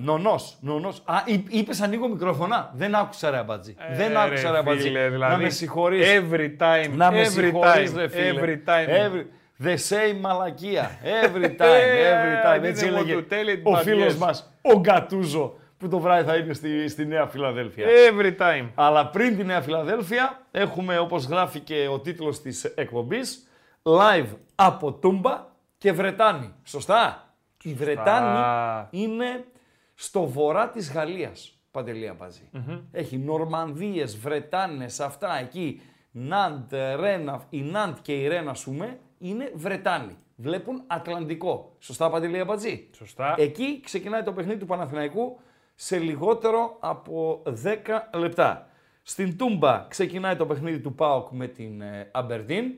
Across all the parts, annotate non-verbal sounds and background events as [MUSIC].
Νονός, νονός. Α, είπες ανοίγω μικρόφωνα. Δεν άκουσα ρε αμπατζή. Ε, Δεν άκουσα ρε αμπατζή. φίλε, δηλαδή, να με συγχωρείς. Every time. Να με every συγχωρείς time, ρε φίλε. Every time. Every... The same μαλακία. Every time, every time. Ε, Έτσι δείτε μου έλεγε του τέλει ο μπαδιές. φίλος μας, ο Γκατούζο, που το βράδυ θα είναι στη, στη Νέα Φιλαδέλφια. Every time. Αλλά πριν τη Νέα Φιλαδέλφια έχουμε, όπως γράφει και ο τίτλος της εκπομπής, live από Τούμπα και Βρετάνη. Σωστά; Η Βρετάνη είναι στο βορρά της Γαλλίας, Παντελία Παζή. Έχει Νορμανδίες, Βρετάνες, αυτά εκεί, Ναντ, Ρένα, η Ναντ και η Ρένα, ας πούμε, είναι Βρετάνοι. Βλέπουν Ατλαντικό. Σωστά, Παντελία Πατζή. Σωστά. Εκεί ξεκινάει το παιχνίδι του Παναθηναϊκού σε λιγότερο από 10 λεπτά. Στην Τούμπα ξεκινάει το παιχνίδι του ΠΑΟΚ με την ε, Αμπερντίν.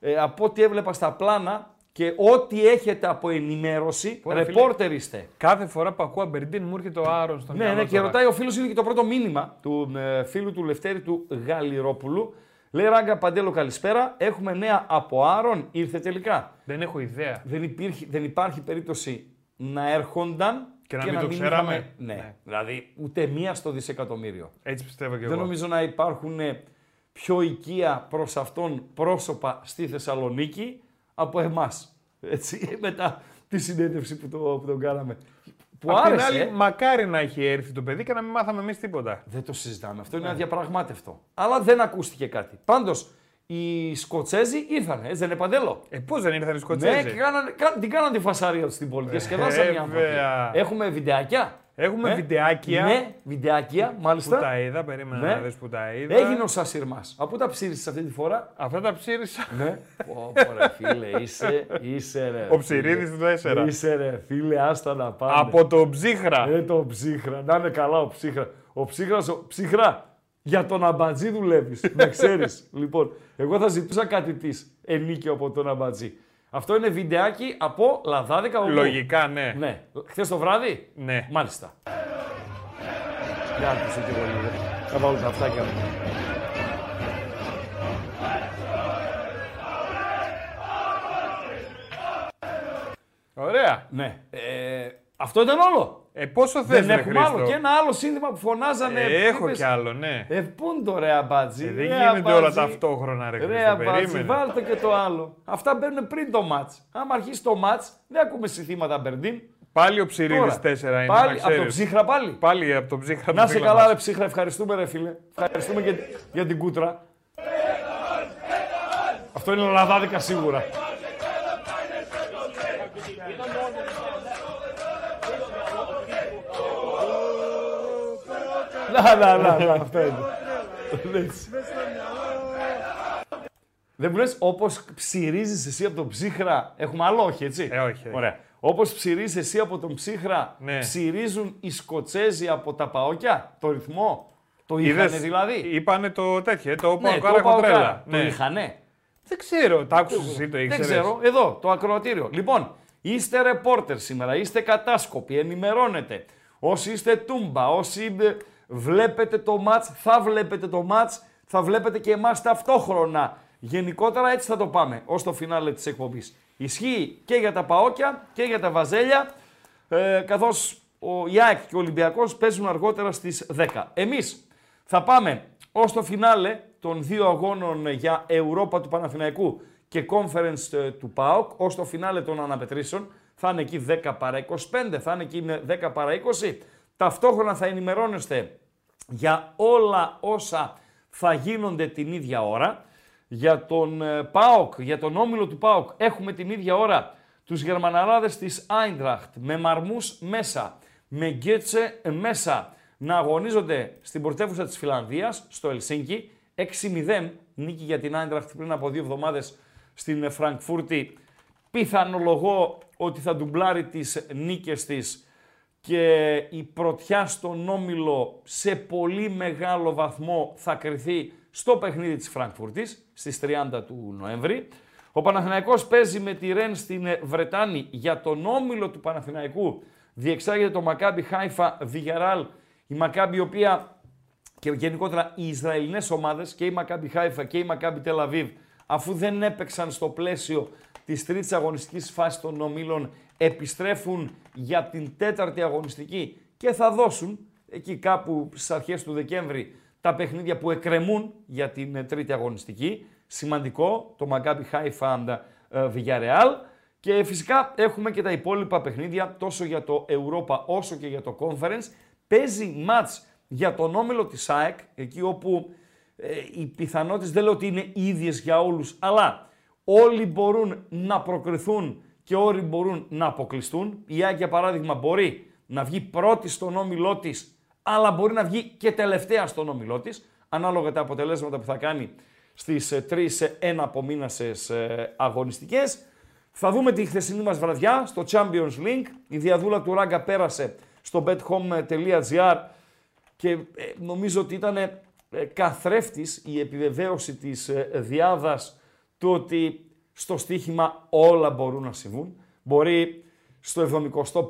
Ε, από ό,τι έβλεπα στα πλάνα και ό,τι έχετε από ενημέρωση, Ωραία, φίλε. ρεπόρτερ είστε. Κάθε φορά που ακούω Αμπερντίν μου έρχεται ο Άρον στον Ναι, μυαλό ναι, και τώρα. ρωτάει ο φίλος, είναι και το πρώτο μήνυμα του ε, φίλου του Λευτέρη του Γαλιρόπουλου. Λέει Ράγκα Παντέλο, καλησπέρα. Έχουμε νέα από Άρον. Ήρθε τελικά. Δεν έχω ιδέα. Δεν, υπήρχε, δεν υπάρχει περίπτωση να έρχονταν Και να μην το ξέραμε. είχαμε- Ναι. Ναι. δηλαδή ούτε μία στο δισεκατομμύριο. Έτσι πιστεύω και Δεν εγώ. νομίζω να υπάρχουν ε, πιο οικία προς αυτόν πρόσωπα στη Θεσσαλονίκη από εμάς. Έτσι, μετά τη συνέντευξη που, το, που τον κάναμε. Που Απ' την άρεσε. άλλη, ε. μακάρι να έχει έρθει το παιδί και να μην μάθαμε εμείς τίποτα. Δεν το συζητάμε. Αυτό Ναι. είναι αδιαπραγμάτευτο. Αλλά δεν ακούστηκε κάτι. Πάντως, οι Σκοτσέζοι ήρθαν, έτσι δεν είναι παντέλο; Ε, πώς δεν ήρθαν οι Ναι, Σκοτσέζοι. και κάνανε, κα- την κάνανε τη φασαρία τους στην πόλη και σκεδάσαν οι άνθρωποι. βέβαια. Έχουμε βιντεάκια; Έχουμε Ε, βιντεάκια. Ναι, βιντεάκια, Που μάλιστα. τα είδα, περίμενα Ναι. να δεις που τα είδα. Έγινε ο Σασίρ μας. Από πού τα ψήρισες αυτή τη φορά; Αυτά τα ψήρισα. Ναι. Πω, πω, ρε φίλε, είσαι, είσαι ρε. Ο Ψηρίδης του 4. Είσαι ρε φίλε, άστα να πάμε. Από το ψύχρα. Ε, το ψύχρα. Να είναι καλά ο ψύχρα. Ο ψύχρας, ο... ψύχρα, για τον αμπατζή δουλεύεις. να ξέρεις. [LAUGHS] λοιπόν, εγώ θα ζητούσα κάτι της ενίκιο από τον αμπατζή. Αυτό είναι βιντεάκι από λαδάδικα από πού; Λογικά, ναι. Ναι. Χθες το βράδυ; Ναι. Μάλιστα. Για άκουσε και εγώ λίγο. Θα βάλω τα αυτάκια μου. Ωραία. Ναι. Ε, αυτό ήταν όλο. Ε, πόσο θες, Δεν ρε έχουμε άλλο. Χρήστο; Και ένα άλλο σύνθημα που φωνάζανε. Ε, έχω είπες, κι άλλο, ναι. Ε, πού είναι το ρε αμπάτζι. Ε, δεν ρε, γίνεται όλα αμπάτζι. ταυτόχρονα, ρε Ρε Χρήστο. αμπάτζι, Περίμενε. βάλτε και το άλλο. Αυτά μπαίνουν πριν το μάτς. Άμα αρχίσει το μάτς, δεν ακούμε συνθήματα Μπερντίν. Πάλι ο Ψηρίδης Τώρα. 4 είναι, Πάλι να από το ξέρεις. ψύχρα πάλι. Πάλι από το ψύχρα Να του σε φίλου καλά μας. ρε ψύχρα, ευχαριστούμε ρε φίλε. Ευχαριστούμε για, για την κούτρα. Αυτό είναι λαδάδικα σίγουρα. Να, να, να, να, [LAUGHS] αυτό είναι. Έτσι. Δεν μου λες, όπως ψυρίζεις εσύ από τον ψύχρα, έχουμε άλλο όχι, έτσι; Ε, όχι, όχι. Ωραία. Όπως ψυρίζεις εσύ από τον ψύχρα, Ναι. ψυρίζουν οι Σκοτσέζοι από τα παόκια, το ρυθμό; Το είχανε Είδες, δηλαδή; Είπανε το τέτοιο, ε, το Ναι, Παοκάρα το Παοκάρα. Κοντρέλα. Το Ναι. είχανε. Δεν ξέρω, το άκουσες εσύ, το Δεν ήξερες; ξέρω. Εδώ, το ακροατήριο. Λοιπόν, είστε ρεπόρτερ σήμερα, είστε κατάσκοποι, ενημερώνετε. Όσοι είστε τούμπα, όσοι ε, βλέπετε το μάτς, θα βλέπετε το μάτς, θα βλέπετε και εμάς ταυτόχρονα. Γενικότερα έτσι θα το πάμε ως το φινάλε της εκπομπής. Ισχύει και για τα Παόκια και για τα Βαζέλια, ε, καθώς ο Ιάκ και ο Ολυμπιακός παίζουν αργότερα στις 10. Εμείς θα πάμε ως το φινάλε των δύο αγώνων για Ευρώπα του Παναθηναϊκού και Conference ε, του ΠΑΟΚ, ως το φινάλε των αναπετρήσεων. Θα είναι εκεί 10 παρά 25, θα είναι εκεί 10 παρά 20. Ταυτόχρονα θα ενημερώνεστε για όλα όσα θα γίνονται την ίδια ώρα. Για τον ε, ΠΑΟΚ, για τον όμιλο του ΠΑΟΚ έχουμε την ίδια ώρα τους Γερμαναράδες της Άιντραχτ με Μαρμούς μέσα, με Γκέτσε μέσα να αγωνίζονται στην πρωτεύουσα της Φιλανδίας, στο Ελσίνκι. 6-0 νίκη για την Άιντραχτ πριν από δύο εβδομάδες στην Φραγκφούρτη. Πιθανολογώ ότι θα ντουμπλάρει τις νίκες της και η πρωτιά στον Όμιλο σε πολύ μεγάλο βαθμό θα κρυθεί στο παιχνίδι της Φραγκφούρτης στις 30 του Νοέμβρη. Ο Παναθηναϊκός παίζει με τη Ρεν στην Βρετάνη για τον Όμιλο του Παναθηναϊκού. Διεξάγεται το Μακάμπι Χάιφα Βιγεράλ, η Μακάμπι η οποία και γενικότερα οι Ισραηλινές ομάδες και η Μακάμπι Χάιφα και η Μακάμπι Τελαβίβ αφού δεν έπαιξαν στο πλαίσιο της τρίτης αγωνιστικής φάσης των ομίλων επιστρέφουν για την τέταρτη αγωνιστική και θα δώσουν εκεί κάπου στις αρχές του Δεκέμβρη τα παιχνίδια που εκκρεμούν για την τρίτη αγωνιστική. Σημαντικό, το Maccabi Haifa Villarreal. Και φυσικά έχουμε και τα υπόλοιπα παιχνίδια τόσο για το Europa όσο και για το Conference. Παίζει μάτς για τον όμιλο της ΑΕΚ, εκεί όπου ε, οι πιθανότητες δεν λέω ότι είναι ίδιες για όλους, αλλά όλοι μπορούν να προκριθούν και όλοι μπορούν να αποκλειστούν. Η ΑΕΚ για παράδειγμα μπορεί να βγει πρώτη στον όμιλό της, αλλά μπορεί να βγει και τελευταία στον όμιλό της, ανάλογα τα αποτελέσματα που θα κάνει στις τρεις εναπομείνασες ε, αγωνιστικές. Θα δούμε τη χθεσινή μας βραδιά στο Champions League. Η διαδούλα του Ράγκα πέρασε στο bethome.gr και ε, νομίζω ότι ήταν ε, καθρέφτης η επιβεβαίωση της διάδας του ότι στο στοίχημα όλα μπορούν να συμβούν. Μπορεί στο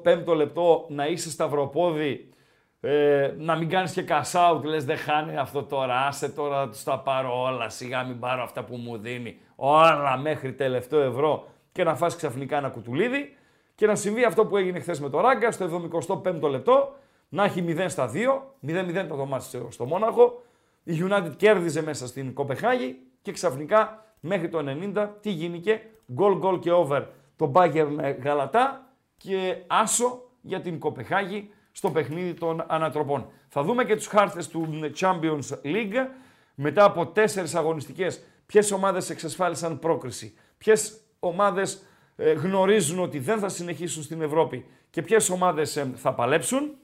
75ο λεπτό να είσαι σταυροπόδι, ε, να μην κάνεις και cash out, λες δεν χάνει αυτό τώρα, άσε τώρα τους τα πάρω όλα, σιγά μην πάρω αυτά που μου δίνει, όλα μέχρι τελευταίο ευρώ και να φας ξαφνικά ένα κουτουλίδι και να συμβεί αυτό που έγινε χθες με το Ράγκα στο 75ο λεπτό, να έχει 0 στα 2, 0-0 το μάτι στο Μόναχο, η United κέρδιζε μέσα στην Κοπεχάγη και ξαφνικά μέχρι το 90 τι γίνηκε, γκολ γκολ και over το Bayern Γαλατά και άσο για την Κοπεχάγη στο παιχνίδι των ανατροπών. Θα δούμε και τους χάρτες του Champions League μετά από τέσσερις αγωνιστικές ποιες ομάδες εξασφάλισαν πρόκριση, ποιες ομάδες ε, γνωρίζουν ότι δεν θα συνεχίσουν στην Ευρώπη και ποιες ομάδες ε, θα παλέψουν;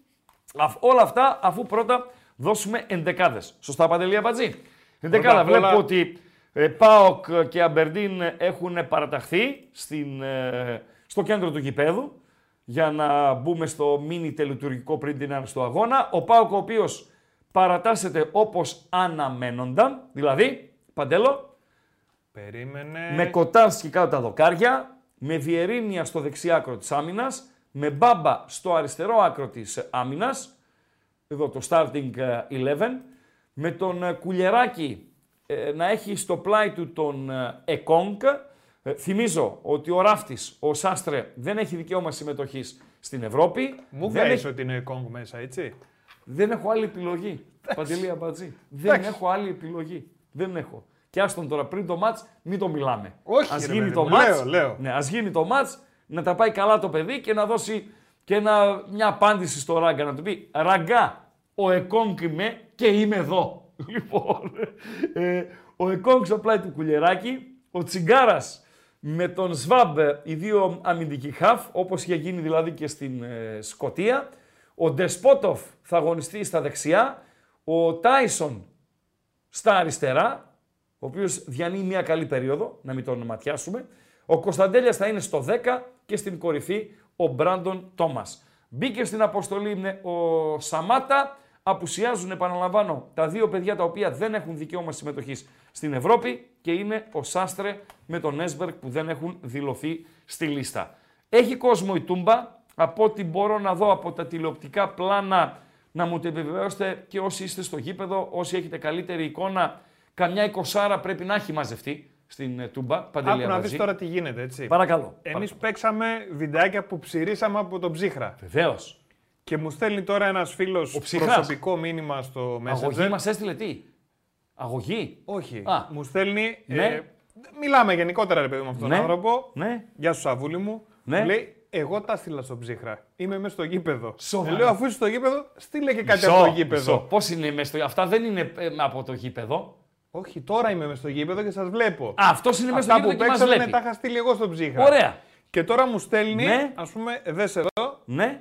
Όλα αυτά αφού πρώτα δώσουμε εντεκάδες. Σωστά Παντελία Πατζή. Εντεκάδα βλέπω ότι ε, ΠΑΟΚ και Αμπερντίν έχουν παραταχθεί στην, ε, στο κέντρο του γηπέδου για να μπούμε στο μίνι τελειτουργικό πριν την στο αγώνα. Ο ΠΑΟΚ ο οποίος παρατάσσεται όπως αναμένονταν, δηλαδή, Παντέλο, Περίμενε. με Κοτάνσκι κάτω τα δοκάρια, με Βιερίνια στο δεξί άκρο της άμυνας, με Μπάμπα στο αριστερό άκρο της άμυνας, εδώ το starting 11, με τον Κουλιεράκη ε, να έχει στο πλάι του τον ε, Εκόνκ. Ε, θυμίζω ότι ο Ράφτης, ο Σάστρε, δεν έχει δικαίωμα συμμετοχής στην Ευρώπη. Μου δεν έχει... ότι είναι Εκόνκ μέσα, έτσι; Δεν έχω άλλη επιλογή. Παντελή Αμπατζή. δεν έχω άλλη επιλογή. Δεν έχω. Και άστον τώρα πριν το μάτς, μην το μιλάμε. Όχι, ας ρε, γίνει παιδί το μου, μάτς, λέω, λέω. Ναι, ας γίνει το μάτς, να τα πάει καλά το παιδί και να δώσει και ένα, μια απάντηση στο Ράγκα. Να του πει, Ραγκά, ο Εκόνκ είμαι και είμαι εδώ. [LAUGHS] Λοιπόν, ε, ο Εκόνγκ στο πλάι του κουλεράκι, ο Τσιγκάρας με τον Σβάμπ, οι δύο αμυντικοί χαφ, όπως είχε γίνει δηλαδή και στην ε, Σκοτία. Ο Ντεσπότοφ θα αγωνιστεί στα δεξιά, ο Τάισον στα αριστερά, ο οποίος διανύει μια καλή περίοδο, να μην τον ματιάσουμε. Ο Κωνσταντέλιας θα είναι στο 10 και στην κορυφή ο Μπράντον Τόμας. Μπήκε στην αποστολή ο Σαμάτα, απουσιάζουν, επαναλαμβάνω, τα δύο παιδιά τα οποία δεν έχουν δικαίωμα συμμετοχής στην Ευρώπη και είναι ο Σάστρε με τον Έσμπερκ που δεν έχουν δηλωθεί στη λίστα. Έχει κόσμο η Τούμπα, από ό,τι μπορώ να δω από τα τηλεοπτικά πλάνα να μου το επιβεβαιώσετε και όσοι είστε στο γήπεδο, όσοι έχετε καλύτερη εικόνα, καμιά εικοσάρα πρέπει να έχει μαζευτεί στην ε, Τούμπα. Παντελή Άκου να Αμπατζή. δεις τώρα τι γίνεται, έτσι. Παρακαλώ. Εμείς παίξαμε βιντεάκια που ψηρίσαμε από τον ψύχρα. Βεβαίως. Και μου στέλνει τώρα ένας φίλος Ο ψυχράς. προσωπικό μήνυμα στο Messenger. Αγωγή μας έστειλε τι; Αγωγή; Όχι. Α. Μου στέλνει. Ναι. Ε, μιλάμε γενικότερα, ρε παιδί μου, με αυτόν Ναι. τον άνθρωπο. Ναι. Γεια σου, Σαβούλη μου. Ναι. Μου λέει, εγώ τα στείλα στον ψύχρα. Είμαι μέσα στο γήπεδο. Σοβαρά. Ε, Λέω, αφού είσαι στο γήπεδο, στείλε και κάτι Μισό, από το γήπεδο. Πώς είναι μέσα στο. Αυτά δεν είναι ε, από το γήπεδο; Όχι, τώρα είμαι μέσα στο γήπεδο και σας βλέπω. Α, αυτός είναι μέσα στο Αυτά που γήπεδο και μας παίξαμε βλέπει. τα είχα στείλει εγώ στον ψύχρα. Ωραία. Και τώρα μου στέλνει, Ναι. ας πούμε, δες εδώ, Ναι,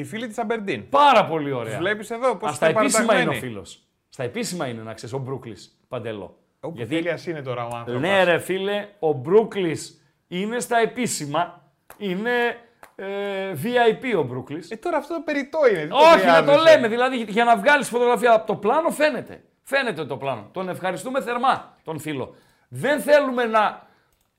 η φίλη της Αμπερντίν. πάρα πολύ ωραία. Βλέπεις εδώ πώς Α, στα επίσημα είναι ο φίλος. Στα επίσημα είναι να ξέρεις, ο Μπρούκλι Παντελό. Όπου Γιατί φίλιας είναι τώρα ο άνθρωπος. ναι, ρε φίλε, ο Μπρούκλι είναι στα επίσημα. Είναι ε, VIP ο Μπρούκλι. Ε, τώρα αυτό περιττό είναι. δεν Όχι, να το χρειάζεσαι. λέμε. Δηλαδή, για να βγάλεις φωτογραφία από το πλάνο, φαίνεται. Φαίνεται το πλάνο. Τον ευχαριστούμε θερμά τον φίλο. Δεν θέλουμε να,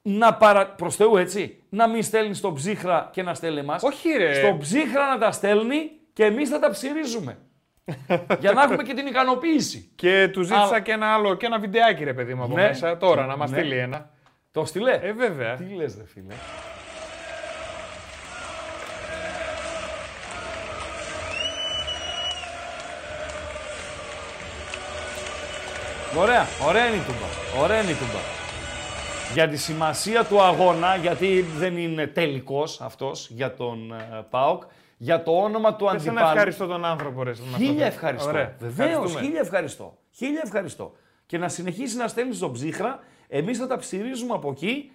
να παρα... προς Θεού, έτσι, να μην στέλνει στον ψύχρα και να στέλνει εμάς. Όχι, ρε. Στον ψύχρα να τα στέλνει και εμείς θα τα ψυρίζουμε. [LAUGHS] για να έχουμε και την ικανοποίηση. Και του ζήτησα Αλλά- και ένα άλλο, και ένα βιντεάκι ρε παιδί μου από Ναι. μέσα τώρα να μας Ναι. στείλει ένα. Το στείλε. Ε, βέβαια. Τι λες ρε φίλε. Ωραία, ωραία είναι η τούμπα. Ωραία είναι η τούμπα. Για τη σημασία του αγώνα, γιατί δεν είναι τελικός αυτός για τον ε, ΠΑΟΚ, για το όνομα του Θες να αντιπάλου. ευχαριστώ τον άνθρωπο ρε. με αυτό Χίλια το- ευχαριστώ. Ωραία. Βεβαίως, Ευχαριστούμε. χίλια ευχαριστώ. Χίλια ευχαριστώ. Και να συνεχίσει να στέλνεις στον ψύχρα, εμείς θα τα ψυρίζουμε από εκεί,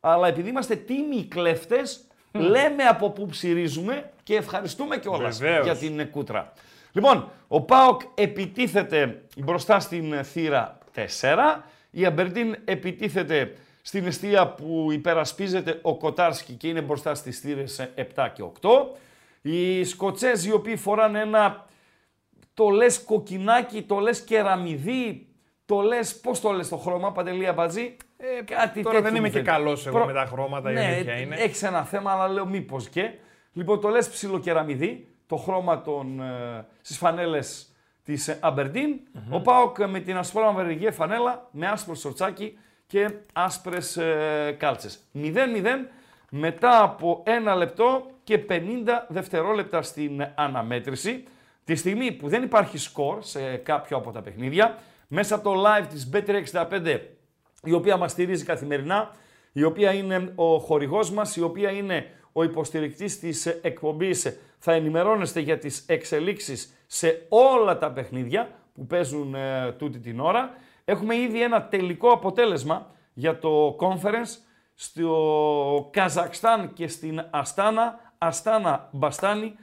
αλλά επειδή είμαστε τίμοι κλέφτες, λέμε από πού ψυρίζουμε και ευχαριστούμε κιόλας Βεβαίως. για την κούτρα. Λοιπόν, ο Πάοκ επιτίθεται μπροστά στην θύρα 4. Η Αμπερντίν επιτίθεται στην αιστεία που υπερασπίζεται ο Κοτάρσκι και είναι μπροστά στις θύρες 7 και 8. Οι Σκοτσέζοι οι οποίοι φοράνε ένα το λες κοκκινάκι, το λες κεραμιδί, το λες, πώς το λες το χρώμα, Παντελή Αμπατζή, ε, κάτι τώρα τέτοιο δεν μου είμαι και φαίνεται. καλός εγώ με τα χρώματα, η ναι, αλήθεια είναι. έχεις ένα θέμα, αλλά λέω μήπως και. Λοιπόν, το λες ψιλοκεραμιδί, το χρώμα των, ε, στις φανέλες της ε, Aberdeen. Ο Πάοκ με την ασπρόμαυρη φανέλα, με άσπρο σορτσάκι και άσπρες ε, κάλτσες. 0-0 μετά από ένα λεπτό και 50 δευτερόλεπτα στην αναμέτρηση. Τη στιγμή που δεν υπάρχει σκορ σε κάποιο από τα παιχνίδια, μέσα από το live της Bet365, η οποία μας στηρίζει καθημερινά, η οποία είναι ο χορηγός μας, η οποία είναι ο υποστηρικτής της εκπομπής, θα ενημερώνεστε για τις εξελίξεις σε όλα τα παιχνίδια που παίζουν ε, τούτη την ώρα. Έχουμε ήδη ένα τελικό αποτέλεσμα για το conference στο Καζακστάν και στην Αστάνα, Αστάνα Μπαστάνη,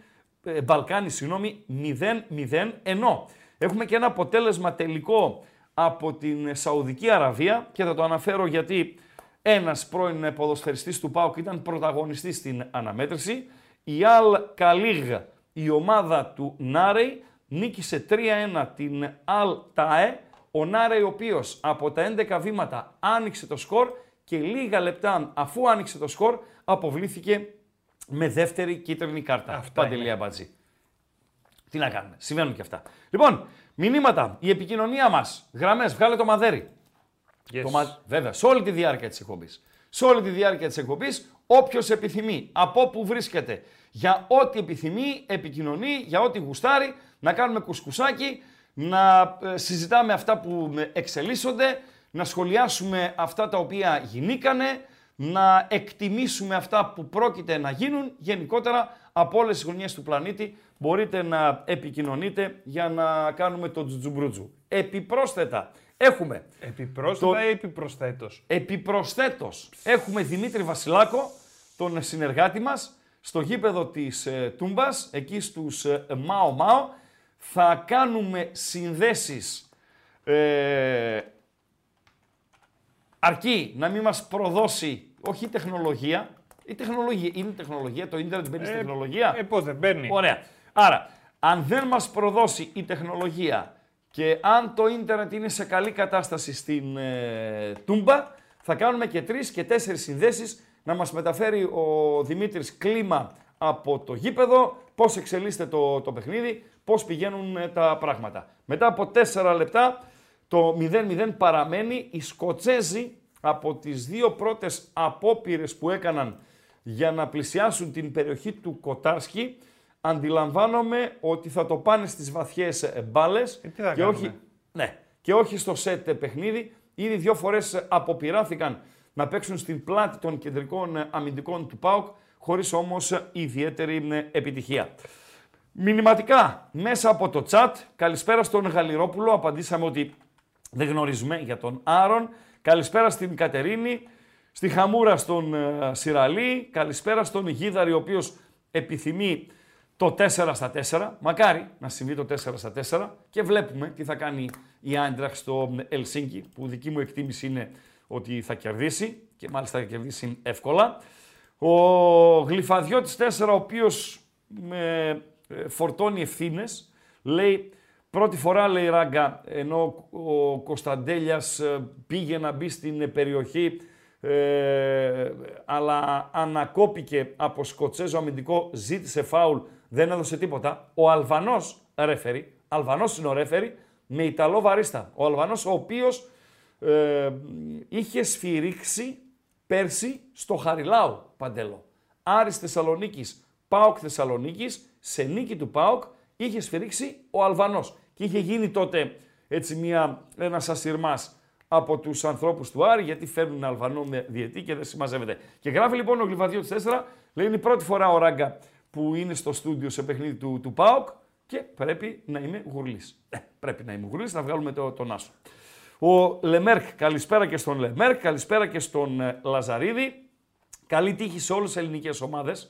ε, Μπαλκάνη, συγγνώμη, 0-0, ενώ έχουμε και ένα αποτέλεσμα τελικό από την Σαουδική Αραβία και θα το αναφέρω γιατί ένας πρώην ποδοσφαιριστής του ΠΑΟΚ ήταν πρωταγωνιστής στην αναμέτρηση. Η Αλ Καλίγ, η ομάδα του Νάρεϊ, νίκησε 3-1 την Αλ Ταέ. Ο Νάρεϊ ο οποίος από τα 11 βήματα άνοιξε το σκορ και λίγα λεπτά αφού άνοιξε το σκορ αποβλήθηκε με δεύτερη κίτρινη κάρτα. Αυτά Παντελή είναι. Αμπατζή. Τι να κάνουμε, συμβαίνουν και αυτά. Λοιπόν, μηνύματα, η επικοινωνία μας, γραμμές, βγάλε το μαδέρι. Yes. Το μα- Βέβαια, σε όλη τη διάρκεια της εκπομπής. Σε όλη τη διάρκεια της εκπομπής, όποιος επιθυμεί, από όπου βρίσκεται, για ό,τι επιθυμεί, επικοινωνεί, για ό,τι γουστάρει, να κάνουμε κουσκουσάκι, να ε, συζητάμε αυτά που ε, εξελίσσονται, να σχολιάσουμε αυτά τα οποία γινήκανε, να εκτιμήσουμε αυτά που πρόκειται να γίνουν. Γενικότερα, από όλες τις γωνιές του πλανήτη μπορείτε να επικοινωνείτε για να κάνουμε το τζουτζουμπρούτζου. Επιπρόσθετα, έχουμε Επιπρόσθετα Το- ή επιπροσθέτως; Επιπροσθέτως έχουμε Δημήτρη Βασιλάκο, τον συνεργάτη μας, στο γήπεδο της ε, Τούμπας, εκεί στους ε, Μάο Μάο. Θα κάνουμε συνδέσεις ε, αρκεί να μην μας προδώσει, όχι η τεχνολογία, η τεχνολογία είναι τεχνολογία, το ίντερνετ μπαίνει στην τεχνολογία. Ε, πώς δεν παίρνει. Ωραία. Άρα, αν δεν μας προδώσει η τεχνολογία και αν το ίντερνετ είναι σε καλή κατάσταση στην ε, Τούμπα, θα κάνουμε και τρεις και τέσσερις συνδέσεις να μας μεταφέρει ο Δημήτρης κλίμα από το γήπεδο, πώς εξελίσσεται το, το παιχνίδι, πώς πηγαίνουν ε, τα πράγματα. Μετά από τέσσερα λεπτά το 0-0 παραμένει. Οι Σκοτσέζοι από τις δύο πρώτες απόπειρες που έκαναν για να πλησιάσουν την περιοχή του Κοτάρσκι, αντιλαμβάνομαι ότι θα το πάνε στις βαθιές ε, μπάλες Ε, τι θα και, κάνουμε; όχι, ναι, και όχι στο σετ παιχνίδι. Ήδη δύο φορές ε, αποπειράθηκαν να παίξουν στην πλάτη των κεντρικών ε, αμυντικών του ΠΑΟΚ, χωρίς όμως ε, ιδιαίτερη ε, επιτυχία. Μηνυματικά μέσα από το chat, καλησπέρα στον Γαλιρόπουλο, απαντήσαμε ότι δεν γνωρίζουμε για τον Άρον. Καλησπέρα στην Κατερίνη, στη Χαμούρα στον ε, Σιραλή, καλησπέρα στον Γίδαρη, ο οποίος επιθυμεί το 4 στα 4. Μακάρι να συμβεί το 4 στα 4 και βλέπουμε τι θα κάνει η Άιντραχ στο Ελσίνκι, που δική μου εκτίμηση είναι ότι θα κερδίσει και μάλιστα θα κερδίσει εύκολα. Ο Γλυφαδιώτης 4, ο οποίος με ε, φορτώνει ευθύνες. Λέει, πρώτη φορά λέει Ράγκα, ενώ ο Κωνσταντέλιας ε, πήγε να μπει στην περιοχή, ε, αλλά ανακόπηκε από Σκοτσέζο αμυντικό, ζήτησε φάουλ, δεν έδωσε τίποτα. Ο Αλβανός ρέφερη, Αλβανός είναι ο ρέφερη, με Ιταλό βαρίστα. Ο Αλβανός ο οποίος ε, είχε σφυρίξει πέρσι στο Χαριλάου, Παντέλο. Άρης Θεσσαλονίκης, Πάοκ Θεσσαλονίκης, σε νίκη του Πάοκ είχε σφυρίξει ο Αλβανός. Και είχε γίνει τότε έτσι μια, ένας ασυρμάς από τους ανθρώπους του Άρη, γιατί φέρνουν Αλβανό με διετή και δεν συμμαζεύεται. Και γράφει λοιπόν ο Γλυβαδιώτης 4, λέει είναι η πρώτη φορά ο Ράγκα που είναι στο στούντιο σε παιχνίδι του, του ΠΑΟΚ και πρέπει να είμαι γουρλής. Ε, πρέπει να είμαι γουρλής, να βγάλουμε το, τον Άσο. Ο Λεμέρκ, καλησπέρα και στον Λεμέρκ, καλησπέρα και στον ε, Λαζαρίδη. Καλή τύχη σε όλες τις ελληνικές ομάδες, ε,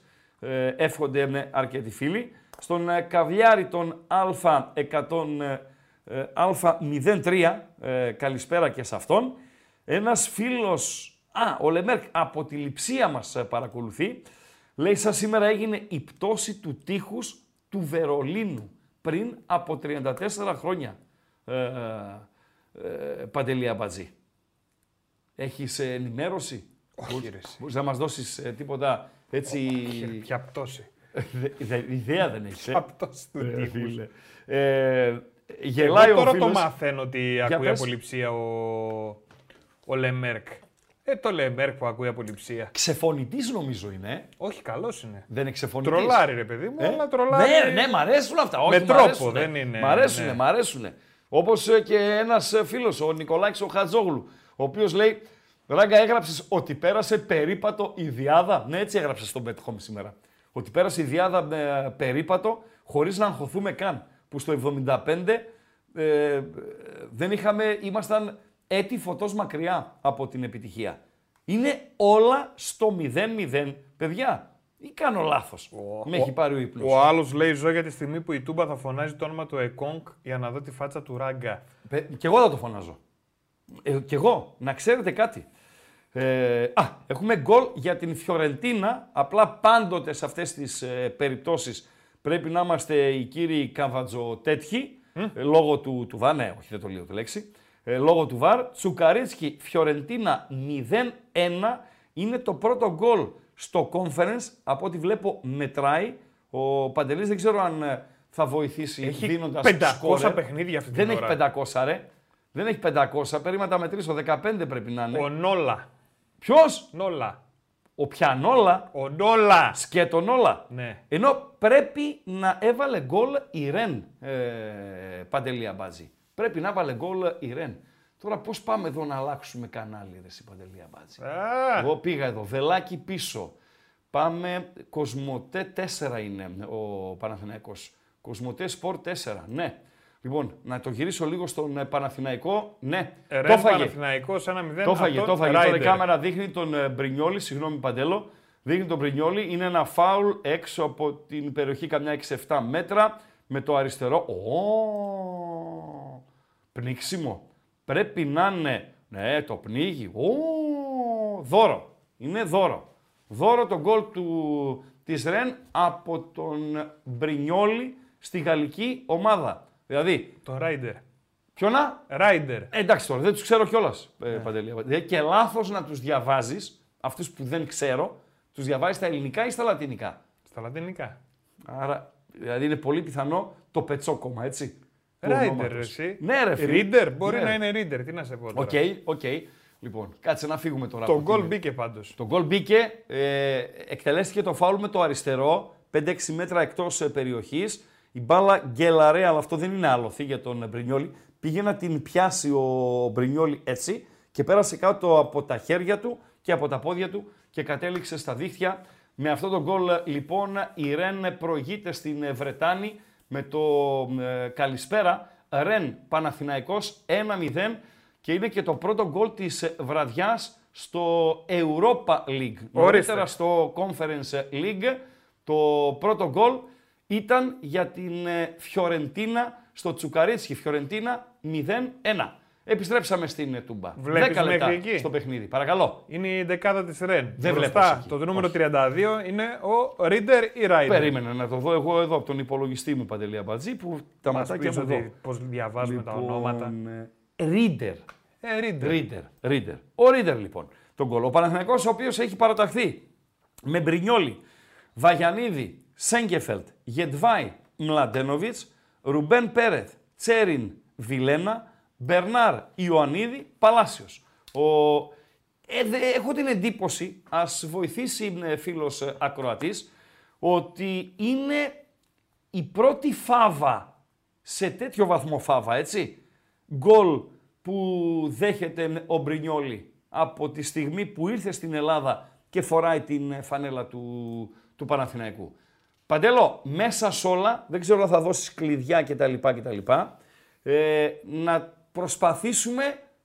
εύχονται με αρκετοί φίλοι. Στον ε, Καβλιάρη τον Α100, ε, Α03, ε, καλησπέρα και σε αυτόν. Ένας φίλος, α, ο Λεμέρκ από τη λειψία μας παρακολουθεί. Λέει, σαν σήμερα έγινε η πτώση του τείχους του Βερολίνου πριν από 34 χρόνια. Ε, ε, Παντελία Μπατζή. Έχεις ενημέρωση; Όχι, Μπορείς να μας δώσεις ε, τίποτα έτσι... Ποια πτώση. Ιδέα δεν έχεις. Ποια πτώση του τείχους. Ε, γελάει Εγώ ο τώρα φίλος. το μαθαίνω ότι ακούει πες. απολυψία ο, ο Λεμέρκ. Ε, το Λεμέρκ που ακούει απολυψία. Ξεφωνητής νομίζω είναι. ε. Όχι, καλός είναι. Δεν είναι ξεφωνητής. Τρολάρι, ρε παιδί μου, Ε; αλλά τρολάρι. Ναι, ναι, μ' αρέσουν αυτά. Όχι, Με μ' τρόπο, αρέσουνε. δεν είναι, Μ' αρέσουν, ναι. μ' αρέσουν. Όπως και ένας φίλος, ο Νικολάκης ο Χατζόγλου, ο οποίος λέει: Ράγκα, έγραψες ότι πέρασε περίπατο η διάδα. Ναι, έτσι έγραψες στον Bet Home σήμερα. Ότι πέρασε η διάδα με περίπατο χωρίς να αγχωθούμε καν. Που στο 75 ε, δεν είχαμε, ήμασταν έτη φωτός μακριά από την επιτυχία. Είναι όλα στο 0-0, παιδιά. Ή κάνω λάθος. Με έχει πάρει ο ύπνος. Ο άλλος λέει: Ζω για τη στιγμή που η Τούμπα θα φωνάζει το όνομα του Εκόνγκ για να δω τη φάτσα του Ράγκα. Παι- Κι εγώ θα το φωνάζω. Ε, κι εγώ. Να ξέρετε κάτι. Ε, α, έχουμε γκολ για την Φιωρεντίνα. Απλά πάντοτε σε αυτές τις ε, περιπτώσεις πρέπει να είμαστε οι κύριοι καβατζοτέτχοι. ε, λόγω του, του ΒΑΡ. Ναι, όχι δεν το λέω τη λέξη. Ε, λόγω του ΒΑΡ. Τσουκαρίτσκι, Φιωρεντίνα 0-1. Είναι το πρώτο γκολ στο conference. Από ό,τι βλέπω μετράει. Ο Παντελής δεν ξέρω αν ε, θα βοηθήσει Έχει δίνοντας 500 σκόρερ. παιχνίδια αυτή την Δεν ώρα. έχει 500 ρε. Δεν έχει 500. Περίμενα να τα μετρήσω. 15 πρέπει να είναι. Ο Νόλα. Ποιος; Νόλα. Ο Πιανόλα. Ο Νόλα. Σκέτονόλα. Ναι. Ενώ πρέπει να έβαλε γκολ η Ρεν. Ε, Παντελή Αμπάτζη. Πρέπει να έβαλε γκολ η Ρεν. Τώρα πώς πάμε εδώ να αλλάξουμε κανάλι, ρε εσύ Παντελή Αμπάτζη. Α, Εγώ πήγα εδώ. Βελάκι πίσω. Πάμε. Κοσμοτέ 4 είναι ο Παναθηναϊκός. Κοσμοτέ Σπορ 4. Ναι. Λοιπόν, να το γυρίσω λίγο στον ε, Παναθηναϊκό. Ναι. το Ρεν έφαγε. Παναθηναϊκός 1-0. Το έφαγε, αυτόν το έφαγε. Τώρα η Ράιντερ. κάμερα δείχνει τον ε, Μπρινιόλη, συγγνώμη Παντέλο. Δείχνει τον Μπρινιόλη, είναι ένα φάουλ έξω από την περιοχή καμιά 6-7 μέτρα με το αριστερό. Ω, πνίξιμο. Πρέπει να είναι, ναι, το πνίγει. Ω, δώρο. Είναι δώρο. Δώρο το γκολ του, της Ρεν από τον Μπρινιόλη στη γαλλική ομάδα. Δηλαδή, Το Ράιντερ. ποιο να, Ράιντερ. ε, εντάξει τώρα, δεν τους ξέρω κιόλας, ε, Παντελή. Δηλαδή, και λάθος να τους διαβάζεις, αυτούς που δεν ξέρω, τους διαβάζεις στα ελληνικά ή στα λατινικά; Στα λατινικά. Άρα, δηλαδή είναι πολύ πιθανό το πετσόκομα, έτσι. του Ράιντερ, ονόματος. εσύ. Ναι, ρε φίλε. Ρίντερ. Μπορεί Ναι. να είναι Ρίντερ. Τι να σε πω. Οκ, Τώρα. οκ. Λοιπόν, κάτσε να φύγουμε τώρα. Το από γκολ την- μπήκε πάντως. Το γκολ μπήκε, ε, εκτελέστηκε το φάουλ με το αριστερό, 5-6 μέτρα εκτός ε, περιοχής. Η μπάλα γκέλαρε, αλλά αυτό δεν είναι άλοθη για τον ε, Μπρινιόλη. Πήγε να την πιάσει ο Μπρινιόλη έτσι και πέρασε κάτω από τα χέρια του και από τα πόδια του και κατέληξε στα δίχτυα. Με αυτό το γκολ ε, λοιπόν η Ρεν προηγείται στην ε, Βρετάνη με το ε, καλησπέρα. Ρεν Παναθηναϊκός 1-0 και είναι και το πρώτο γκολ της ε, βραδιάς στο Europa League. Νωρίτερα στο Conference League το πρώτο γκολ ήταν για την ε, Φιωρεντίνα στο Τσουκαρίτσι. Φιωρεντίνα 0-1. Επιστρέψαμε στην ε, Τούμπα. Βλέπεις 10 λεπτά μέχρι εκεί; στο παιχνίδι. Παρακαλώ. Είναι η δεκάδα της Ρεν. Δεν Μπροστά, βλέπω εκεί. Το νούμερο Όχι. 32 είναι ο Ρίτερ ή Ράιντερ. Περίμενα να το δω εγώ εδώ από τον υπολογιστή μου Παντελή Αμπατζή που τα Μας ματάκια πεις μου εδώ. ότι πώς διαβάζουμε τα ονόματα. Ρίτερ. Ε, Ρίτερ. Ρίτερ. Ρίτερ. Ο Ρίτερ λοιπόν. Τον κολ. Ο Παναθηναϊκός ο οποίος έχει παραταχθεί με Μπρινιόλι, Βαγιανίδη, Σέγκεφελτ, Γετβάη, Μλαντένοβιτς, Ρουμπέν Πέρεθ, Τσέριν, Βιλένα, Μπερνάρ, Ιωαννίδη, Παλάσιος. Ο... Ε, δε- έχω την εντύπωση, ας βοηθήσει ε, φίλος ε, ακροατής, ότι είναι η πρώτη φάβα σε τέτοιο βαθμό φάβα, έτσι. Γκολ που δέχεται ο Μπρινιόλι από τη στιγμή που ήρθε στην Ελλάδα και φοράει την ε, φανέλα του, του Παναθηναϊκού. Παντέλο, μέσα σ' όλα, δεν ξέρω αν θα δώσεις κλειδιά κτλ. κτλ ε, να προσπαθήσουμε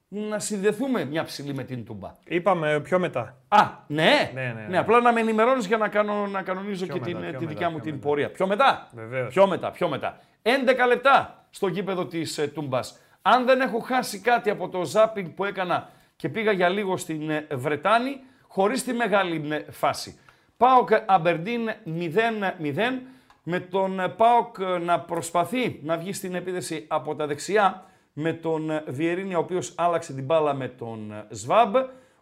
να συνδεθούμε μια ψηλή με την Τούμπα. Είπαμε πιο μετά. Α, ναι; Ναι, ναι, ναι. απλά να με ενημερώνεις για να, κάνω, να κανονίζω Πιο και μετά, την, πιο τη μετά, δικιά μου πιο την μετά. πορεία. Πιο μετά; Βεβαίως. Πιο μετά, πιο μετά. 11 λεπτά στο γήπεδο της ε, Τούμπας. Αν δεν έχω χάσει κάτι από το ζάπινγκ που έκανα και πήγα για λίγο στην ε, Βρετάνη, χωρίς τη μεγάλη ε, φάση. Πάοκ Αμπερντίν 0-0 με τον ε, Πάοκ ε, να προσπαθεί να βγει στην επίδεση από τα δεξιά με τον ε, Βιερίνη ο οποίος άλλαξε την μπάλα με τον ε, Σβάμπ.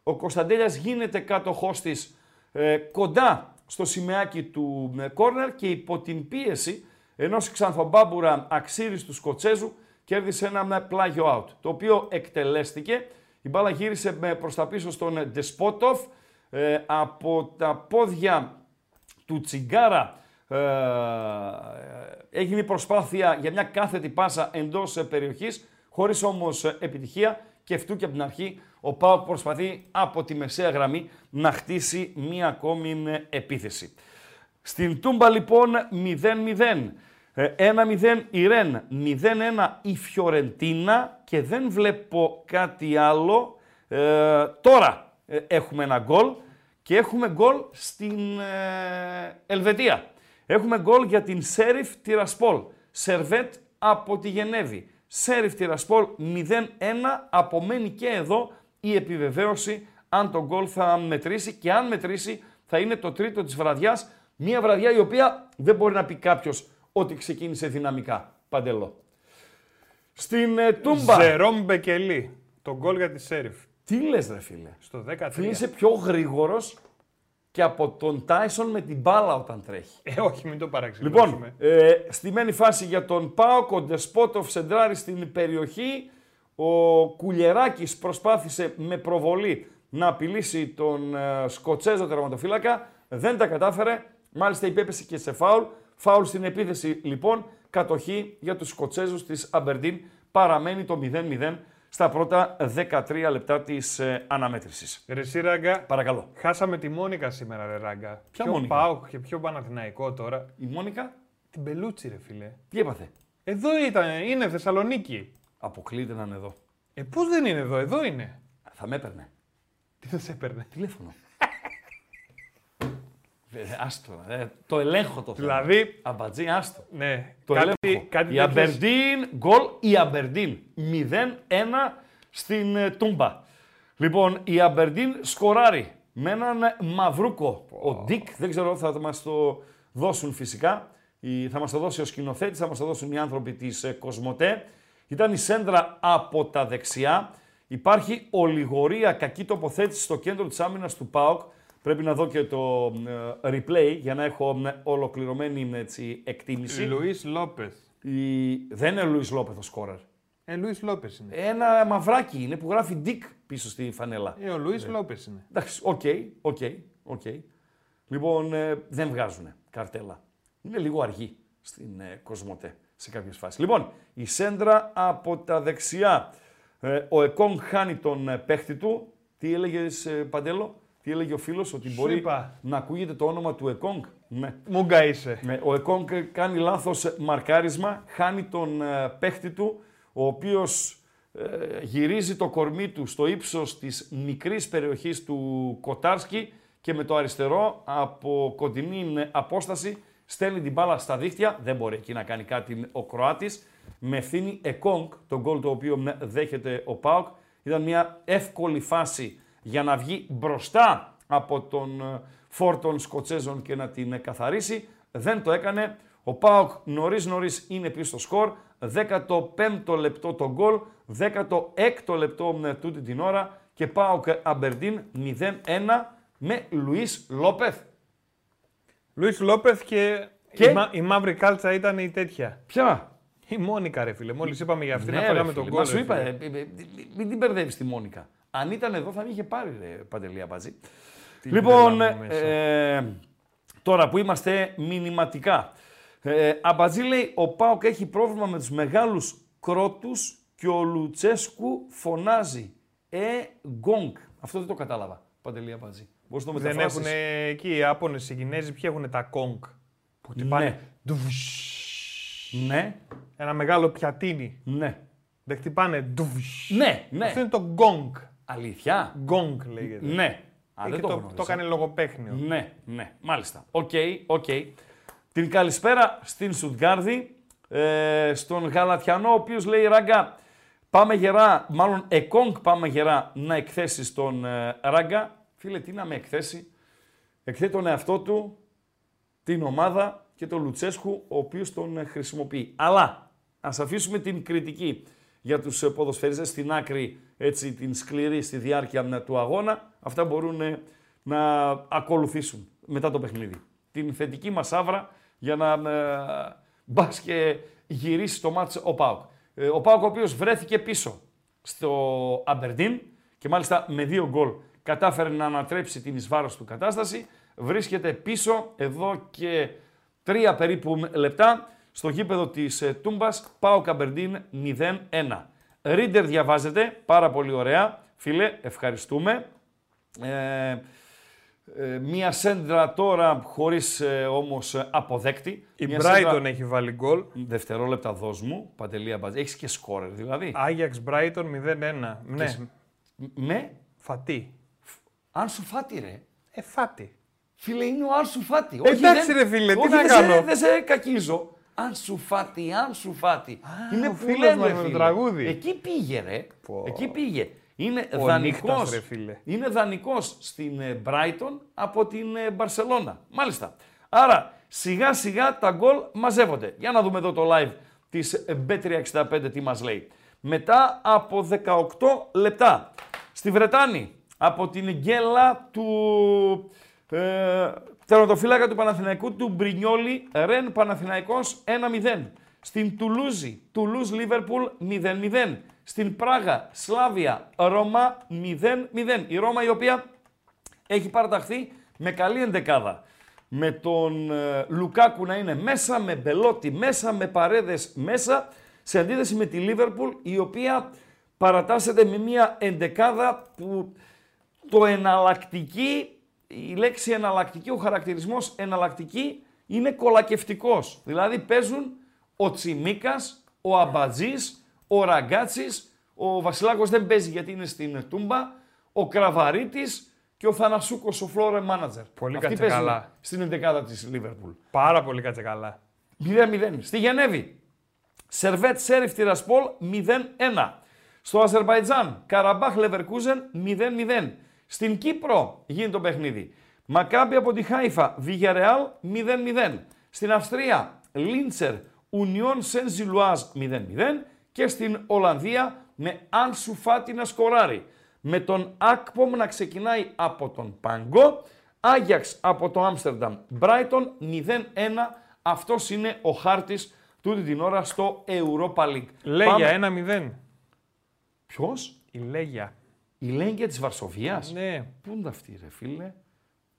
Ο Κωνσταντέλιας γίνεται κάτοχός της ε, κοντά στο σημαίακι του ε, κόρνερ και υπό την πίεση ενός ξανθομπάμπουρα αξίριστου Σκοτσέζου κέρδισε ένα ε, πλάγιο out, το οποίο εκτελέστηκε. Η μπάλα γύρισε ε, προς τα πίσω στον ε, Ντεσπότοφ ε, από τα πόδια του Τσιγκάρα ε, έγινε η προσπάθεια για μια κάθετη πάσα εντός ε, περιοχής, χωρίς όμως ε, επιτυχία και αυτού και από την αρχή ο Πάοκ προσπαθεί από τη μεσαία γραμμή να χτίσει μία ακόμη ε, επίθεση. Στην Τούμπα λοιπόν 0-0. Ε, 1-0 η Ρεν, 0-1 η Φιωρεντίνα και δεν βλέπω κάτι άλλο. Ε, τώρα ε, έχουμε ένα γκολ και έχουμε γκολ στην ε, Ελβετία. Έχουμε γκολ για την Σέριφ Τυρασπόλ. Σερβέτ από τη Γενέβη. Σέριφ Τυρασπόλ 0-1. Απομένει και εδώ η επιβεβαίωση αν το γκολ θα μετρήσει και αν μετρήσει θα είναι το τρίτο της βραδιάς. Μια βραδιά η οποία δεν μπορεί να πει κάποιος ότι ξεκίνησε δυναμικά. Παντελό. Στην ε, Τούμπα. Ζερόμ Μπεκελή. Το γκολ για τη Σέριφ. Τι λες ρε φίλε; Στο 13. Φίλε είσαι πιο γρήγορος και από τον Τάισον με την μπάλα όταν τρέχει. Ε, όχι, μην το παραξενεύσουμε. Λοιπόν, ε, στημένη φάση για τον Πάοκ, ο Ντεσπότοφ σεντράρει στην περιοχή. Ο Κουλιεράκης προσπάθησε με προβολή να απειλήσει τον ε, Σκοτσέζο τερματοφύλακα. Δεν τα κατάφερε. Μάλιστα υπέπεσε και σε φάουλ. Φάουλ στην επίθεση λοιπόν. Κατοχή για τους Σκοτσέζους της Αμπερντίν. Παραμένει το 0-0 στα πρώτα 13 λεπτά της ε, αναμέτρησης. Ρε εσύ, Ράγκα, Παρακαλώ. χάσαμε τη Μόνικα σήμερα, ρε Ράγκα. Ποια πιο Μόνικα; Πάοκ και πιο Παναθηναϊκό τώρα. Η Μόνικα; Την Πελούτσι, ρε φίλε. τι έπαθε; Εδώ ήταν, είναι Θεσσαλονίκη. Αποκλείται να είναι εδώ. Ε, πώς δεν είναι εδώ, εδώ είναι. Θα με έπαιρνε. Τι θα σε έπαιρνε; Τηλέφωνο. Ε, άστο, ε, το ελέγχω το θέμα. Δηλαδή, Αμπατζή, άστο. ναι, Το κάτι, ελέγχω. κάτι η τέτοιες- Αμπερντίν, γκολ η Αμπερντίν. 0-1 στην ε, Τούμπα. Λοιπόν, η Αμπερντίν σκοράρει με έναν ε, μαυρούκο. Ο Ντικ, δεν ξέρω, θα μας το δώσουν φυσικά. Η- θα μας το δώσει ο σκηνοθέτης, θα μας το δώσουν οι άνθρωποι της ε, Κοσμοτέ. Ήταν η σέντρα από τα δεξιά. Υπάρχει ολιγωρία, κακή τοποθέτηση στο κέντρο της άμυνας του ΠΑΟΚ. Πρέπει να δω και το ε, replay για να έχω ε, ολοκληρωμένη έτσι, εκτίμηση. Λουίς Λόπεθ. Η... Δεν είναι Λουίς Λόπεθ ο σκόρερ. Ε, Λουίς Λόπεθ είναι. Ένα μαυράκι είναι που γράφει Dick πίσω στη φανέλα. Ε, ο Λουίς Λόπεθ είναι. Εντάξει, OK, OK, OK. Λοιπόν, ε, δεν βγάζουν καρτέλα. Είναι λίγο αργή στην ε, Κοσμοτέ σε κάποιες φάσεις. Λοιπόν, η σέντρα από τα δεξιά. Ε, ο Εκόν χάνει τον ε, παίχτη του. Τι έλεγες, ε, Παντέλο, τι έλεγε ο φίλος, ότι Σου μπορεί είπα. να ακούγεται το όνομα του Εκόνγκ; Ναι. Μούγκα είσαι. Ναι, ο Εκόνγκ κάνει λάθος μαρκάρισμα, χάνει τον ε, παίχτη του, ο οποίος ε, γυρίζει το κορμί του στο ύψος της μικρής περιοχής του Κοτάρσκι και με το αριστερό από κοντινή ε, απόσταση στέλνει την μπάλα στα δίχτυα. Δεν μπορεί εκεί να κάνει κάτι ο Κροάτης. με ευθύνη Εκόνγκ, τον γκολ το οποίο δέχεται ο Πάοκ. Ήταν μια εύκολη φάση για να βγει μπροστά από τον ε, φόρτων Σκοτσέζων και να την καθαρίσει. Δεν το έκανε. Ο Πάοκ νωρίς νωρίς είναι πίσω στο σκορ. 15ο λεπτό το γκολ, 16ο λεπτό με τούτη την ώρα και Πάοκ Αμπερντίν 0-1 με Λουίς Λόπεθ. Λουίς Λόπεθ και, Και; Η, μα... η μαύρη κάλτσα ήταν η τέτοια. Ποια; Η Μόνικα ρε φίλε, μόλις είπαμε για αυτή Ναι, να ρε φάγαμε τον φίλε, κόλ. Μα σου ρε είπα, φίλε. ε, ε, ε, μην την μπερδεύεις τη Μόνικα. Αν ήταν εδώ θα την είχε πάρει ρε Παντελή Αμπατζή. Τι Λοιπόν, τρέλα μου μέσα. ε, τώρα που είμαστε μηνυματικά. Ε, Αμπατζή λέει, ο Πάοκ έχει πρόβλημα με τους μεγάλους κρότους και ο Λουτσέσκου φωνάζει. Ε, γκόγκ. Αυτό δεν το κατάλαβα. Παντελή Αμπατζή. Μπορείς να το Δεν μεταφράσεις. έχουν εκεί οι Άπωνες, οι Κινέζοι, ποιοι έχουν τα κόγκ. Που χτυπάνε. Ναι. ντουβσ. Ναι, Ένα μεγάλο πιατίνι. ναι. Δεν χτυπάνε. ντουβσ. Ναι, ναι. Αυτό είναι το γκόγκ. Αλήθεια; Γκόγκ λέγεται. Ναι. Α, Ε, δεν και το, το, γνώριζα. το έκανε λογοπαίχνιο. Ναι, ναι, μάλιστα. Οκ, οκ. Την καλησπέρα στην Σουτγκάρδη, ε, στον Γαλατιανό, ο οποίος λέει Ράγκα, πάμε γερά, μάλλον Εκόνγκ πάμε γερά να εκθέσεις στον ε, Ράγκα. Φίλε, τι να με εκθέσει. Εκθέτει τον εαυτό του, την ομάδα και τον Λουτσέσκου, ο οποίος τον ε, χρησιμοποιεί. Αλλά, ας αφήσουμε την κριτική για τους ε, ποδοσφαιριστές στην άκρη, έτσι, την σκληρή στη διάρκεια ε, του αγώνα. Αυτά μπορούν ε, να ακολουθήσουν μετά το παιχνίδι. Την θετική μας άβρα για να ε, μπας και γυρίσει το μάτς ο Πάουκ. Ε, ο Πάουκ ο οποίος βρέθηκε πίσω στο Αμπερντίν και μάλιστα με δύο γκολ κατάφερε να ανατρέψει την εις βάρος του κατάσταση. Βρίσκεται πίσω εδώ και τρία περίπου λεπτά στο γήπεδο της ε, Τούμπας, πάω Καμπερντίν 0-1. Ρίντερ διαβάζετε, πάρα πολύ ωραία. Φίλε, ευχαριστούμε. Ε, ε, μία σέντρα τώρα χωρίς ε, όμως ε, αποδέκτη. Η Μία Brighton σέντρα- έχει βάλει γκολ. Δευτερόλεπτα δώσ' μου, Παντελία Μπατζή. Έχεις και σκόρερ δηλαδή. Άγιαξ Brighton 0-1. Ναι, σ- Με; Φατί. Άνσου Φάτι ρε. Ε, φάτι. Φίλε, είναι ο Άνσου Φάτι. Εντάξει, ρε φίλε, τι όχι, να δεν κάνω. Σε, δεν σε κακίζω. Άνσου Φάτι, Άνσου Φάτι. είναι ο που φίλος λένε, μας ρε με το φίλε. τραγούδι. Εκεί πήγε ρε. Πω. Εκεί πήγε. Είναι Ο δανεικός, νύχτας, ρε φίλε. είναι δανεικός στην ε, Brighton από την ε, Μπαρσελώνα. Μάλιστα. Άρα σιγά σιγά τα γκολ μαζεύονται. Για να δούμε εδώ το live της ε, Bet365 τι μας λέει. Μετά από 18 λεπτά στη Βρετάνη από την γκέλα του ε, τερματοφύλακα του Παναθηναϊκού του Μπρινιόλη Ρεν Παναθηναϊκός 1-0. Στην Τουλούζη, Τουλούζ Λίβερπουλ 0-0. Στην Πράγα, Σλάβια, Ρώμα 0-0. Η Ρώμα η οποία έχει παραταχθεί με καλή εντεκάδα. Με τον ε, Λουκάκου να είναι μέσα, με Μπελότη μέσα, με Παρέδες μέσα, σε αντίθεση με τη Λίβερπουλ η οποία παρατάσσεται με μια εντεκάδα που το εναλλακτική, η λέξη εναλλακτική, ο χαρακτηρισμός εναλλακτική είναι κολακευτικός. Δηλαδή παίζουν ο Τσιμίκας, ο Αμπατζής, ο Ραγκάτσης, ο Βασιλάκος δεν παίζει γιατί είναι στην Τούμπα, ο Κραβαρίτης και ο Θανασούκος, ο φλόρε μάνατζερ. Πολύ Αυτοί κάτσε παίζουν καλά. στην εντεκάδα της Λίβερπουλ. Πάρα πολύ κάτσε καλά. 0-0. Στη Γενέβη. Σερβέτ Σέριφ Τυρασπόλ 0-1. Στο Αζερβαϊτζάν Καραμπάχ Λεβερκούζεν 0-0. Στην Κύπρο γίνεται το παιχνίδι. Μακάμπι από τη Χάιφα Βιγερεάλ 0-0. Στην Αυστρία Λίντσερ Ουνιόν Σεν Ζιλουάζ 0-0. Και στην Ολλανδία με Άνσου Φάτι να σκοράρει. Με τον Ακπομ να ξεκινάει από τον Παγκό. Άγιαξ από το Άμστερνταμ. Μπράιτον 0-1. Αυτός είναι ο χάρτης τούτη την ώρα στο Europa League. Λέγια 1-0. Ποιος; Η Λέγια. Η Λέγκια της Βαρσοβίας. Ναι. Πού είναι αυτή ρε φίλε.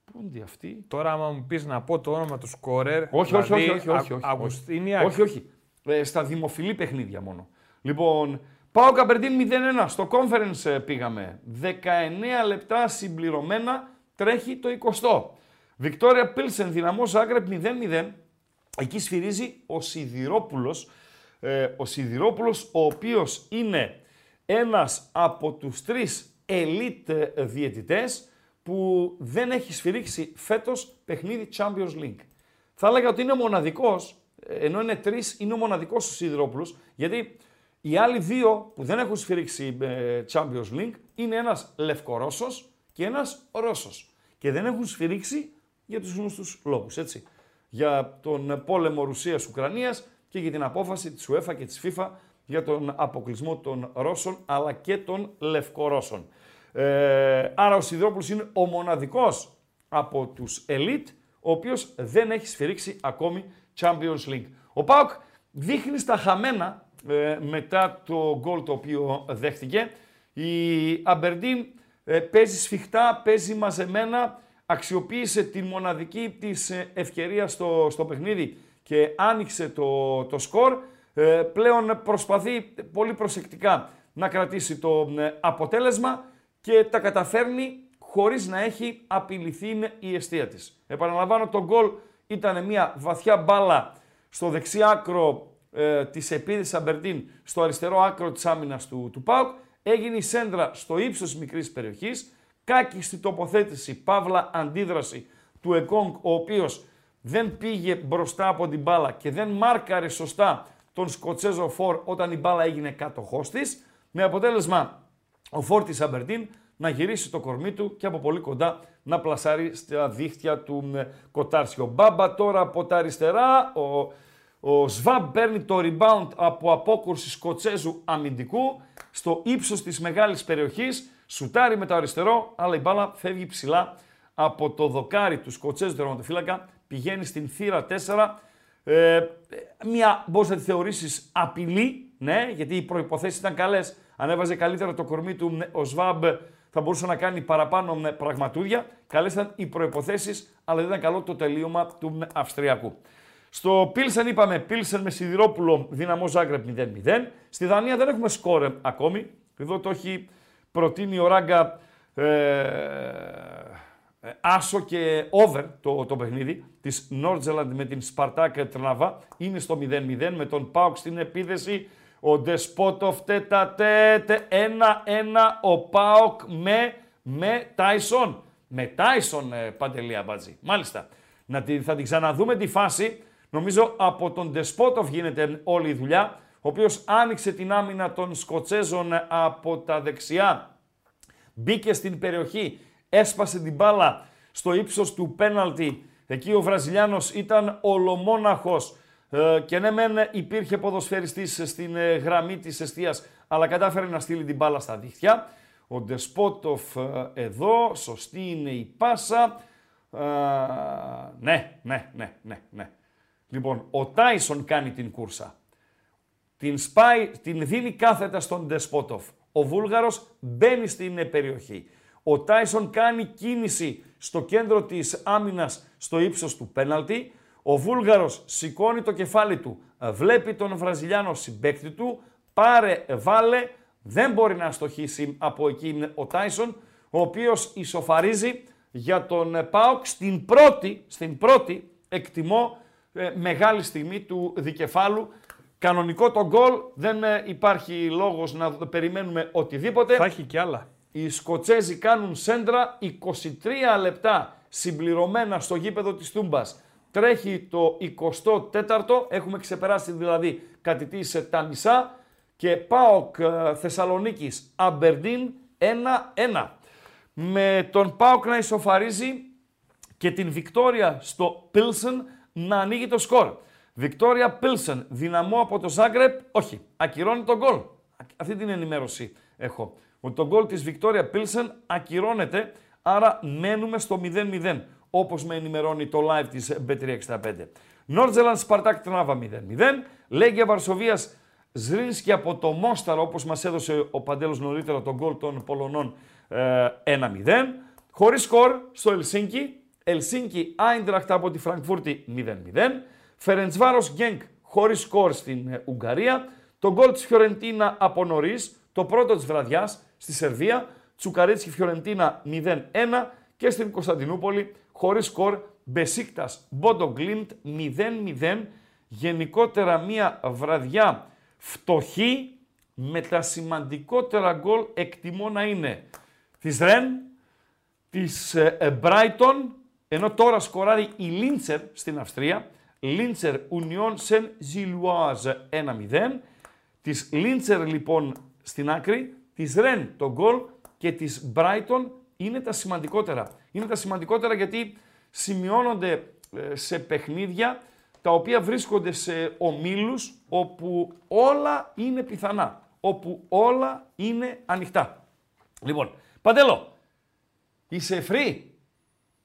Πού είναι αυτή. Τώρα, άμα μου πεις να πω το όνομα του σκόρερ. Όχι, όχι, δηλαδή, όχι, όχι, όχι, όχι. Α- Αγουστίνιακ. Όχι, όχι. Ε, στα δημοφιλή παιχνίδια μόνο. Λοιπόν, πάω Καμπερντίν 0-1. Στο conference ε, πήγαμε. 19 λεπτά συμπληρωμένα τρέχει το 20. Βικτόρια Πίλσεν, δυναμό Ζάγκρεπ 0-0. Εκεί σφυρίζει ο Σιδηρόπουλος. Ε, ο Σιδηρόπουλος, ο οποίος είναι ένας από τους τρεις elite ε, διαιτητές που δεν έχει σφυρίξει φέτος παιχνίδι Champions League. Θα έλεγα ότι είναι μοναδικός, ενώ είναι τρεις, είναι ο μοναδικός ο Σιδηρόπουλος. Γιατί οι άλλοι δύο που δεν έχουν σφυρίξει ε, Champions League είναι ένας Λευκορώσος και ένας Ρώσος. Και δεν έχουν σφυρίξει για τους γνωστούς λόγους. Έτσι. Για τον πόλεμο Ρουσία-Ουκρανία και για την απόφαση της UEFA και της FIFA για τον αποκλεισμό των Ρώσων αλλά και των Λευκορώσων. Ε, άρα ο Σιδηρόπουλος είναι ο μοναδικός από τους Elite ο οποίος δεν έχει σφυρίξει ακόμη Champions League. Ο Πάοκ δείχνει στα χαμένα ε, μετά το γκολ το οποίο δέχτηκε. Η Αμπερντίν ε, παίζει σφιχτά, παίζει μαζεμένα, αξιοποίησε τη μοναδική της ε, ευκαιρία στο, στο παιχνίδι και άνοιξε το, το σκορ. πλέον προσπαθεί πολύ προσεκτικά να κρατήσει το αποτέλεσμα και τα καταφέρνει χωρίς να έχει απειληθεί η αιστεία της. Επαναλαμβάνω, το γκολ ήταν μια βαθιά μπάλα στο δεξί άκρο ε, της επίδεσης Αμπερντίν, στο αριστερό άκρο της άμυνας του, του ΠΑΟΚ. Έγινε η σέντρα στο ύψος της μικρής περιοχής, κάκιστη τοποθέτηση, παύλα αντίδραση του Εκόνγκ, ο οποίος δεν πήγε μπροστά από την μπάλα και δεν μάρκαρε σωστά τον Σκοτσέζο Φορ όταν η μπάλα έγινε κάτοχός της, με αποτέλεσμα ο Φορ της Αμπερντίν να γυρίσει το κορμί του και από πολύ κοντά να πλασάρει στα δίχτυα του Κοτάρσιο. Μπάμπα τώρα από τα αριστερά, ο, ο Σβάμπ παίρνει το rebound από απόκρουση Σκοτσέζου αμυντικού στο ύψος της μεγάλης περιοχής, σουτάρει με το αριστερό, αλλά η μπάλα φεύγει ψηλά από το δοκάρι του Σκοτσέζου τερματοφύλακα, πηγαίνει στην θύρα 4, ε, μια μπορείς να τη θεωρήσεις απειλή, ναι, γιατί οι προποθέσει ήταν καλές. Αν έβαζε καλύτερα το κορμί του ο Σβάμπ, θα μπορούσε να κάνει παραπάνω με πραγματούδια. Καλέ ήταν οι προποθέσει, αλλά δεν ήταν καλό το τελείωμα του Αυστριακού. Στο Πίλσεν είπαμε Πίλσεν με Σιδηρόπουλο, δυναμό Ζάγκρεπ 0-0. Στη Δανία δεν έχουμε σκόρ ακόμη. Εδώ το έχει προτείνει ο Ράγκα ε, άσο και over το, το παιχνίδι της Νόρτζελαντ με την Σπαρτάκ Τρναβά. Είναι στο 0-0 με τον Πάουκ στην επίδεση. Ο Ντεσπότοφ τέτα τέτε, ένα-ένα ο Πάοκ με, με Τάισον. Με Τάισον, ε, Παντελία Μπατζή. Μάλιστα. Να τη, θα την ξαναδούμε τη φάση. Νομίζω από τον Ντεσπότοφ γίνεται όλη η δουλειά. Ο οποίος άνοιξε την άμυνα των Σκοτσέζων από τα δεξιά. Μπήκε στην περιοχή, έσπασε την μπάλα στο ύψος του πέναλτι. Εκεί ο Βραζιλιάνος ήταν ολομόναχος ε, και ναι, μεν υπήρχε ποδοσφαιριστής στην ε, γραμμή της εστίας, αλλά κατάφερε να στείλει την μπάλα στα δίχτυα. Ο Ντεσπότοφ ε, εδώ, σωστή είναι η πάσα. ναι, ναι, ναι, ναι, ναι. Λοιπόν, ο Τάισον κάνει την κούρσα. Την σπάει, την δίνει κάθετα στον Ντεσπότοφ. Ο Βούλγαρος μπαίνει στην περιοχή. Ο Τάισον κάνει κίνηση στο κέντρο της άμυνας στο ύψος του πέναλτι. Ο Βούλγαρος σηκώνει το κεφάλι του, ε, βλέπει τον Βραζιλιάνο συμπέκτη του, πάρε, βάλε, δεν μπορεί να αστοχήσει από εκεί ο Τάισον, ο οποίος ισοφαρίζει για τον ε, ΠΑΟΚ στην πρώτη, στην πρώτη εκτιμώ ε, μεγάλη στιγμή του δικεφάλου. Κανονικό το γκολ, δεν υπάρχει λόγος να περιμένουμε οτιδήποτε. Θα έχει κι άλλα. Οι Σκοτσέζοι κάνουν σέντρα 23 λεπτά συμπληρωμένα στο γήπεδο της Τούμπας. Τρέχει το 24ο, έχουμε ξεπεράσει δηλαδή κάτι σε τα μισά και ΠΑΟΚ ε, Θεσσαλονίκης Αμπερντίν 1-1. Με τον ΠΑΟΚ να ισοφαρίζει και την Βικτόρια στο Πίλσεν να ανοίγει το σκορ. Βικτόρια Πίλσεν, δυναμό από το Ζάγκρεπ, όχι, ακυρώνει τον γκολ. Αυτή την ενημέρωση έχω. Ότι το γκολ της Βικτόρια Πίλσεν ακυρώνεται, άρα μένουμε στο 0-0 όπως με ενημερώνει το live της B365. Νόρτζελαντ Σπαρτάκ Τρνάβα 0-0. Λέγκια Βαρσοβίας Ζρίνσκι από το Μόσταρο όπως μας έδωσε ο Παντέλος νωρίτερα τον γκολ των Πολωνών 1-0. Ε, Χωρίς σκορ στο Ελσίνκι. Ελσίνκι Άιντραχτ από τη Φραγκφούρτη 0-0. Φερεντσβάρος Γκένκ χωρίς σκορ στην ε, Ουγγαρία. Το γκολ της Φιωρεντίνα από νωρίς, το πρώτο της βραδιάς στη Σερβία. Τσουκαρίτσι Φιωρεντίνα 0-1 και στην Κωνσταντινούπολη χωρίς σκορ Μπεσίκτας Μπόντο Γκλίντ 0-0. Γενικότερα μια βραδιά φτωχή με τα σημαντικότερα γκολ εκτιμώ να είναι της Ρεν, της Μπράιτον, ενώ τώρα σκοράρει η Λίντσερ στην Αυστρία, Λίντσερ Union Saint Gilloise 1-0. Της Λίντσερ λοιπόν στην άκρη, της Ρεν το γκολ και της Brighton είναι τα σημαντικότερα. Είναι τα σημαντικότερα γιατί σημειώνονται ε, σε παιχνίδια τα οποία βρίσκονται σε ομίλους όπου όλα είναι πιθανά, όπου όλα είναι ανοιχτά. Λοιπόν, Παντέλο, είσαι free,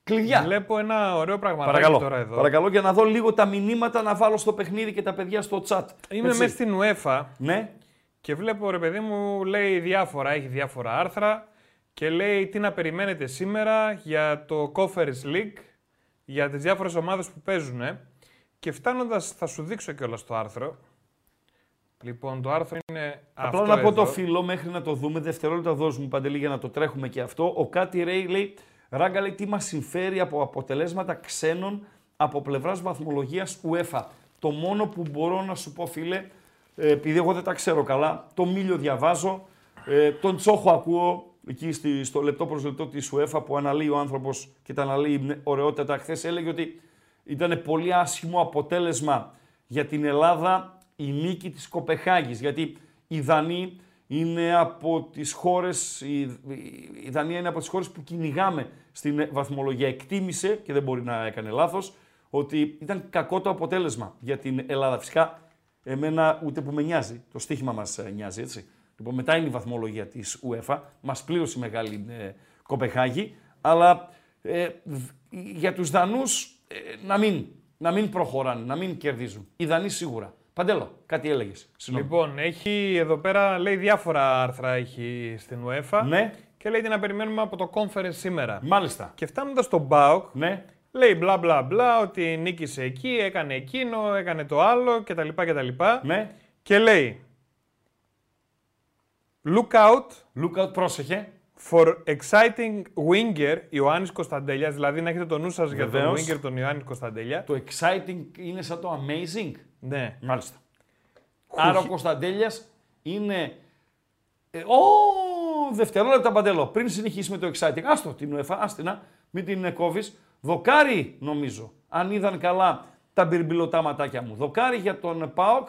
κλειδιά. Βλέπω ένα ωραίο πραγματάκι Παρακαλώ, τώρα εδώ. παρακαλώ για να δω λίγο τα μηνύματα να βάλω στο παιχνίδι και τα παιδιά στο chat. Είμαι Έτσι. μέσα στην UEFA Ναι, και βλέπω ρε παιδί μου λέει διάφορα, έχει διάφορα άρθρα και λέει τι να περιμένετε σήμερα για το Conference League, για τις διάφορες ομάδες που παίζουν. Και φτάνοντας θα σου δείξω κιόλας το άρθρο. Λοιπόν, το άρθρο είναι Απλά αυτό να πω εδώ. το φίλο μέχρι να το δούμε. Δευτερόλεπτα δώσ' μου παντελή για να το τρέχουμε και αυτό. Ο Κάτι Ρέι λέει, Ράγκα λέει τι μας συμφέρει από αποτελέσματα ξένων από πλευράς βαθμολογίας UEFA. Το μόνο που μπορώ να σου πω φίλε, ε, επειδή εγώ δεν τα ξέρω καλά, το Μίλιο διαβάζω, ε, τον Τσόχο ακούω εκεί στη, στο λεπτό προς λεπτό της UEFA που αναλύει ο άνθρωπος και τα αναλύει με ωραιότατα. Χθες έλεγε ότι ήταν πολύ άσχημο αποτέλεσμα για την Ελλάδα η νίκη της Κοπεχάγης, γιατί οι Δανείοι είναι από τις χώρες, η, η Δανία είναι από τις χώρες που κυνηγάμε στην βαθμολογία. Εκτίμησε, και δεν μπορεί να έκανε λάθος, ότι ήταν κακό το αποτέλεσμα για την Ελλάδα. Φυσικά, εμένα ούτε που με νοιάζει, το στοίχημα μας ε, νοιάζει, έτσι. Λοιπόν, μετά είναι η βαθμολογία της UEFA, μας πλήρωσε η μεγάλη ε, Κοπεχάγη, αλλά ε, β- για τους Δανούς ε, να, μην, να μην προχωράνε, να μην κερδίζουν. Οι Δανείοι σίγουρα. Παντέλο, κάτι έλεγες. Συγγνώμη. Λοιπόν, έχει εδώ πέρα, λέει διάφορα άρθρα έχει στην UEFA Ναι, και λέει τι να περιμένουμε από το conference σήμερα. μάλιστα. Και φτάνοντας στον BAUK, Ναι, λέει μπλα μπλα μπλα ότι νίκησε εκεί, έκανε εκείνο, έκανε το άλλο κτλ. κτλ. ναι. Και λέει Look out Look out, πρόσεχε. for exciting winger Ιωάννης Κωνσταντέλιας, δηλαδή να έχετε το νου σας για τον Βεβαίως. winger τον Ιωάννη Κωνσταντέλια. Το exciting είναι σαν το amazing. Ναι. Μάλιστα. Άρα ο Κωνσταντέλιας είναι... Ε, Ω, δευτερόλεπτα Παντέλο, πριν συνεχίσει με το exciting. Άστο την UEFA, άστινα, μην την ε, κόβεις. Δοκάρι νομίζω, αν είδαν καλά τα μπυρμπιλωτά ματάκια μου. Δοκάρι για τον ΠΑΟΚ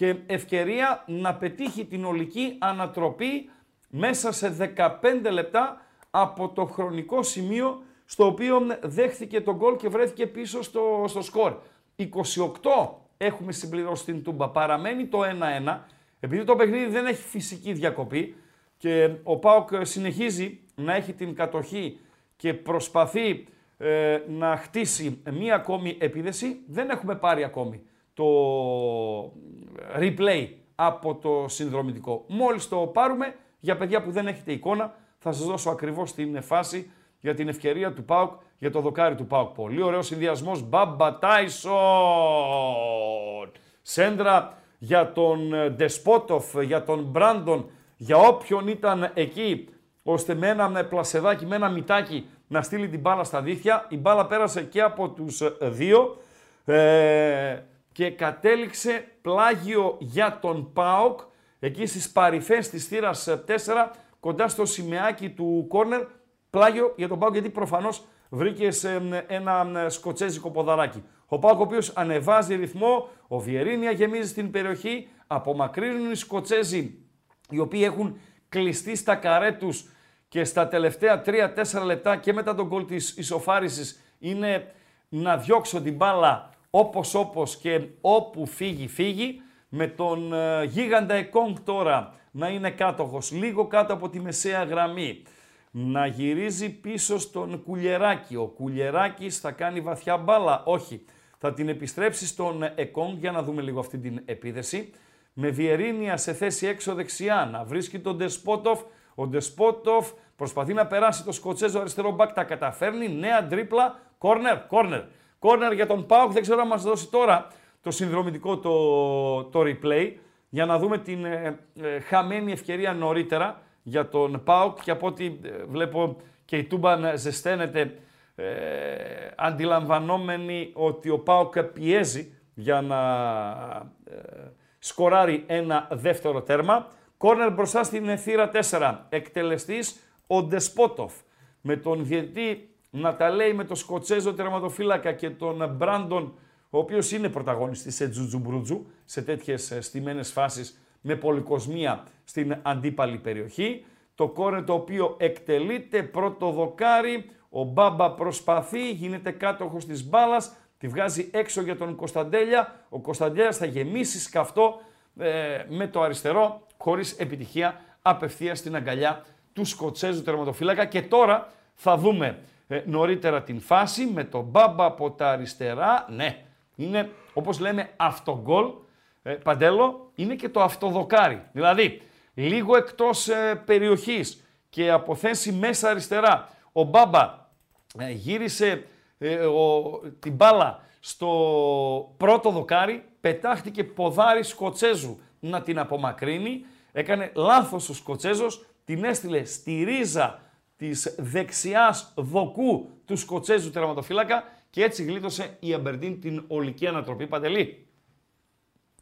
και ευκαιρία να πετύχει την ολική ανατροπή μέσα σε 15 λεπτά από το χρονικό σημείο στο οποίο δέχθηκε τον γκολ και βρέθηκε πίσω στο, στο σκορ. 28 έχουμε συμπληρώσει την Τούμπα. Παραμένει το 1-1. Επειδή το παιχνίδι δεν έχει φυσική διακοπή και ο Πάοκ συνεχίζει να έχει την κατοχή και προσπαθεί ε, να χτίσει μία ακόμη επίδεση, δεν έχουμε πάρει ακόμη το replay από το συνδρομητικό. Μόλις το πάρουμε, για παιδιά που δεν έχετε εικόνα, θα σας δώσω ακριβώς την φάση για την ευκαιρία του ΠΑΟΚ, για το δοκάρι του ΠΑΟΚ. Πολύ ωραίο συνδυασμός, Μπάμπα Τάισον. Σέντρα για τον ε, Ντεσπότοφ, για τον Μπράντον, για όποιον ήταν εκεί, ώστε με ένα με πλασεδάκι, με ένα μητάκι να στείλει την μπάλα στα δίχτυα. Η μπάλα πέρασε και από τους ε, δύο ε, και κατέληξε πλάγιο για τον ΠΑΟΚ εκεί στις παρυφές της θύρας 4 κοντά στο σημαίακι του κόρνερ πλάγιο για τον ΠΑΟΚ γιατί προφανώς βρήκε σε ένα ε, σκοτσέζικο ποδαράκι. Ο ΠΑΟΚ ο οποίος ανεβάζει ρυθμό, ο Βιερίνια γεμίζει στην περιοχή, απομακρύνουν οι Σκοτσέζοι οι οποίοι έχουν κλειστεί στα καρέ τους και στα τελευταία 3-4 λεπτά και μετά τον γκολ της ισοφάρισης είναι να διώξω την μπάλα όπως όπως και όπου φύγει φύγει με τον ε, γίγαντα Εκόνγκ τώρα να είναι κάτοχος λίγο κάτω από τη μεσαία γραμμή να γυρίζει πίσω στον Κουλιεράκη. Ο Κουλιεράκης θα κάνει βαθιά μπάλα. Όχι. Θα την επιστρέψει στον Εκόνγκ για να δούμε λίγο αυτή την επίδεση. Με Βιερίνια σε θέση έξω δεξιά να βρίσκει τον Ντεσπότοφ. Ο Ντεσπότοφ προσπαθεί να περάσει το Σκοτσέζο αριστερό μπακ. Τα καταφέρνει. Νέα τρίπλα. Κόρνερ, κόρνερ. Κόρνερ για τον Πάουκ. Δεν ξέρω αν μας δώσει τώρα το συνδρομητικό το, το replay για να δούμε την ε, ε, χαμένη ευκαιρία νωρίτερα για τον ΠΑΟΚ και από ό,τι ε, βλέπω και η Τούμπα να ζεσταίνεται ε, αντιλαμβανόμενη ότι ο ΠΑΟΚ πιέζει για να ε, σκοράρει ένα δεύτερο τέρμα. Κόρνερ μπροστά στην θύρα 4. Εκτελεστής ο Ντεσπότοφ. Με τον διετή να τα λέει με τον Σκοτσέζο τερματοφύλακα και τον Μπράντον ο οποίος είναι πρωταγωνιστής σε τζουτζουμπρούτζου, σε τέτοιες ε, στημένες φάσεις με πολυκοσμία στην αντίπαλη περιοχή. Το κόρε το οποίο εκτελείται πρώτο δοκάρι, ο Μπάμπα προσπαθεί, γίνεται κάτοχος της μπάλας, τη βγάζει έξω για τον Κωνσταντέλια. Ο Κωνσταντέλιας θα γεμίσει σκαυτό ε, με το αριστερό, χωρίς επιτυχία, απευθείας στην αγκαλιά του Σκοτσέζου τερματοφύλακα. Και τώρα θα δούμε ε, νωρίτερα την φάση με τον Μπάμπα από τα αριστερά. Ναι, είναι όπως λέμε αυτογκολ. Ε, παντέλο, είναι και το αυτοδοκάρι. Δηλαδή, λίγο εκτός ε, περιοχής και από θέση μέσα αριστερά. Ο Μπάμπα ε, γύρισε ο, την μπάλα στο πρώτο δοκάρι, πετάχτηκε ποδάρι Σκοτσέζου να την απομακρύνει. Έκανε λάθος ο Σκοτσέζος, την έστειλε στη ρίζα της δεξιάς δοκού του Σκοτσέζου τερματοφύλακα και έτσι γλίτωσε η Αμπερντίν την ολική ανατροπή Παντελή.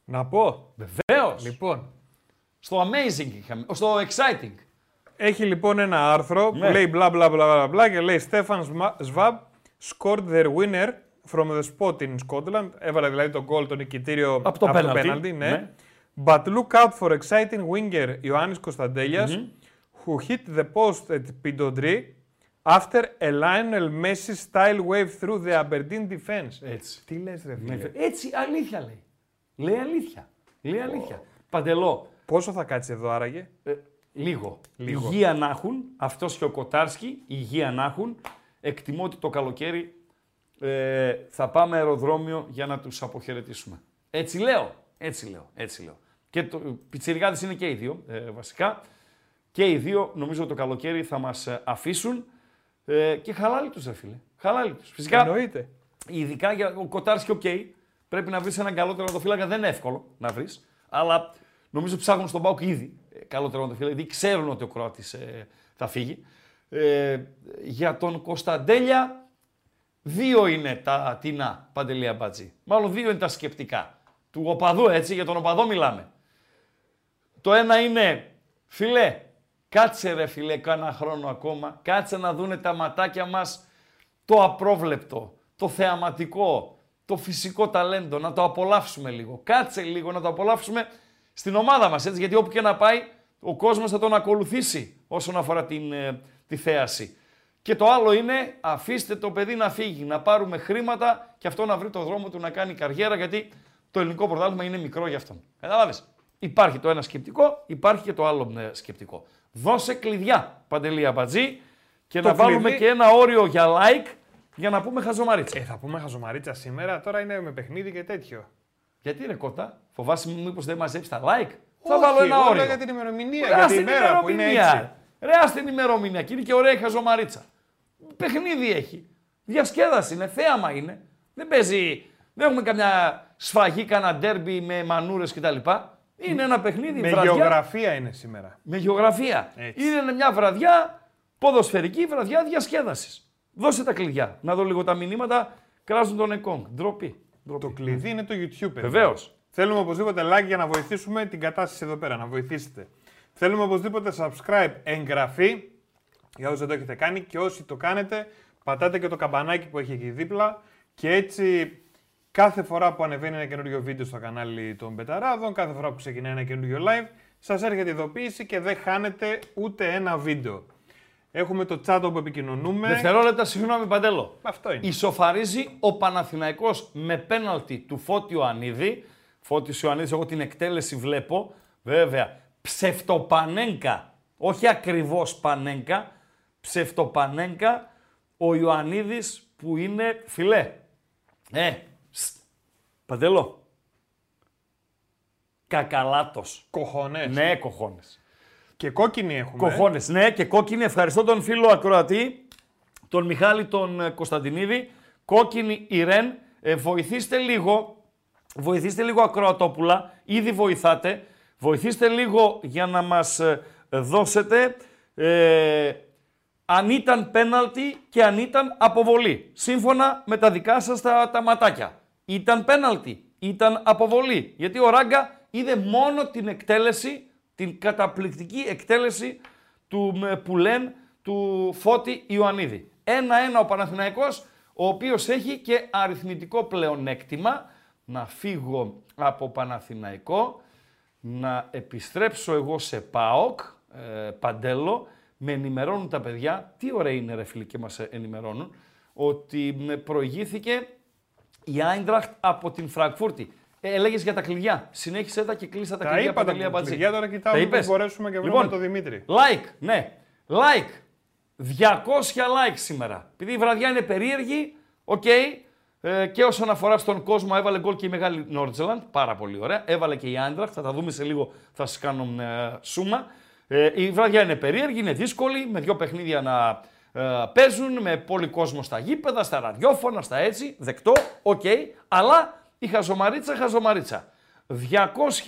Να πω. Βεβαίως. Λοιπόν. Στο amazing είχαμε, στο exciting. Έχει λοιπόν ένα άρθρο που ναι. λέει μπλα μπλα μπλα μπλα και λέει Στέφαν Σβάμπ scored their winner from the spot in Scotland. Έβαλε δηλαδή τον goal, το νικητήριο από το penalty. ναι. ναι. But look out for exciting winger Ιωάννης Κωνσταντέλιας mm-hmm. Who hit the post at Pidodri after a Lionel Messi style wave through the Aberdeen defense. Έτσι. Τι λες ρε φίλε. Έτσι αλήθεια λέει. Λέει αλήθεια. Λέει αλήθεια. Oh. Παντελό. Πόσο θα κάτσει εδώ άραγε; Ε, λίγο. λίγο. Υγεία να έχουν. Αυτός και ο Κοτάρσκι. Υγεία να έχουν. Εκτιμώ ότι το καλοκαίρι ε, θα πάμε αεροδρόμιο για να τους αποχαιρετήσουμε. Έτσι λέω. Έτσι λέω. Έτσι λέω. Και το, πιτσιρικάδες είναι και οι δύο ε, βασικά. Και οι δύο νομίζω το καλοκαίρι θα μας ε, αφήσουν. Ε, και χαλάλι τους, ρε φίλε. Χαλάλι τους. Φυσικά, Εννοείται. ειδικά για ο Κοτάρσκι, OK, okay, πρέπει να βρεις έναν καλό τερματοφύλακα. Δεν είναι εύκολο να βρεις. Αλλά νομίζω ψάχνουν στον ΠΑΟΚ ήδη ε, καλό τερματοφύλακα, γιατί ξέρουν ότι ο Κροάτης ε, θα φύγει. Ε, για τον Κωνσταντέλια, δύο είναι τα τεινά παντελία μπατζή. Μάλλον δύο είναι τα σκεπτικά. Του οπαδού έτσι, για τον οπαδό μιλάμε. Το ένα είναι, φιλέ, κάτσε ρε φιλέ κάνα χρόνο ακόμα, κάτσε να δούνε τα ματάκια μας το απρόβλεπτο, το θεαματικό, το φυσικό ταλέντο, να το απολαύσουμε λίγο. Κάτσε λίγο να το απολαύσουμε στην ομάδα μας, έτσι, γιατί όπου και να πάει, ο κόσμος θα τον ακολουθήσει όσον αφορά την, ε, τη θέαση. Και το άλλο είναι, αφήστε το παιδί να φύγει, να πάρουμε χρήματα και αυτό να βρει το δρόμο του να κάνει καριέρα, γιατί το ελληνικό πρωτάθλημα είναι μικρό για αυτόν. Κατάλαβες; Υπάρχει το ένα σκεπτικό, υπάρχει και το άλλο ε, σκεπτικό. Δώσε κλειδιά, Παντελή Αμπατζή, και να βάλουμε και ένα όριο για like για να πούμε χαζομαρίτσα. Ε, θα πούμε χαζομαρίτσα σήμερα, τώρα είναι με παιχνίδι και τέτοιο. Γιατί είναι κότα, φοβάσαι μήπως δεν μαζέψεις τα like; θα βάλω ένα όριο. για την ημερομηνία, για την ημέρα που είναι έτσι. Ρε, την ημερομηνία και είναι και ωραία η χαζομαρίτσα. Παιχνίδι έχει. Διασκέδαση είναι, θέαμα είναι. Δεν παίζει, δεν έχουμε καμιά σφαγή, κανένα ντέρμπι με μανούρες κτλ. Είναι ένα παιχνίδι. Με βραδιά. γεωγραφία είναι σήμερα. Με γεωγραφία. Είναι μια βραδιά, ποδοσφαιρική βραδιά διασκέδασης. Δώσε τα κλειδιά. Να δω λίγο τα μηνύματα. Κράζουν τον Εκόνγκ. Ντροπή. Το κλειδί είναι το YouTube. Βεβαίως. Θέλουμε οπωσδήποτε like για να βοηθήσουμε την κατάσταση εδώ πέρα, να βοηθήσετε. Θέλουμε οπωσδήποτε subscribe, εγγραφή για όσοι δεν το έχετε κάνει και όσοι το κάνετε, πατάτε και το καμπανάκι που έχει εκεί δίπλα και έτσι κάθε φορά που ανεβαίνει ένα καινούριο βίντεο στο κανάλι των Μπεταράδων, κάθε φορά που ξεκινάει ένα καινούριο live, σας έρχεται ειδοποίηση και δεν χάνετε ούτε ένα βίντεο. Έχουμε το chat όπου επικοινωνούμε. Δευτερόλεπτα, συγγνώμη Παντέλο. Αυτό είναι. Ισοφαρίζει ο Παναθηναϊκός με πέναλτι του Φώτιου Ανίδη. Φώτιο Ιωαννίδης, εγώ την εκτέλεση βλέπω. Βέβαια, ψευτοπανέγκα, όχι ακριβώς πανέγκα, ψευτοπανέγκα, ο Ιωαννίδης που είναι φιλέ. Ε, Παντέλο. Κακαλάτος. Κοχώνες. Ναι, κοχώνες. Και κόκκινη έχουμε. Κοχώνες, ναι, και κόκκινη. Ευχαριστώ τον φίλο ακροατή, τον Μιχάλη τον ε, Κωνσταντινίδη. Κόκκινη Ιρέν. Ε, βοηθήστε λίγο, βοηθήστε λίγο ακροατόπουλα, ήδη βοηθάτε. Βοηθήστε λίγο για να μας ε, δώσετε ε, αν ήταν πέναλτι και αν ήταν αποβολή. Σύμφωνα με τα δικά σας τα, τα ματάκια. Ήταν πέναλτι, ήταν αποβολή. Γιατί ο Ράγκα είδε μόνο την εκτέλεση την καταπληκτική εκτέλεση του Πουλέν του Φώτη Ιωαννίδη. Ένα-ένα ο Παναθηναϊκός, ο οποίος έχει και αριθμητικό πλεονέκτημα. Να φύγω από Παναθηναϊκό, να επιστρέψω εγώ σε ΠΑΟΚ, ε, Παντέλο, με ενημερώνουν τα παιδιά, τι ωραία είναι ρε φίλοι και μας ενημερώνουν, ότι προηγήθηκε η Άιντραχτ από την Φραγκφούρτη. Ε, Έλεγες για τα κλειδιά. Συνέχισε τα και κλείσα τα, Τα κλειδιά. είπα τα Παντελή Αμπατζή. κλειδιά, τώρα κοιτάμε είπες; που μπορέσουμε και βρούμε Λοιπόν, τον Δημήτρη. Like, ναι. Like. 200 like σήμερα. Επειδή η βραδιά είναι περίεργη, οκ. Ε, και όσον αφορά στον κόσμο, έβαλε γκολ και η μεγάλη Νόρτζελαντ. Πάρα πολύ ωραία. Έβαλε και η Άιντραχτ. Θα τα δούμε σε λίγο, θα σας κάνω ε, σούμα. Ε, η βραδιά είναι περίεργη, είναι δύσκολη, με δύο παιχνίδια να ε, παίζουν, με πολύ κόσμο στα γήπεδα, στα ραδιόφωνα, στα έτσι. Δεκτό, οκ. Αλλά η χαζομαρίτσα, χαζομαρίτσα.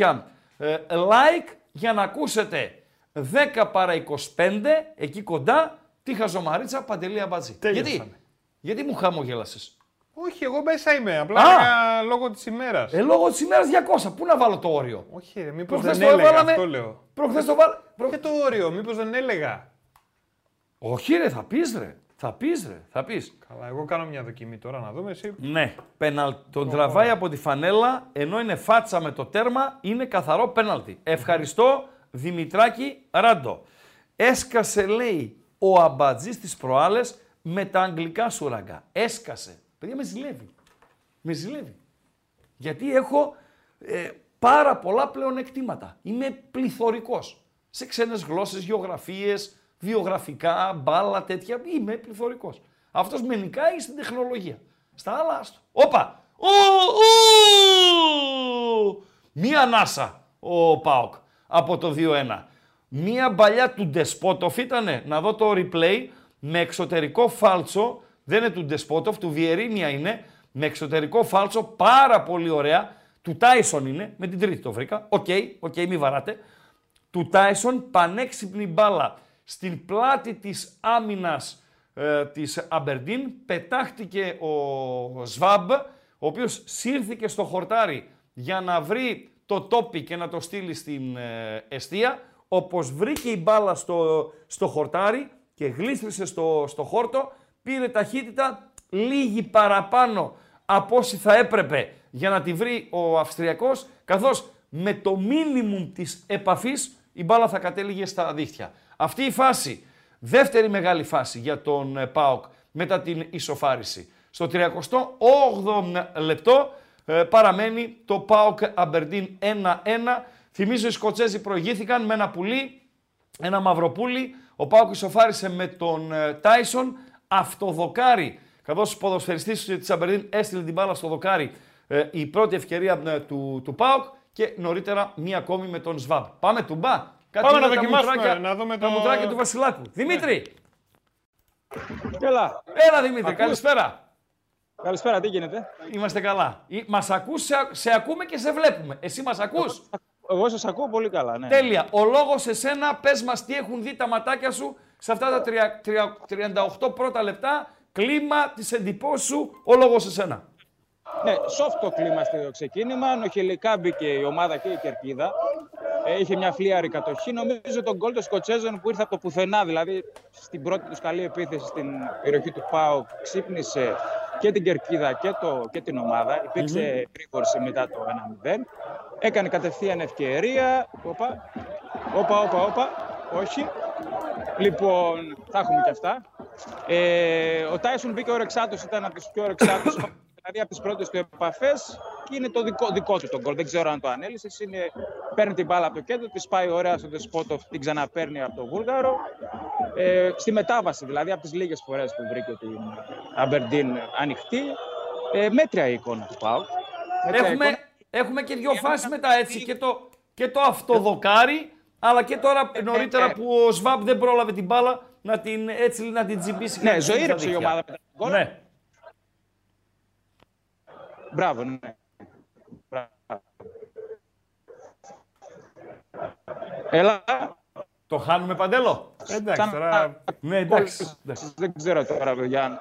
200 ε, like για να ακούσετε 10 παρα 25 εκεί κοντά τη χαζομαρίτσα Παντελή Αμπατζή. Τέλειωσαν. Γιατί, γιατί μου χαμογέλασες; Όχι, εγώ μέσα είμαι. Απλά Α! έλεγα λόγω της ημέρας. Ε, λόγω της ημέρας 200. Πού να βάλω το όριο; Όχι, μήπως Προχθές δεν το έλεγα. έβαλαμε. Αυτό λέω. Προχθές το βάλα. Προ... Και το όριο, μήπως δεν έλεγα. Όχι ρε, θα πεις ρε. Θα πεις ρε, θα πεις. Καλά, εγώ κάνω μια δοκιμή τώρα να δούμε. Εσύ Ναι, πέναλ. Τον τραβάει από τη φανέλα, ενώ είναι φάτσα με το τέρμα, είναι καθαρό πέναλτι. Ευχαριστώ, Δημητράκη Ράντο. Έσκασε, λέει, ο αμπατζής της προάλλες με τα αγγλικά σου ραγκά. Έσκασε. Παιδιά, με ζηλεύει. Με ζηλεύει. Γιατί έχω ε, πάρα πολλά πλεονεκτήματα. Είμαι πληθωρικός. Σε ξένες γλώσσες, γεωγραφίες, βιογραφικά, μπάλα, τέτοια. Είμαι πληθωρικός. Αυτός με νικάει στην τεχνολογία. Στα άλλα, άστο. Όπα! Ου, ου! Μία ανάσα ο ΠΑΟΚ από το 2-1. Μία μπαλιά του Ντεσπότοφ ήτανε, να δω το replay, με εξωτερικό φάλτσο, δεν είναι του Ντεσπότοφ, του Βιερίνια είναι, με εξωτερικό φάλτσο, πάρα πολύ ωραία, του Τάισον είναι, με την τρίτη το βρήκα, OK, OK, μη βαράτε, του Τάισον πανέξυπνη μπαλιά στην πλάτη της άμυνας ε, της Αμπερντίν, πετάχτηκε ο Σβάμπ, ο οποίος σύρθηκε στο χορτάρι για να βρει το τόπι και να το στείλει στην ε, εστία, όπως βρήκε η μπάλα στο, στο χορτάρι και γλίστρισε στο, στο χόρτο, πήρε ταχύτητα λίγη παραπάνω από όση θα έπρεπε για να τη βρει ο Αυστριακός, καθώς με το μίνιμουμ της επαφής η μπάλα θα κατέληγε στα δίχτυα. Αυτή η φάση, δεύτερη μεγάλη φάση για τον ε, ΠΑΟΚ μετά την ισοφάριση. Στο 38ο λεπτό ε, παραμένει το ΠΑΟΚ Αμπερντίν 1-1. Θυμίζω οι Σκοτσέζοι προηγήθηκαν με ένα πουλί, ένα μαυροπούλι. Ο ΠΑΟΚ ισοφάρισε με τον ε, Τάισον. Αυτοδοκάρι, καθώς ο ποδοσφαιριστής της Αμπερντίν έστειλε την μπάλα στο δοκάρι ε, η πρώτη ευκαιρία ε, του, του ΠΑΟΚ και νωρίτερα μία ακόμη με τον Σβάμπ. Πάμε του μπα. Κάτι Πάμε είδα να τα δοκιμάσουμε, μουστράκια- να δούμε τα το- μουστράκια του Βασιλάκου. Δημήτρη, Έλα. έλα Δημήτρη, καλησπέρα. Καλησπέρα, τι γίνεται; Είμαστε καλά. Ή- Μας ακούς, σε, σε ακούμε και σε βλέπουμε. Εσύ μας ακούς; Εγώ σας ακούω πολύ καλά, ναι. Τέλεια. Ο λόγος σε σένα, πες μας τι έχουν δει τα ματάκια σου σε αυτά τα τρια- τρια- 38 πρώτα λεπτά. Κλίμα της εντυπώσης σου, ο λόγος σε σένα. Ναι, soft το κλίμα στο ξεκίνημα. Νοχελικά μπήκε η ομάδα και η κερκίδα. Ε, είχε μια φλίαρη κατοχή. Νομίζω τον γκολ των Σκοτσέζων που ήρθε από το πουθενά, δηλαδή στην πρώτη τους καλή επίθεση στην περιοχή του ΠΑΟ, ξύπνησε και την κερκίδα και, το, και την ομάδα. Υπήρξε γρήγορση μετά το 1-0. Έκανε κατευθείαν ευκαιρία. Όπα, όπα, όπα, όπα. Όχι. Λοιπόν, θα έχουμε και αυτά. Ε, ο Τάισον μπήκε ορεξάτο, ήταν από τους πιο ορεξάτου. Δηλαδή από τις πρώτες του επαφές και είναι το δικό, δικό του τον γκολ. Δεν ξέρω αν το ανέλησες. Είναι, παίρνει την μπάλα από το κέντρο, της πάει ωραία στο Δεσπότοφ, την ξαναπαίρνει από το Βούλγαρο. Ε, στη μετάβαση, δηλαδή από τις λίγες φορές που βρήκε την Αμπερντίν ανοιχτή. Ε, μέτρια η εικόνα του Πάου. Έχουμε, έχουμε και δύο φάσεις μετά έτσι και το, και το αυτοδοκάρι αλλά και τώρα νωρίτερα ε. που ο Σβάμπ δεν πρόλαβε την μπάλα να την, έτσι, να την τσιμπήσει. και να Ναι, την στείλει στα ζωήρεψε η δίχτυα. ομάδα μετά τον γκολ. Ναι. Μπράβο, ναι. Μπράβο. Έλα. Το χάνουμε Παντέλο; Εντάξει, Σαν- τώρα Ναι, εντάξει. εντάξει. Δεν ξέρω τώρα, παιδιά, αν-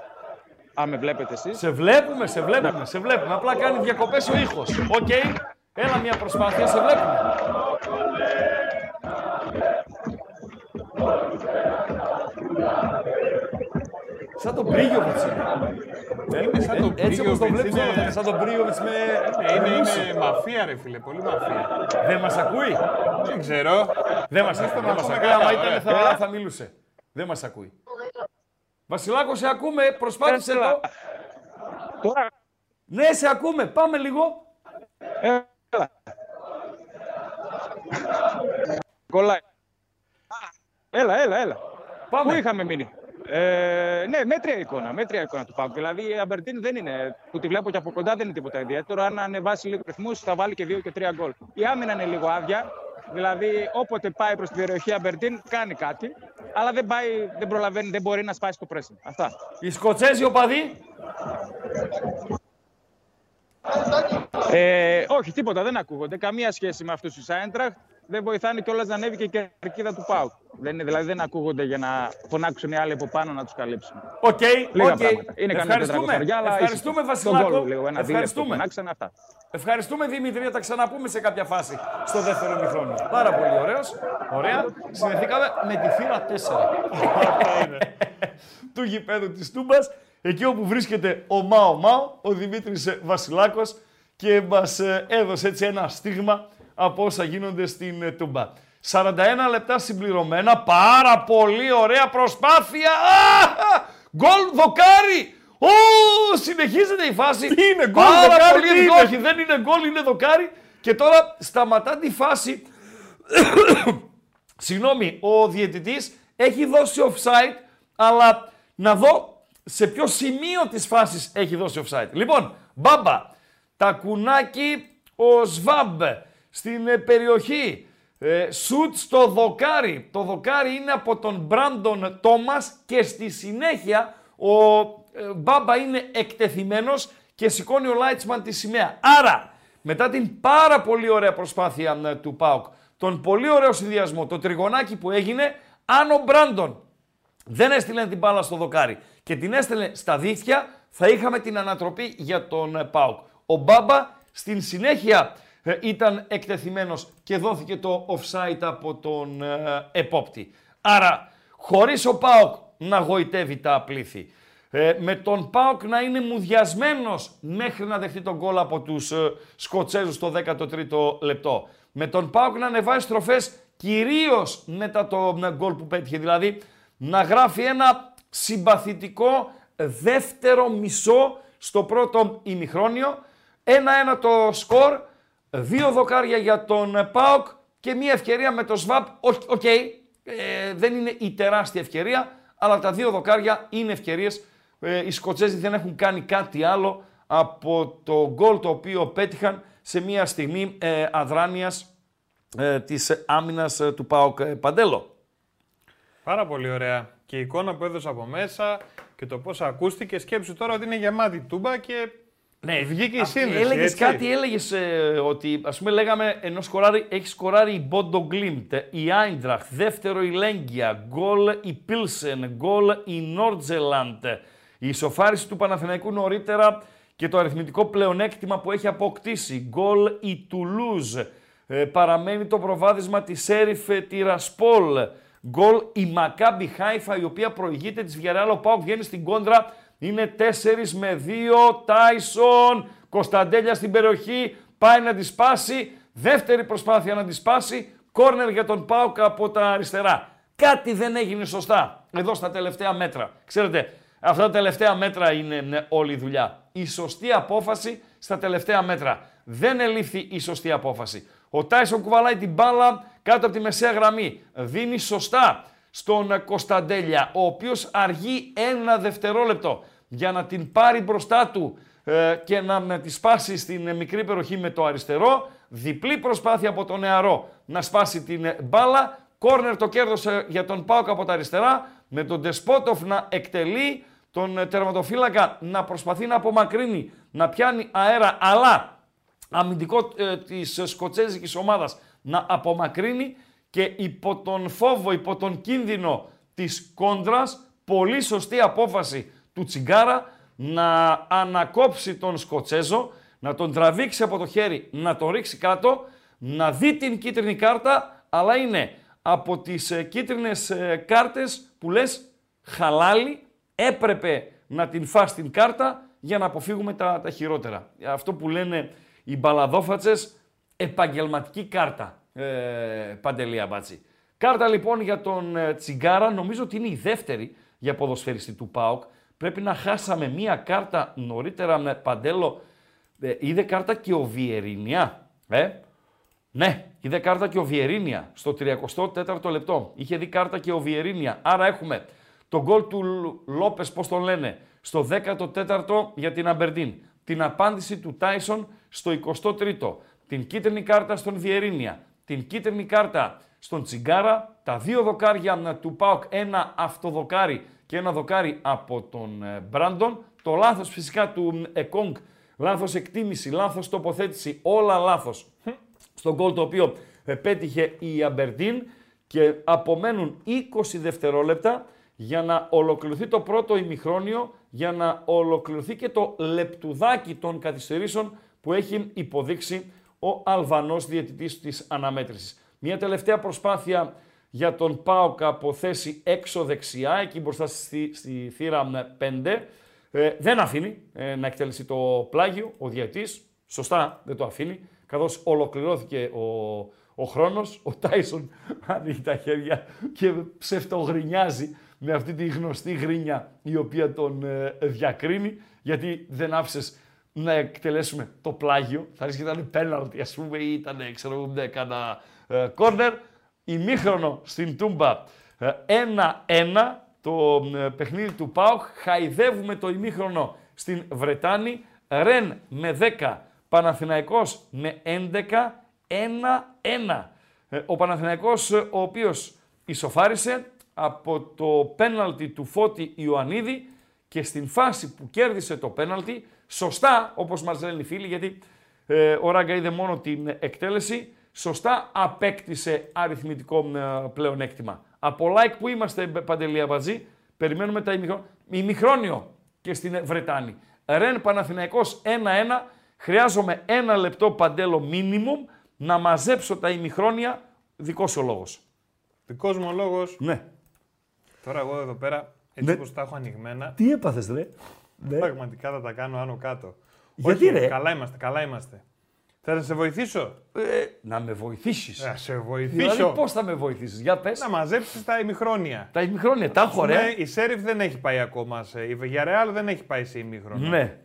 αν με βλέπετε εσείς. Σε βλέπουμε, σε βλέπουμε, σε βλέπουμε. Απλά κάνει διακοπές ο ήχος. Οκ. Έλα μια προσπάθεια, σε βλέπουμε. Σαν τον Πρίγιο είναι. Είναι σαν το Ε, Έτσι όπως το Μπρίοβιτς, βλέπεις είναι- τώρα, είναι σαν τον Μπρίοβιτς με... Ε, Είναι, είναι μαφία ρε φίλε, πολύ μαφία. Δεν μας ακούει; Δεν ξέρω. Δεν μας Εμείς ακούει. τον Δεν μας ακούμε ακούει. καλά, Άμα ήταν ωραία. θα, θα μιλούσε. Δεν μας ακούει. Βασιλάκο, σε ακούμε. Προσπάθησε Έλα. το. Τώρα, Ναι, σε ακούμε. Πάμε λίγο. έλα. Κολλάει. Έλα, έλα, έλα. Πού Πάμε. είχαμε μείνει; Ε, ναι, μέτρια εικόνα, μέτρια εικόνα του Πάουκ. Δηλαδή η Αμπερτίν δεν είναι, που τη βλέπω και από κοντά δεν είναι τίποτα ιδιαίτερο. Αν ανεβάσει λίγο ρυθμούς, θα βάλει και δύο και τρία γκολ. Η άμυνα είναι λίγο άδεια. Δηλαδή, όποτε πάει προς την περιοχή η Αμπερτίν, κάνει κάτι. Αλλά δεν, πάει, δεν προλαβαίνει, δεν μπορεί να σπάσει το pressing. Αυτά. Οι Σκοτσέζοι οπαδοί. Ε, όχι, τίποτα, δεν ακούγονται. Καμία σχέση με αυτούς τους Άιντραχτ. Δεν βοηθάνε κιόλας να ανέβει και η κερκίδα του Πάουκ. Δεν, είναι- δηλαδή δεν ακούγονται για να φωνάξουν οι άλλοι από πάνω να τους καλύψουν. Οκ, Λίγα οκ. πράγματα. Είναι κανένα Ευχαριστούμε. τετρακοσαριά, αλλά Ευχαριστούμε, ίσως. Στον Βασιλάκο. γκολ λίγο, ένα δίλεπτο Ευχαριστούμε. φωνάξανε αυτά. Ευχαριστούμε Δημήτρη, θα τα ξαναπούμε σε κάποια φάση στο δεύτερο ημιχρόνιο. Πάρα πολύ ωραίος. Ωραία. Συνδεθήκαμε με τη θύρα 4 [LAUGHS] του γηπέδου της Τούμπας. Εκεί όπου βρίσκεται ο Μάο Μάο, ο Δημήτρης ε, Βασιλάκος και μας ε, έδωσε έτσι ένα στίγμα από όσα γίνονται στην ε, Τούμπα. 41 λεπτά συμπληρωμένα, πάρα πολύ ωραία προσπάθεια. Α, Γκολ δοκάρι! Ω, συνεχίζεται η φάση. είναι γκολ, Πάρα δοκάρι, πολύ τι είναι; όχι, δεν είναι γκολ, είναι δοκάρι. Και τώρα σταματά τη φάση. [COUGHS] Συγγνώμη, ο διαιτητής έχει δώσει offside, αλλά να δω σε ποιο σημείο της φάσης έχει δώσει offside. Λοιπόν, μπάμπα, τα κουνάκι, ο Σβάμπ στην ε, περιοχή. Ε, σουτ στο δοκάρι. Το δοκάρι είναι από τον Μπράντον Τόμας και στη συνέχεια ο ε, Μπάμπα είναι εκτεθειμένος και σηκώνει ο Λάιτσμαν τη σημαία. Άρα, μετά την πάρα πολύ ωραία προσπάθεια ε, του ΠΑΟΚ, τον πολύ ωραίο συνδυασμό, το τριγωνάκι που έγινε, αν ο Μπράντον δεν έστειλε την μπάλα στο δοκάρι και την έστελνε στα δίχτυα, θα είχαμε την ανατροπή για τον ε, ΠΑΟΚ. Ο Μπάμπα στην συνέχεια ε, ήταν εκτεθειμένος και δόθηκε το offside από τον ε, επόπτη. Άρα, χωρίς ο ΠΑΟΚ να γοητεύει τα πλήθη, ε, με τον ΠΑΟΚ να είναι μουδιασμένος μέχρι να δεχτεί τον γκολ από τους ε, Σκοτσέζους στο 13ο λεπτό. Με τον ΠΑΟΚ να ανεβάζει στροφές κυρίως μετά το ε, γκολ που πέτυχε. Δηλαδή να γράφει ένα συμπαθητικό δεύτερο μισό στο πρώτο ημιχρόνιο. Ένα-ένα το σκορ, δύο δοκάρια για τον ε, ΠΑΟΚ και μία ευκαιρία με το ΣΒΑΠ. Οκ, ε, δεν είναι η τεράστια ευκαιρία, αλλά τα δύο δοκάρια είναι ευκαιρίες. Ε, οι Σκοτσέζοι δεν έχουν κάνει κάτι άλλο από το γκολ το οποίο πέτυχαν σε μία στιγμή ε, αδράνειας ε, της άμυνας ε, του ΠΑΟΚ ε, Παντέλο. Πάρα πολύ ωραία. Και η εικόνα που έδωσα από μέσα και το πώς ακούστηκε. Σκέψου τώρα ότι είναι γεμάτη τούμπα και Ναι, βγήκε η α, σύνδεση. Έλεγες έτσι. κάτι, έλεγες ε, ότι ας πούμε λέγαμε ενώ σκοράρει, έχει σκοράρει η Μπόντο Γκλίμπτ, η Άιντραχτ, δεύτερο η Λέγκια, γκολ η Πίλσεν, γκολ η Νόρτζελαντ, η ισοφάριση του Παναθηναϊκού νωρίτερα και το αριθμητικό πλεονέκτημα που έχει αποκτήσει, γκολ η Τουλούζ, ε, παραμένει το προβάδισμα της Έριφ Τυρασπόλ, γκολ η Μακάμπι Χάιφα η οποία προηγείται της Βιαρεάλ, ο Πάουκ βγαίνει στην κόντρα, είναι 4 με 2, Τάισον, Κωνσταντέλια στην περιοχή, πάει να τη σπάσει, δεύτερη προσπάθεια να τη σπάσει, κόρνερ για τον Πάουκ από τα αριστερά. Κάτι δεν έγινε σωστά εδώ στα τελευταία μέτρα. Ξέρετε, αυτά τα τελευταία μέτρα είναι ναι, όλη η δουλειά. Η σωστή απόφαση στα τελευταία μέτρα. Δεν ελήφθη η σωστή απόφαση. Ο Τάισον κουβαλάει την μπάλα κάτω από τη μεσαία γραμμή. Δίνει σωστά στον Κωνσταντέλια, ο οποίος αργεί ένα δευτερόλεπτο για να την πάρει μπροστά του ε, και να με τη σπάσει στην ε, μικρή περιοχή με το αριστερό. Διπλή προσπάθεια από τον νεαρό να σπάσει την ε, μπάλα. Κόρνερ το κέρδωσε για τον Πάουκ από τα αριστερά, με τον Ντεσπότοφ να εκτελεί, τον ε, τερματοφύλακα να προσπαθεί να απομακρύνει, να πιάνει αέρα, αλλά αμυντικό ε, της σκοτσέζικης ομάδας να απομακρύνει και υπό τον φόβο, υπό τον κίνδυνο της κόντρας, πολύ σωστή απόφαση του Τσιγκάρα να ανακόψει τον Σκοτσέζο, να τον τραβήξει από το χέρι, να το ρίξει κάτω, να δει την κίτρινη κάρτα, αλλά είναι από τις ε, κίτρινες ε, κάρτες που λες χαλάλι, έπρεπε να την φας την κάρτα για να αποφύγουμε τα, τα χειρότερα. Αυτό που λένε οι μπαλαδόφατσες, επαγγελματική κάρτα, ε, Παντελία Μπάτσι. Κάρτα λοιπόν για τον ε, Τσιγκάρα, νομίζω ότι είναι η δεύτερη για ποδοσφαιριστή του ΠΑΟΚ. Πρέπει να χάσαμε μία κάρτα νωρίτερα με Παντέλο. Ε, είδε κάρτα και ο Βιερίνια. Ε; Ναι, είδε κάρτα και ο Βιερίνια στο 34ο λεπτό. Είχε δει κάρτα και ο Βιερίνια. Άρα έχουμε τον γκολ του Λόπες, πώς τον λένε, στο 14ο για την Αμπερντίν. Την απάντηση του Τάισον στο 23ο. Την κίτρινη κάρτα στον Βιερίνια. Την κίτρινη κάρτα στον Τσιγκάρα. Τα δύο δοκάρια του Πάοκ, ένα αυτοδοκάρι και ένα δοκάρι από τον ε, Μπράντον. Το λάθος φυσικά του Εκόνγκ, λάθος εκτίμηση, λάθος τοποθέτηση, όλα λάθος στον γκολ το οποίο ε, πέτυχε η Αμπερντίν και απομένουν 20 δευτερόλεπτα για να ολοκληρωθεί το πρώτο ημιχρόνιο, για να ολοκληρωθεί και το λεπτουδάκι των καθυστερήσεων που έχει υποδείξει ο Αλβανός διαιτητής της αναμέτρησης. Μια τελευταία προσπάθεια για τον Πάοκ από θέση έξω δεξιά, εκεί μπροστά στη, στη θύρα 5. Ε, δεν αφήνει ε, να εκτελέσει το πλάγιο ο διαιτής. Σωστά δεν το αφήνει, καθώς ολοκληρώθηκε ο, ο χρόνος. Ο Τάισον ανοίγει τα χέρια και ψευτογρινιάζει με αυτή τη γνωστή γρίνια η οποία τον ε, διακρίνει, γιατί δεν άφησες να εκτελέσουμε το πλάγιο. Θα ρίσκει να ήταν πέναλτι, ας πούμε, ή ήταν, ξέρω εγώ, κάνα κόρνερ. Ημίχρονο στην Τούμπα 1-1 ε, το ε, παιχνίδι του ΠΑΟΚ. Χαϊδεύουμε το ημίχρονο στην Βρετάνη. Ρεν με 10, Παναθηναϊκός με 11, 1-1. Ε, ο Παναθηναϊκός ο οποίος ισοφάρισε από το πέναλτι του Φώτη Ιωαννίδη και στην φάση που κέρδισε το πέναλτι, σωστά όπως μας λένε οι φίλοι, γιατί ε, ο Ράγκα είδε μόνο την εκτέλεση, σωστά απέκτησε αριθμητικό ε, πλεονέκτημα. Από like που είμαστε Παντελία Μπατζή, περιμένουμε τα ημιχρόνιο και στην Βρετάνη. Ρεν Παναθηναϊκός 1-1, χρειάζομαι ένα λεπτό παντέλο minimum να μαζέψω τα ημιχρόνια, δικός ο λόγος. Δικός μου ο λόγος. Ναι. Τώρα εγώ εδώ πέρα, έτσι ναι. όπως τα έχω ανοιγμένα. Τι έπαθες ρε; Ναι. Πραγματικά θα τα κάνω άνω κάτω. Γιατί Όχι, ρε; Καλά είμαστε, καλά είμαστε. Θα να σε βοηθήσω; Ε, να με βοηθήσεις. Να σε βοηθήσω. Δηλαδή, πώς θα με βοηθήσεις, για πες. Να μαζέψεις τα ημιχρόνια. Τα ημιχρόνια, τα έχω ρε. Η Σέριφ δεν έχει πάει ακόμα. Σε... Η Βιγιαρεάλ δεν έχει πάει σε ημιχρόνια. Ναι.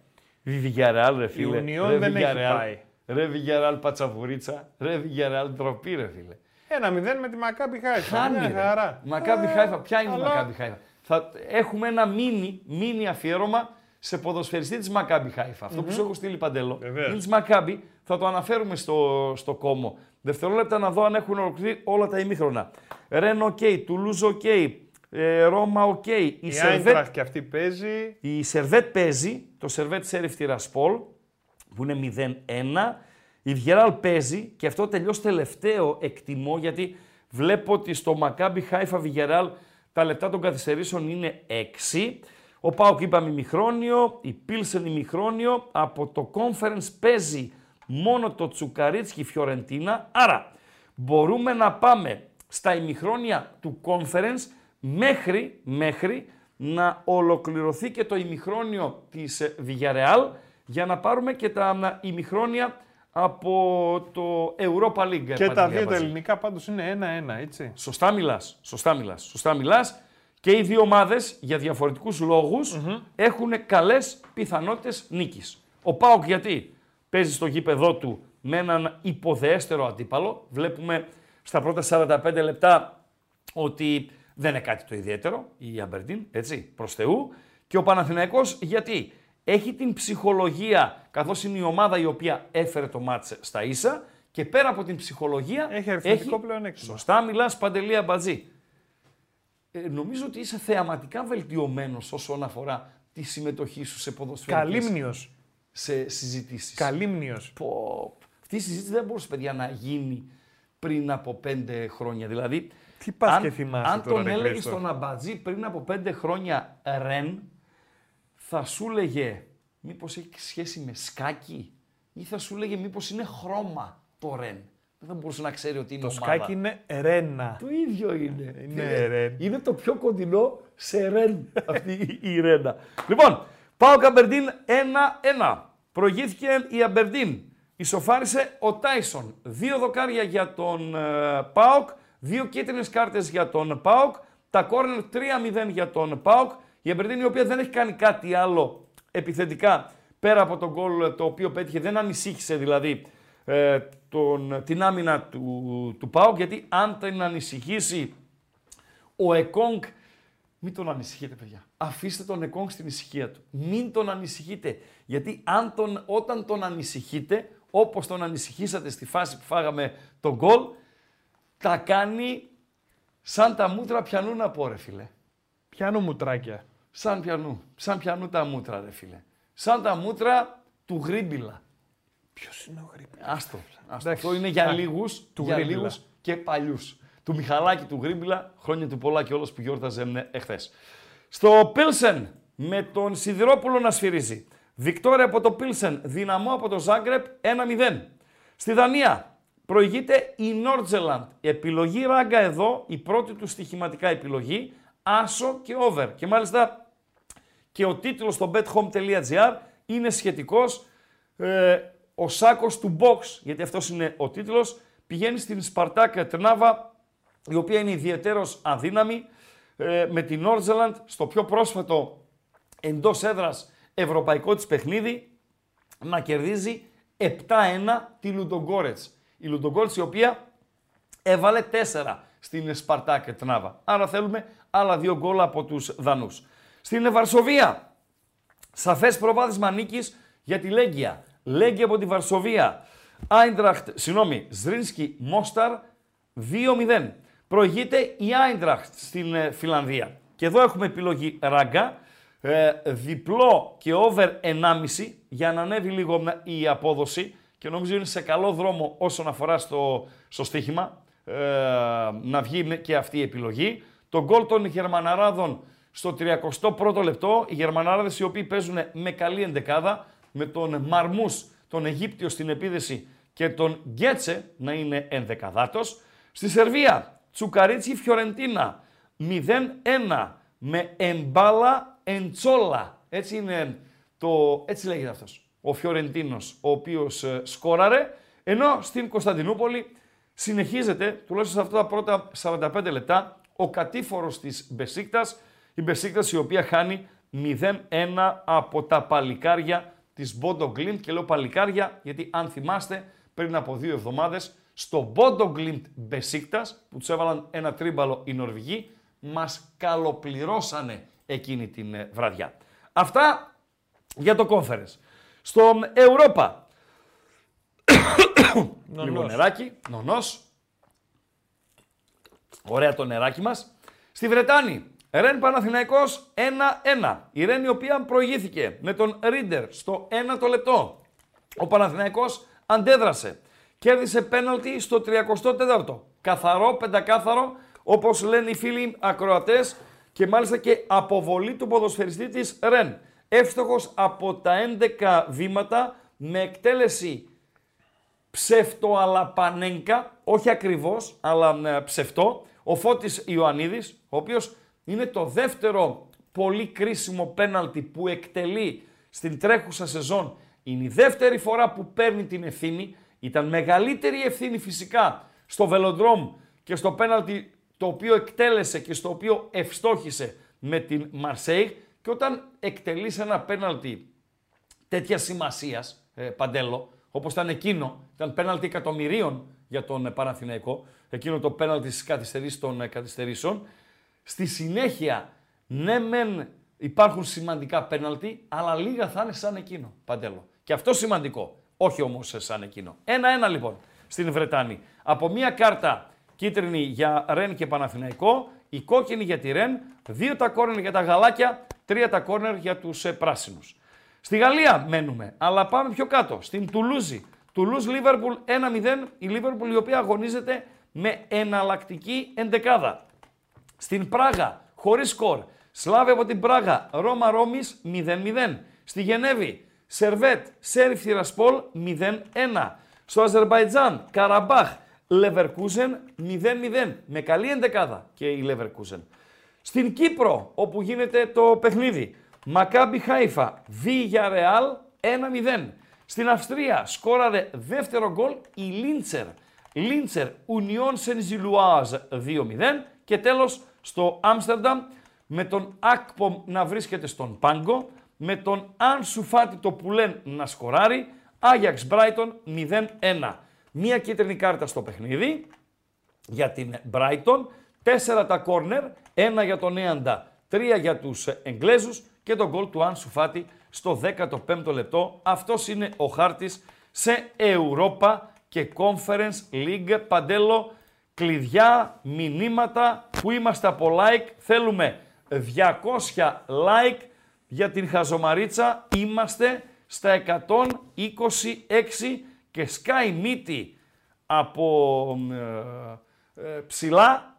Η Βιγιαρεάλ, ρε φίλε. Η Ουνιόν δεν έχει πάει. Ρε Βιγιαρεάλ πατσαβουρίτσα. Ρε Βιγιαρεάλ ντροπή, ρε φίλε. Ένα μηδέν με τη Μακάμπι Χάιφα. Χάνει. Χαρά. Μακάμπι Χάιφα. Ποια είναι Αλλά... η Μακάμπι Χάιφα; Θα έχουμε ένα μίνι, μίνι αφιέρωμα σε ποδοσφαιριστή της Μακάμπι Χάιφα. Αυτό που σου έχω στείλει Παντέλο. Είναι τη Μακάμπι. Θα το αναφέρουμε στο, στο κόμμο. Δευτερόλεπτα να δω αν έχουν ολοκληρωθεί όλα τα ημίχρονα. Ρεν οκ, Τουλούζ οκ, Ρώμα οκ. Η, η Σερβέτ και αυτή παίζει. Η Σερβέτ παίζει, το Σερβέτ Σέριφ Τυρασπόλ, που είναι 0-1. Η Βιγιαρεάλ παίζει και αυτό τελειώσει τελευταίο εκτιμώ γιατί βλέπω ότι στο Μακάμπι Χάιφα Βιγιαρεάλ τα λεπτά των καθυστερήσεων είναι 6. Ο Πάοκ είπαμε ημιχρόνιο, η Πίλσεν ημιχρόνιο, από το Conference παίζει μόνο το Τσουκαρίτσκι Φιωρεντίνα, άρα μπορούμε να πάμε στα ημιχρόνια του Conference μέχρι, μέχρι να ολοκληρωθεί και το ημιχρόνιο της Villarreal για να πάρουμε και τα ημιχρόνια από το Europa League. Και τα δύο τα ελληνικά πάντως είναι ένα-ένα, έτσι. Σωστά μιλάς, σωστά μιλάς, σωστά μιλάς. Και οι δύο ομάδες για διαφορετικούς έχουν καλές πιθανότητες νίκης. Ο ΠΑΟΚ γιατί παίζει στο γήπεδό του με έναν υποδέστερο αντίπαλο. Βλέπουμε στα πρώτα 45 λεπτά ότι δεν είναι κάτι το ιδιαίτερο η Αμπερντίν, έτσι, προς Θεού. Και ο Παναθηναϊκός γιατί έχει την ψυχολογία, καθώς είναι η ομάδα η οποία έφερε το μάτσε στα ίσα και πέρα από την ψυχολογία έχει αριθμητικό πλεονέκτημα. Σωστά μιλάς Παντελία Μπατζή. Ε, νομίζω ότι είσαι θεαματικά βελτιωμένος όσον αφορά τη συμμετοχή σου σε ποδοσφαιρικές... Καλύμνιος. Σε συζητήσεις. Καλύμνιος. Πω, αυτή η συζήτηση δεν μπορούσε, παιδιά, να γίνει πριν από πέντε χρόνια. Δηλαδή, τι πας και θυμάσαι αν τώρα, τον έλεγε στον Αμπατζή πριν από πέντε χρόνια ρεν, θα σου έλεγε μήπως έχει σχέση με σκάκι ή θα σου έλεγε μήπως είναι χρώμα το ρεν. Δεν θα μπορούσε να ξέρει ότι είναι Το σκάκι είναι ρένα. Το ίδιο είναι. Είναι ρεν. Είναι το πιο κοντινό σε ρεν [LAUGHS] αυτή η ρένα. Λοιπόν, ΠΑΟΚ Αμπερντίν 1-1. Προηγήθηκε η Αμπερντίν. Ισοφάρισε ο Τάισον. Δύο δοκάρια για τον ε, Πάοκ. Δύο κίτρινες κάρτες για τον Πάοκ. Τα κόρνερ 3-0 για τον Πάοκ. Η Αμπερντίν η οποία δεν έχει κάνει κάτι άλλο επιθετικά πέρα από τον γκολ το οποίο πέτυχε. Δεν ανησύχησε δηλαδή ε, τον, την άμυνα του, του ΠΑΟΚ, γιατί αν την ανησυχήσει ο Εκόνγκ, μην τον ανησυχείτε παιδιά, αφήστε τον Εκόνγκ στην ησυχία του. Μην τον ανησυχείτε, γιατί αν τον, όταν τον ανησυχείτε, όπως τον ανησυχήσατε στη φάση που φάγαμε τον γκολ, τα κάνει σαν τα μούτρα πιανού να πω ρε φίλε. Πιανού μουτράκια. Σαν πιανού, σαν πιανού τα μούτρα ρε φίλε. Σαν τα μούτρα του Γρίμπιλα. Ποιος είναι ο Γρήμπιλα. Άστο. άστο. Αυτό είναι για λίγους για λίγους και παλιούς. Του Μιχαλάκη του Γρήμπιλα, χρόνια του πολλά και όλος που γιόρταζε εχθές. Στο Πίλσεν με τον Σιδηρόπουλο να σφυρίζει. Βικτόρια από το Πίλσεν, δυναμό από το Ζάγκρεπ 1-0. Στη Δανία προηγείται η Νόρτζελαντ. Επιλογή ράγκα εδώ, η πρώτη του στοιχηματικά επιλογή, άσο και over. Και μάλιστα και ο τίτλος στο bethome.gr είναι σχετικός. Ε, ο Σάκος του Box, γιατί αυτός είναι ο τίτλος, πηγαίνει στην Σπαρτάκ Τρνάβα, η οποία είναι ιδιαίτερος αδύναμη, ε, με την Νόρτζελαντ στο πιο πρόσφατο εντός έδρας ευρωπαϊκό της παιχνίδι, να κερδίζει 7-1 τη Λουντογκόρετς. Η Λουντογκόρετς η οποία έβαλε 4 στην Σπαρτάκ Τρνάβα. Άρα θέλουμε άλλα δύο γκολ από τους Δανούς. Στην Βαρσοβία, σαφές προβάδισμα νίκης για τη Λέγκια. Λέγκια από τη Βαρσοβία. Άιντραχτ, συγγνώμη, Ζρίνσκι Μόσταρ 2-0. Προηγείται η Άιντραχτ στην ε, Φιλανδία. Και εδώ έχουμε επιλογή ράγκα, ε, διπλό και over 1,5 για να ανέβει λίγο η απόδοση και νομίζω είναι σε καλό δρόμο όσον αφορά στο, στο στοίχημα ε, να βγει και αυτή η επιλογή. Το γκολ των Γερμαναράδων στο 31ο λεπτό, οι Γερμανάραδες οι οποίοι παίζουν με καλή εντεκάδα, με τον Μαρμούς, τον Αιγύπτιο στην επίδεση και τον Γκέτσε να είναι ενδεκαδάτος. Στη Σερβία, Τσουκαρίτσι Φιωρεντίνα, 0-1 με Εμπάλα Εντσόλα. Έτσι είναι το, έτσι λέγεται αυτός, ο Φιωρεντίνος, ο οποίος ε, σκόραρε, ενώ στην Κωνσταντινούπολη συνεχίζεται, τουλάχιστον σε αυτά τα πρώτα 45 λεπτά, ο κατήφορος της Μπεσίκτας, η Μπεσίκτας η οποία χάνει 0-1 από τα παλικάρια της Bodo Glimt και λέω παλικάρια γιατί αν θυμάστε πριν από δύο εβδομάδες στο Bodo Glimt Μπεσίκτας που τους έβαλαν ένα τρίμπαλο οι Νορβηγοί μας καλοπληρώσανε εκείνη την ε, βραδιά. Αυτά για το conference. Στο Europa. [COUGHS] Λίγο νεράκι, νονός. Ωραία το νεράκι μας. Στη Βρετάνη, Ρεν Παναθηναϊκός 1-1. Η Ρεν η οποία προηγήθηκε με τον Ρίντερ στο 1 το λεπτό. Ο Παναθηναϊκός αντέδρασε. Κέρδισε πέναλτι στο 34ο. Καθαρό, πεντακάθαρο, όπως λένε οι φίλοι ακροατές και μάλιστα και αποβολή του ποδοσφαιριστή της Ρεν. Εύστοχος από τα 11 βήματα με εκτέλεση ψεύτο αλλά πανέγκα, όχι ακριβώς, αλλά ε, ψευτό, ο Φώτης Ιωαννίδης, ο οποίος είναι το δεύτερο πολύ κρίσιμο πέναλτι που εκτελεί στην τρέχουσα σεζόν. Είναι η δεύτερη φορά που παίρνει την ευθύνη. Ήταν μεγαλύτερη ευθύνη φυσικά στο Βελοντρόμ και στο πέναλτι το οποίο εκτέλεσε και στο οποίο ευστόχησε με την Μαρσέη και όταν εκτελείς ένα πέναλτι τέτοια σημασίας, ε, Παντέλο, όπως ήταν εκείνο, ήταν πέναλτι εκατομμυρίων για τον Παναθηναϊκό, εκείνο το πέναλτι στις καθυστερήσεις των ε, καθυστερήσεων, Στη συνέχεια, ναι μεν υπάρχουν σημαντικά πέναλτι, αλλά λίγα θα είναι σαν εκείνο, Παντέλο. Και αυτό σημαντικό, όχι όμως σαν εκείνο. Ένα-ένα λοιπόν στην Βρετάνη. Από μία κάρτα κίτρινη για Ρεν και Παναθηναϊκό, η κόκκινη για τη Ρεν, δύο τα κόρνερ για τα γαλάκια, τρία τα κόρνερ για τους ε, πράσινους. Στη Γαλλία μένουμε, αλλά πάμε πιο κάτω, στην Τουλούζη. Τουλούζ Λίβερπουλ 1-0, η Λίβερπουλ η οποία αγωνίζεται με εναλλακτική εντεκάδα. Στην Πράγα, χωρίς σκορ. Σλάβε από την Πράγα, Ρώμα Ρώμης 0-0. Στη Γενέβη, Σερβέτ, Σέριφ Θηρασπόλ 0-1. Στο Αζερβαϊτζάν, Καραμπάχ, Λεβερκούζεν 0-0. Με καλή εντεκάδα και η Λεβερκούζεν. Στην Κύπρο, όπου γίνεται το παιχνίδι, Μακάμπι Χάιφα, Βίγια Ρεάλ 1-0. Στην Αυστρία σκόραρε δεύτερο γκολ η Λίντσερ. Λίντσερ Union Saint-Gilloise 2-0. Και τέλος στο Άμστερνταμ με τον Ακπομ να βρίσκεται στον πάγκο, με τον Άνσου Φάτι το Πουλέν να σκοράρει, Άγιαξ Μπράιτον 0-1. Μία κίτρινη κάρτα στο παιχνίδι για την Brighton, τέσσερα τα κόρνερ, ένα για τον Έαντα, τρία για τους Εγγλέζους και τον γκολ του Άνσου Φάτι στο 15ο λεπτό. Αυτός είναι ο χάρτης σε Europa και Conference League. Παντέλο, κλειδιά, μηνύματα, που είμαστε από like. Θέλουμε 200 like για την Χαζομαρίτσα. Είμαστε στα 126 και σκάει μύτη από ε, ε, ψηλά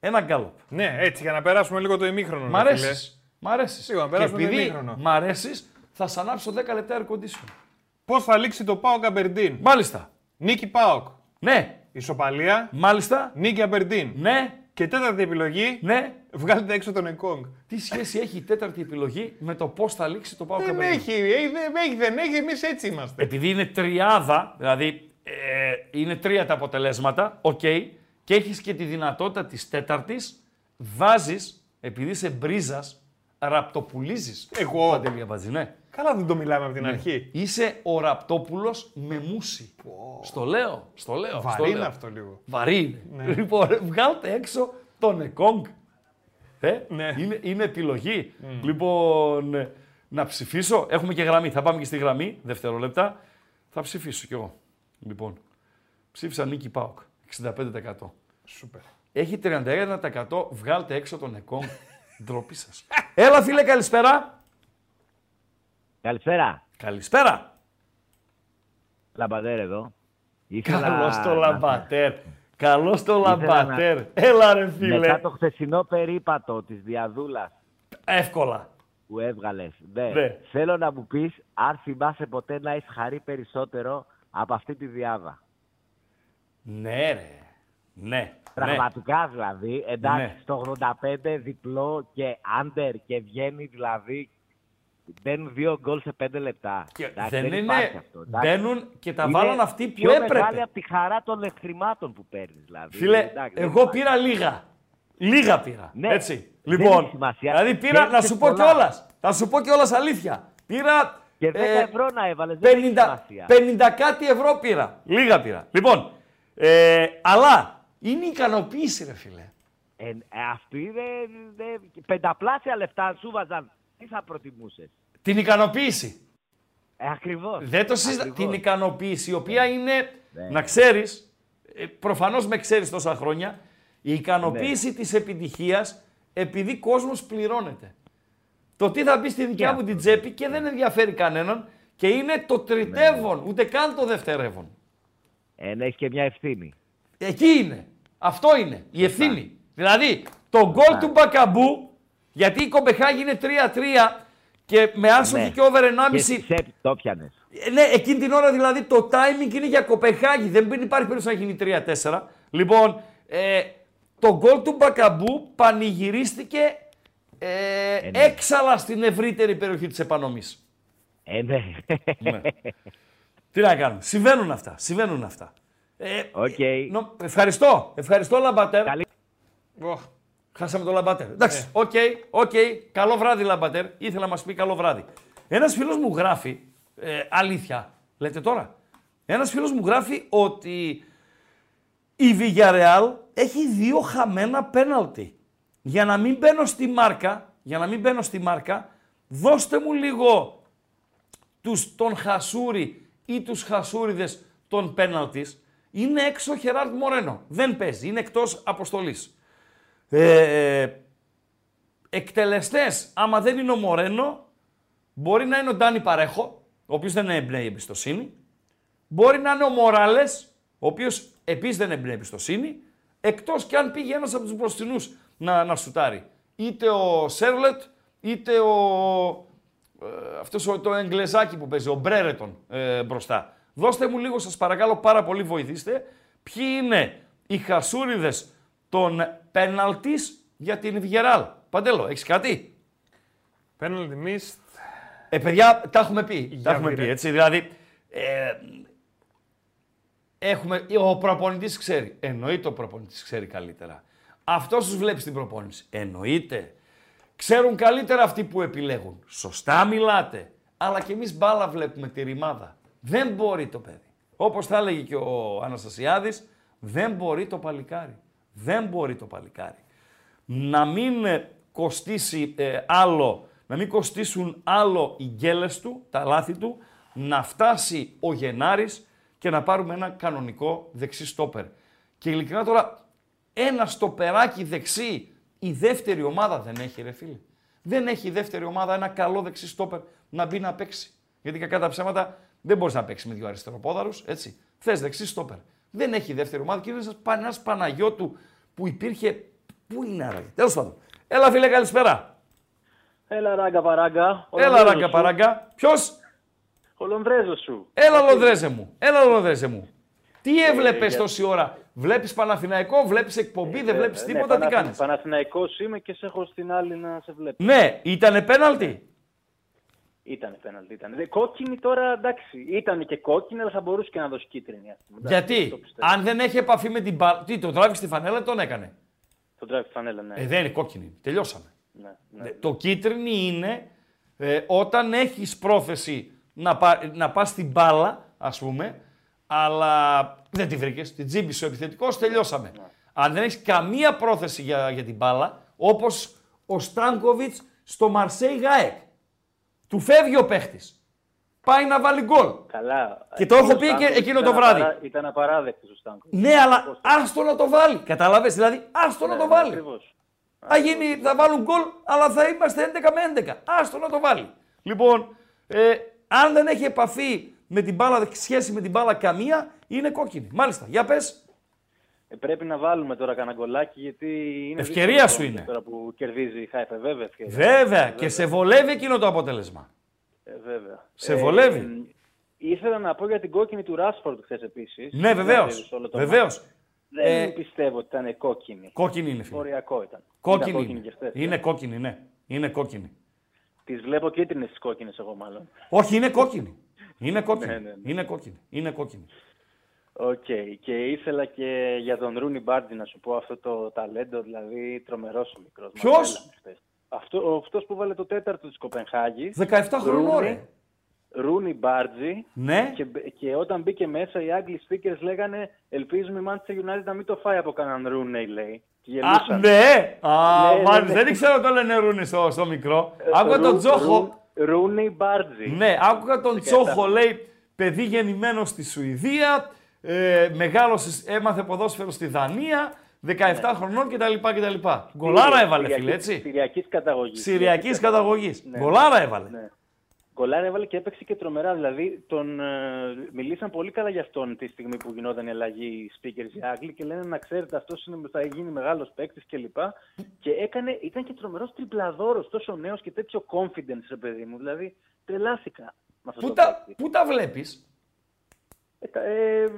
ένα γκάλοπ. Ναι, έτσι για να περάσουμε λίγο το ημίχρονο. Μ' ρε φίλε. αρέσει. Μ' αρέσεις; Σίγουρα, να και περάσουμε το επειδή ημίχρονο. μ' αρέσεις, θα σ' ανάψω 10 λεπτά air condition. Πώς θα λήξει το Πάοκ Αμπερντίν; Μάλιστα. Νίκη Πάοκ. Ναι. Ισοπαλία. Μάλιστα. Νίκη Αμπερντίν. Ναι. Και τέταρτη επιλογή. Ναι. Βγάλετε έξω τον Εκόνγκ. Τι σχέση έχει η τέταρτη επιλογή με το πώς θα λήξει το ΠΑΟΚ Δεν Αμπερντίν. έχει, ε, δεν έχει, δεν έχει, εμείς έτσι είμαστε. Επειδή είναι τριάδα, δηλαδή ε, είναι τρία τα αποτελέσματα, οκ, και έχεις και τη δυνατότητα της τέταρτης, βάζεις, επειδή είσαι μπρίζας, ραπτοπουλίζεις. Εγώ; Παντελή Αμπατζή, ναι. Καλά δεν το μιλάμε από την αρχή. Είσαι ο ραπτόπουλος με μούσι. Στο λέω, στο λέω. στο Βαρύ είναι λέω. αυτό λίγο. Βαρύ είναι. [LAUGHS] Λοιπόν, ρε, βγάλτε έξω τον Εκόνγκ. Ε, Ναι. είναι, είναι επιλογή. Λοιπόν, ε, να ψηφίσω. Έχουμε και γραμμή. Θα πάμε και στη γραμμή. Δευτερόλεπτα. Θα ψηφίσω κι εγώ. Λοιπόν, ψήφισα Νίκη Πάοκ. 65%. Σούπερ. Έχει 31%. Βγάλτε έξω τον Εκόνγκ. Ντροπή σας. Έλα φίλε, καλησπέρα. Καλησπέρα. Καλησπέρα. Λαμπαδέρ εδώ. Ήθελα Καλώς το να- λαμπατέρ. Καλώς το Ήθελα λαμπατέρ. Έλα ρε φίλε. Μετά το χθεσινό περίπατο της Διαδούλας Εύκολα. που έβγαλες, ναι, Ναι. θέλω να μου πεις αν θυμάσαι ποτέ να έχεις χαρεί περισσότερο από αυτή τη διάδα. Ναι ρε. Ναι. Πραγματικά δηλαδή, εντάξει, Ναι. στο 85 διπλό και άντερ και βγαίνει δηλαδή, μπαίνουν δύο γκολ σε πέντε λεπτά. Και Εντάξει, δεν είναι. υπάρχει αυτό, εντάξει. Μπαίνουν και τα Είναι βάλαν αυτοί που πιο μεγάλη έπρεπε. από τη χαρά των χρημάτων που παίρνεις. Δηλαδή. Φίλε, Εντάξει, δεν εγώ υπάρχει. πήρα λίγα. Λίγα πήρα. Ναι, Έτσι. δεν Λοιπόν, έχει σημασία. δηλαδή πήρα, να Κέρδισες σου πω πολλά. κιόλας. Θα σου πω κιόλας αλήθεια. Πήρα. Και 10 ε, ευρώ να έβαλες, δεν έχει 50, σημασία. 50 κάτι ευρώ πήρα. Λίγα πήρα. Λοιπόν, ε, αλλά είναι ικανοποίηση, ρε φίλε. Ε, ε, αυτοί είναι ε, πενταπλάσια λεφτά αν σου βάζαν. Τι θα προτιμούσες; Την ικανοποίηση. Ε, ακριβώς. Δεν το συζητά. Ακριβώς. Την ικανοποίηση, η οποία είναι, Ναι. να ξέρεις, ε, προφανώς με ξέρεις τόσα χρόνια, η ικανοποίηση Ναι. της επιτυχίας επειδή κόσμος πληρώνεται. Το τι θα μπει στη δικιά Και μου αυτό. την τσέπη και δεν ενδιαφέρει κανέναν και είναι το τριτεύον, Ναι. ούτε καν το δευτερεύον. Ε, να έχεις και μια ευθύνη. Εκεί είναι. Αυτό είναι. Η ευθύνη. Δηλαδή, το γκολ του Μπακαμπού, γιατί η Κομπεχάγη είναι 3-3 και με άσοχη Ναι. και over Και 1,5 στη ΣΕΠ το πιανες. ε, Ναι, εκείνη την ώρα δηλαδή το timing είναι για Κοπεγχάγη. Δεν υπάρχει περίπτωση να γίνει 3-4. Λοιπόν, ε, το γκολ του Μπακαμπού πανηγυρίστηκε ε, ναι. έξαλα στην ευρύτερη περιοχή της Επανομής. Ε, ναι. Ναι. Τι να κάνουμε. Συμβαίνουν αυτά. Συμβαίνουν αυτά. Ε, Οκ. ε, νο- ευχαριστώ. Ευχαριστώ Λαμπατέρ. Καλή- Ωχ, Χάσαμε το Λαμπατέρ. Εντάξει, οκ, οκ. Καλό βράδυ, Λαμπατέρ. Ήθελα να μας πει καλό βράδυ. Ένας φίλος μου γράφει, ε, αλήθεια, λέτε τώρα. Ένας φίλος μου γράφει ότι η Villarreal έχει δύο χαμένα πέναλτι. Για να μην μπαίνω στη μάρκα, για να μην μπαίνω στη μάρκα, δώστε μου λίγο τους, τον Χασούρι ή τους Χασούριδες των πέναλτις. Είναι έξω ο Χεράρτ Μορένο. Δεν παίζει, είναι εκτός αποστολής. Ε, εκτελεστές, άμα δεν είναι ο Μορένο, μπορεί να είναι ο Ντάνι Παρέχο, ο οποίος δεν εμπνέει εμπιστοσύνη. Μπορεί να είναι ο Μοράλες, ο οποίος επίσης δεν εμπνέει εμπιστοσύνη. Εκτός και αν πήγε ένας από τους μπροστινούς να, να σουτάρει. Είτε ο Σέρλετ, είτε ο, ε, αυτός ο, το εγγλεζάκι που παίζει, ο Μπρέρετον ε, μπροστά. Δώστε μου λίγο σας παρακαλώ πάρα πολύ βοηθήστε ποιοι είναι οι χασούριδες των πέναλτις για την Βιγεράλ. Παντέλο, έχεις κάτι; Πέναλτι missed. Ε, παιδιά, τα έχουμε πει. Για τα έχουμε βίρε. πει, έτσι. Δηλαδή, ε, έχουμε, ο προπονητής ξέρει. Εννοείται ο προπονητής ξέρει καλύτερα. Αυτός τους βλέπεις στην προπόνηση. Εννοείται. Ξέρουν καλύτερα αυτοί που επιλέγουν. Σωστά μιλάτε. Αλλά και εμείς μπάλα βλέπουμε τη ρημάδα. Δεν μπορεί το παιδί. Όπως θα έλεγε και ο Αναστασιάδης, δεν μπορεί το παλικάρι. Δεν μπορεί το παλικάρι. Να μην ε, κοστίσει ε, άλλο, να μην κοστίσουν άλλο οι γκέλες του, τα λάθη του, να φτάσει ο Γενάρης και να πάρουμε ένα κανονικό δεξί στόπερ. Και ειλικρινά τώρα, ένα στοπεράκι δεξί η δεύτερη ομάδα δεν έχει ρε φίλε. Δεν έχει η δεύτερη ομάδα ένα καλό δεξί στόπερ να μπει να παίξει. Γιατί κακά τα ψέματα δεν μπορείς να παίξεις με δύο αριστεροπόδαρους, έτσι. Θες δεξί στόπερ. Δεν έχει η δεύτερη ομάδα και είναι ένας Παναγιώτου που υπήρχε. Πού είναι άραγε. Τέλος πάντων. Έλα φίλε, καλησπέρα. Έλα ράγκα παράγκα. Ο Έλα Λονδρέζος ράγκα σου. παράγκα. Ποιος; Ο Λονδρέζος σου. Έλα Λονδρέζε μου. Έλα Λονδρέζε μου. Τι έβλεπες Ε, για- τόση ώρα; Βλέπεις Παναθηναϊκό, βλέπεις εκπομπή, δεν βλέπεις Ε, τίποτα, ναι, τι Παναθη- κάνεις; Παναθηναϊκός είμαι και σε έχω στην άλλη να σε βλέπω. Ναι, ήτανε πέναλτι; Ήτανε πέναλτι, ήτανε. Δε, Κόκκινη τώρα, εντάξει, ήταν και κόκκινη, αλλά θα μπορούσε και να δώσει κίτρινη. ας πούμε. Εντάξει, Γιατί, το πιστεύω. αν δεν έχει επαφή με την μπάλα. Τι, το τράβηξε στη φανέλα, τον έκανε; Το τράβει φανέλα, ναι. Ε, δεν είναι κόκκινη. Τελειώσαμε. ναι, ναι. Ε, Το κίτρινη είναι ε, όταν έχεις πρόθεση να, πά, να πας στην μπάλα, ας πούμε, αλλά δεν τη βρήκες, την τζίμπησε ο επιθετικός, τελειώσαμε. Αν δεν έχεις καμία πρόθεση για, για την μπάλα, όπως ο Στάνκοβιτς στο Μαρσέι Γάεκ. Του φεύγει ο παίχτης. Πάει να βάλει γκολ. Καλά. Και το έχω Ο πει και Στάνκοβιτς εκείνο ήταν το βράδυ. απαρά- Ήταν απαράδεκτος ο Στάνκοβιτς. Ναι, αλλά άστο να το βάλει. Καταλαβες, δηλαδή, άστο να το βάλει. Ναι, Ακριβώς. Θα, γίνει, θα βάλουν γκολ, αλλά θα είμαστε 11 με 11. Άστο να το βάλει. Λοιπόν, ε, αν δεν έχει επαφή με την μπάλα, σχέση με την μπάλα καμία, είναι κόκκινη. Μάλιστα, για πες. Ε, πρέπει να βάλουμε τώρα κανένα γκολάκι γιατί είναι. Ευκαιρία δύσκολο σου είναι. Τώρα που κερδίζει η Χάιφε, βέβαια. Ευκαιρία. Βέβαια, και σε βολεύει εκείνο το αποτέλεσμα. Ε, βέβαια. Σε βολεύει. Ε, ήθελα να πω για την κόκκινη του Ράσφορντ χθες επίσης. Ναι, βεβαίως. Βεβαίως. Δεν Ε, πιστεύω ότι ήταν κόκκινη. Κόκκινη είναι, φίλε. Οριακό ήταν. Κόκκινη, Ήταν κόκκινη είναι. και χθες, είναι ε. κόκκινη, ναι. Είναι κόκκινη. Τις βλέπω κίτρινες τις κόκκινες εγώ μάλλον. Όχι, είναι κόκκινη. Είναι [LAUGHS] κόκκινη. Ναι, ναι, ναι. Είναι κόκκινη. Είναι κόκκινη. Οκ. Και ήθελα και για τον Ρούνι Μπάρτζι να σου πω αυτό το ταλέντο, δηλαδή τρομερός ο μικρός. Μας Ποιος; τρέλανε χθες. Αυτό, αυτός που βάλε το τέταρτο της Κοπενχάγης. 17 χρονών, ρε. Ρούνι Μπάρτζι. Ναι. Και, μπ- και όταν μπήκε μέσα οι Άγγλοι speakers λέγανε Ελπίζουμε η Manchester United να μην το φάει από κανέναν Ρούνεϊ, λέει. Και Α, γελούσαν. ναι! Α, Ναι, ναι, μάλιστα. ναι. Δεν ήξερα το λένε Ρούνι στο, στο μικρό. Ε, Άκουγα τον Ρου- Τζόχο. Ρου- Ρούνι Μπάρτζι. Ναι, άκουγα τον 17. Τσόχο, λέει, παιδί γεννημένος στη Σουηδία, ε, μεγάλωσες, έμαθε ποδόσφαιρο στη Δανία, 17 χρονών κτλ. κτλ. Γκολάρα έβαλε, φίλε, έτσι. Συριακής καταγωγής. Συριακής καταγωγής. Ναι. Γκολάρα έβαλε. Ναι. Γκολάρα έβαλε και έπαιξε και τρομερά. Δηλαδή, τον, ε, μιλήσαν πολύ καλά για αυτόν τη στιγμή που γινόταν η αλλαγή οι speakers οι Άγγλοι και λένε να ξέρετε αυτός θα γίνει μεγάλος παίκτης κλπ. Και έκανε, ήταν και τρομερός τριπλαδόρος, τόσο νέος και τέτοιο confidence, ρε παιδί μου. Δηλαδή, τρελάθηκα με αυτό Πού το τα, παίκτη. πού τα βλέπεις; Ε, τα- ε, ε,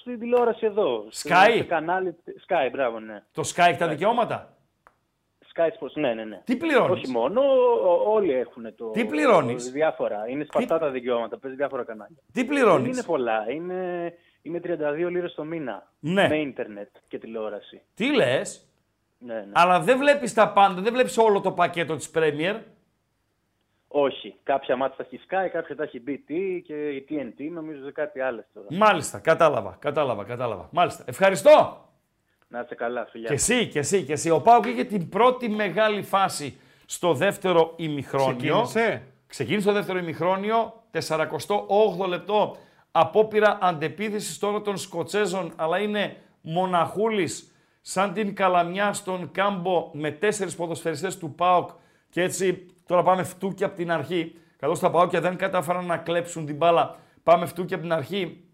στην τηλεόραση εδώ. Sky? Στο κανάλι Sky, μπράβο, ναι. Το Sky έχει τα δικαιώματα; Sky Sports, ναι, ναι, ναι. Τι πληρώνεις; Όχι μόνο, ο- όλοι έχουν το. Τι πληρώνεις; το- διάφορα. Είναι σπαστά τα δικαιώματα, παίζει διάφορα κανάλια. Τι Δεν πληρώνεις. είναι πολλά. Είναι, είναι 32 λίρες το μήνα. Ναι. Με ίντερνετ και τηλεόραση. Τι λες; Ναι, ναι. Αλλά δεν βλέπεις τα πάντα, δεν βλέπεις όλο το πακέτο της Premier; Όχι. Κάποια μάτια τα έχει Sky, κάποια τα έχει BT και η TNT, νομίζω σε κάτι άλλο τώρα. Μάλιστα, κατάλαβα, κατάλαβα, κατάλαβα. Μάλιστα. Ευχαριστώ. Να είσαι καλά, φιλιά. Και εσύ, και εσύ, και εσύ. Ο Πάουκ είχε την πρώτη μεγάλη φάση στο δεύτερο ημιχρόνιο. Ξεκίνησε. Ξεκίνησε το δεύτερο ημιχρόνιο, 48 λεπτό. Απόπειρα αντεπίθεσης τώρα των Σκοτσέζων, αλλά είναι μοναχούλης σαν την καλαμιά στον κάμπο με τέσσερις ποδοσφαιριστές του ΠΑΟΚ και έτσι τώρα πάμε φτούκια από την αρχή. Καθώς τα ΠΑΟΚια δεν κατάφεραν να κλέψουν την μπάλα, πάμε φτούκια από την αρχή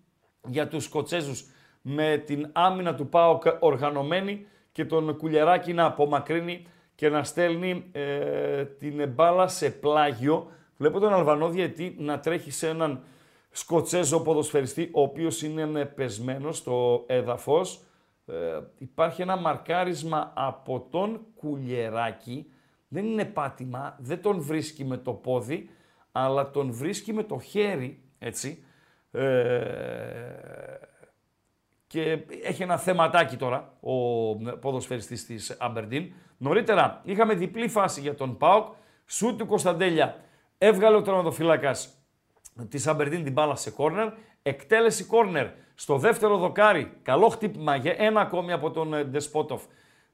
για τους Σκοτσέζους με την άμυνα του ΠΑΟΚ οργανωμένη και τον Κουλιαράκη να απομακρύνει και να στέλνει ε, την μπάλα σε πλάγιο. Βλέπω τον Αλβανό διαιτή να τρέχει σε έναν Σκοτσέζο ποδοσφαιριστή, ο οποίος είναι πεσμένος στο έδαφος. Ε, υπάρχει ένα μαρκάρισμα από τον Κουλιεράκη δεν είναι πάτημα, δεν τον βρίσκει με το πόδι, αλλά τον βρίσκει με το χέρι, έτσι. Ε, και έχει ένα θεματάκι τώρα ο ποδοσφαιριστής της Αμπερντίν. Νωρίτερα είχαμε διπλή φάση για τον ΠΑΟΚ. Σου του Κωνσταντέλια έβγαλε ο τερματοφύλακας της Αμπερντίν την μπάλα σε κόρνερ. Εκτέλεση κόρνερ στο δεύτερο δοκάρι. Καλό χτύπημα για ένα ακόμη από τον ε, Ντεσπότοφ.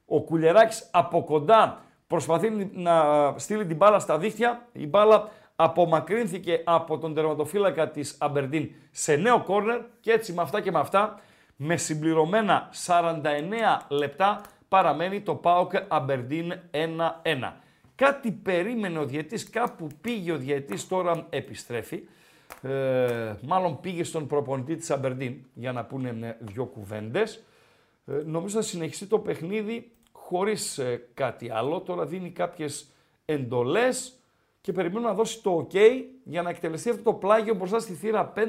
Ο Κουλεράκης από κοντά προσπαθεί να στείλει την μπάλα στα δίχτυα. Η μπάλα απομακρύνθηκε από τον τερματοφύλακα της Αμπερντίν σε νέο κόρνερ και έτσι με αυτά και με αυτά με συμπληρωμένα 49 λεπτά παραμένει το ΠΑΟΚ Αμπερντίν 1-1. Κάτι περίμενε ο διαιτής, κάπου πήγε ο διαιτής, τώρα επιστρέφει. Ε, μάλλον πήγε στον προπονητή της Αμπερντίν για να πούνε δυο κουβέντες. Ε, νομίζω θα συνεχιστεί το παιχνίδι χωρίς ε, κάτι άλλο. Τώρα δίνει κάποιες εντολές και περιμένουμε να δώσει το ok για να εκτελεστεί αυτό το πλάγιο μπροστά στη θύρα 5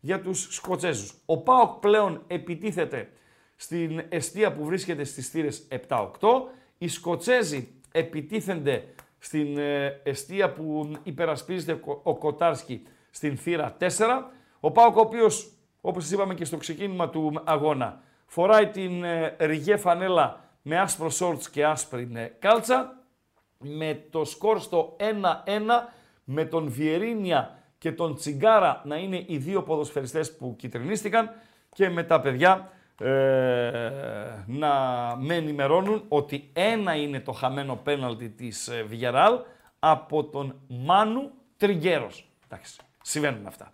για τους Σκοτσέζους. Ο ΠΑΟΚ πλέον επιτίθεται στην αιστεία που βρίσκεται στις θύρες 7-8. Οι Σκοτσέζοι επιτίθενται στην αιστεία που υπερασπίζεται ο Κοτάρσκι στην θύρα 4. Ο Πάοκ, ο οποίος, όπως είπαμε και στο ξεκίνημα του αγώνα, φοράει την ε, ριγέ φανέλα με άσπρο σόρτς και άσπρη ε, κάλτσα, με το σκορ στο 1-1, με τον Βιερίνια και τον Τσιγκάρα να είναι οι δύο ποδοσφαιριστές που κυτρινίστηκαν και με τα παιδιά ε, να με ενημερώνουν ότι ένα είναι το χαμένο πέναλτι της ε, από τον Μάνου Τριγκέρος. Εντάξει. Συμβαίνουν αυτά.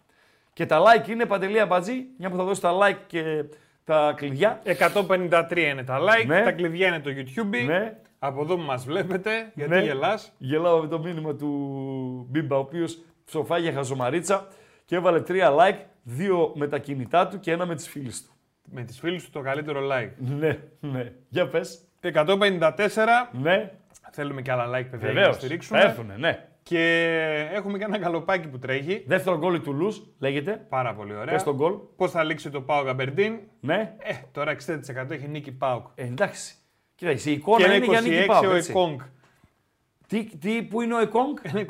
Και τα like είναι παντελή αμπατζή, μια που θα δώσει τα like και τα κλειδιά. 153 είναι τα like, Ναι. τα κλειδιά είναι το YouTube. Ναι. Από εδώ που μας βλέπετε, γιατί Ναι. γελάς. Γελάω με το μήνυμα του Μπίμπα, ο οποίος ψοφάγε χαζομαρίτσα και έβαλε τρία like, δύο με τα κινητά του και ένα με τις φίλες του. Με τις φίλες του το καλύτερο like. Ναι, ναι. Για πες. 154, Ναι, θέλουμε και άλλα like παιδιά για να βεβαίως. στηρίξουμε. Θα έρθουνε, ναι. Και έχουμε και ένα καλοπάκι που τρέχει. Δεύτερο γκολ του Λούς, λέγεται. Πάρα πολύ ωραία. Πες τον γκολ. Πώς θα λήξει το Πάο Αμπερντίν. Ναι. Ε, τώρα 60% έχει νίκη Πάοκ. Ε, εντάξει. Κοίταξε, η Και εικόνα ένα είναι για νίκη 26 Πάου, ο έτσι. Εκόνγκ. Τι, τι, πού είναι ο Εκόνγκ; Ένα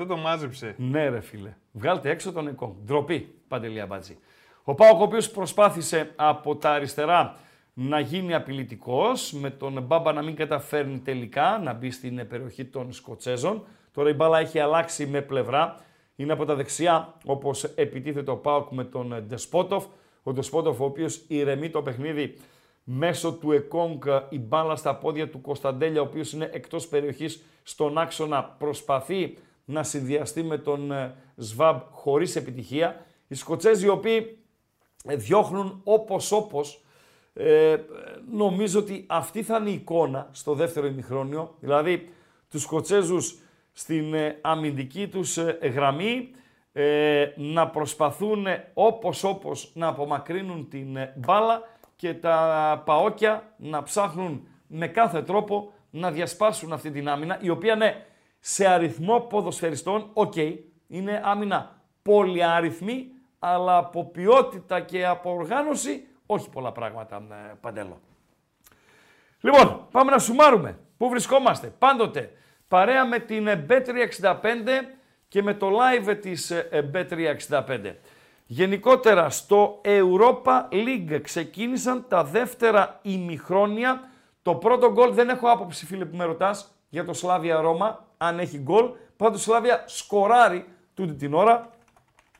26% το μάζεψε. Ναι, ρε φίλε. Βγάλτε έξω τον Εκόνγκ. Ντροπή, Παντελία Μπάτζη. Ο Πάοκ, ο οποίος προσπάθησε από τα αριστερά να γίνει απειλητικός, με τον Μπάμπα να μην καταφέρνει τελικά να μπει στην περιοχή των Σκοτσέζων. Τώρα η μπάλα έχει αλλάξει με πλευρά. Είναι από τα δεξιά, όπως επιτίθεται ο Πάοκ με τον Ντεσπότοφ. Ο Ντεσπότοφ, ο οποίος ηρεμεί το παιχνίδι μέσω του Εκόνγκ η μπάλα στα πόδια του Κωνσταντέλια, ο οποίος είναι εκτός περιοχής στον άξονα, προσπαθεί να συνδυαστεί με τον ε, Σβάμπ χωρίς επιτυχία. Οι Σκοτσέζοι οι οποίοι ε, διώχνουν όπως όπως. Ε, νομίζω ότι αυτή θα είναι η εικόνα στο δεύτερο ημιχρόνιο. Δηλαδή τους Σκοτσέζους στην ε, αμυντική τους ε, γραμμή ε, να προσπαθούν όπως όπως να απομακρύνουν την ε, μπάλα και τα ΠΑΟΚια να ψάχνουν με κάθε τρόπο να διασπάσουν αυτή την άμυνα, η οποία ναι, σε αριθμό ποδοσφαιριστών, οκ, είναι άμυνα πολυάριθμη, αλλά από ποιότητα και από οργάνωση, όχι πολλά πράγματα, ε, Παντέλο. Λοιπόν, πάμε να σουμάρουμε. Πού βρισκόμαστε; Πάντοτε, παρέα με την ε, Bet365 και με το live της ε, Bet365. Γενικότερα, στο Europa League ξεκίνησαν τα δεύτερα ημιχρόνια. Το πρώτο γκολ δεν έχω άποψη, φίλε, που με ρωτάς, για το Σλάβια Ρώμα, αν έχει γκολ. Πάντως, Σλάβια σκοράρει τούτη την ώρα,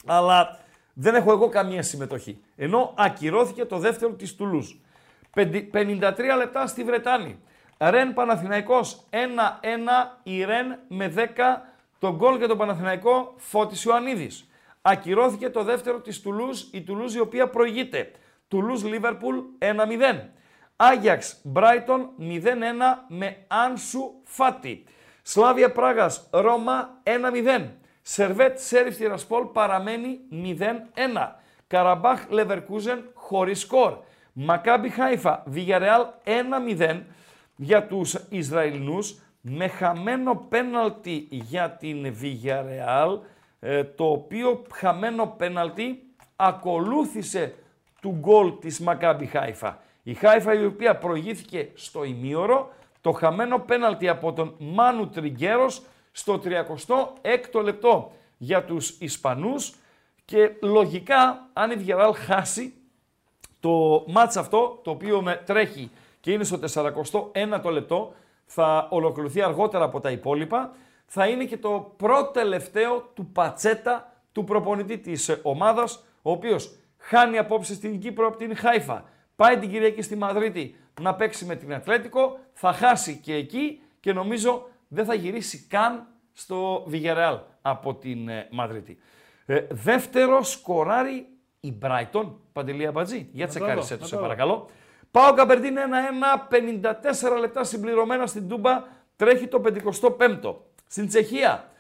αλλά δεν έχω εγώ καμία συμμετοχή. Ενώ ακυρώθηκε το δεύτερο της Τουλούς. 53 λεπτά στη Βρετάνη. Ρεν Παναθηναϊκός 1-1, η Ρεν με 10 το γκολ για τον Παναθηναϊκό Φώτης Ιωαννίδης. Ακυρώθηκε το δεύτερο της Τουλούς, η Τουλούς η οποία προηγείται. Τουλούς Λίβερπουλ 1-0. Άγιαξ Μπράιτον 0-1 με Άνσου Φάτι. Σλάβια Πράγας Ρώμα 1-0. Σερβέτ Σέριφ Τυρασπόλ παραμένει 0-1. Καραμπάχ Λεβερκούζεν χωρίς σκορ. Μακάμπι Χάιφα Βιγιαρεάλ 1-0 για τους Ισραηλινούς με χαμένο πέναλτι για την Βιγιαρεάλ ε, το οποίο χαμένο πέναλτι ακολούθησε του γκολ της Μακάμπι Χάιφα. Η Χάιφα η οποία προηγήθηκε στο ημίωρο το χαμένο πέναλτι από τον Μάνου Τριγκέρος στο 36ο λεπτό για τους Ισπανούς και λογικά αν η Villarreal χάσει το μάτς αυτό, το οποίο με τρέχει και είναι στο 41ο λεπτό, θα ολοκληρωθεί αργότερα από τα υπόλοιπα, θα είναι και το πρώτο τελευταίο του πατσέτα του προπονητή της ομάδας, ο οποίος χάνει απόψε στην Κύπρο από την Χάιφα, πάει την Κυριακή στη Μαδρίτη να παίξει με την Ατλέτικο, θα χάσει και εκεί και νομίζω δεν θα γυρίσει καν στο Βιγερεάλ από την ε, Μαδρίτη. Ε, δεύτερο σκοράρει η Brighton, Παντελή Αμπατζή. Για τσεκάρισέ τους, σε παρακαλώ. Πάω Καμπερντίν 1-1, 54 λεπτά συμπληρωμένα στην Τούμπα, τρέχει το 55ο. Στην Τσεχία,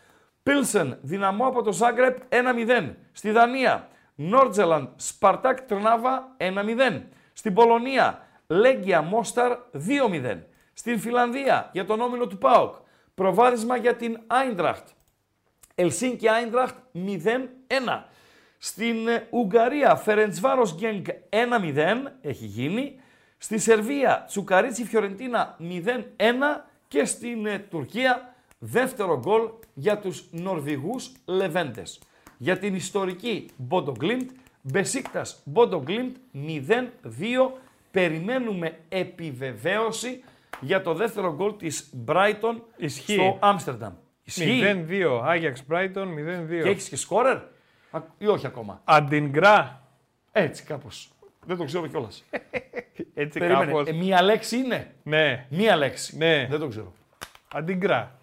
Πίλσεν, δυναμό από το Ζάγκρεπ 1-0. Στη Δανία, Νόρτζελαντ, Σπαρτάκ Τρνάβα 1-0. Στην Πολωνία, Λέγκια Μόσταρ 2-0. Στην Φιλανδία, για τον όμιλο του ΠΑΟΚ, προβάδισμα για την Άιντραχτ. Ελσίνκι Άιντραχτ 0-1. Στην ε, Ουγγαρία, Φερεντσβάρος Γκένκ 1-0, έχει γίνει. Στη Σερβία, Τσουκαρίτσι Φιωρεντίνα 0-1 και στην ε, Τουρκία, δεύτερο γκολ για τους Νορβηγούς Λεβέντες. Για την ιστορική Μπόντο Γκλίντ, Μπεσίκτας Μπόντο Γκλίντ 0-2. Περιμένουμε επιβεβαίωση για το δεύτερο γκολ της Brighton Ισχύει. στο Άμστερνταμ. 0-2. Άγιαξ Brighton 0-2. Και έχεις και σκόρερ Α, ή όχι ακόμα. Αντιγκρά. Έτσι κάπως. Δεν το ξέρω κιόλας. [LAUGHS] Έτσι Περίμενε. κάπως. Ε, μία λέξη είναι; Ναι. Μία λέξη. Ναι. Δεν το ξέρω. Αντιγκρά.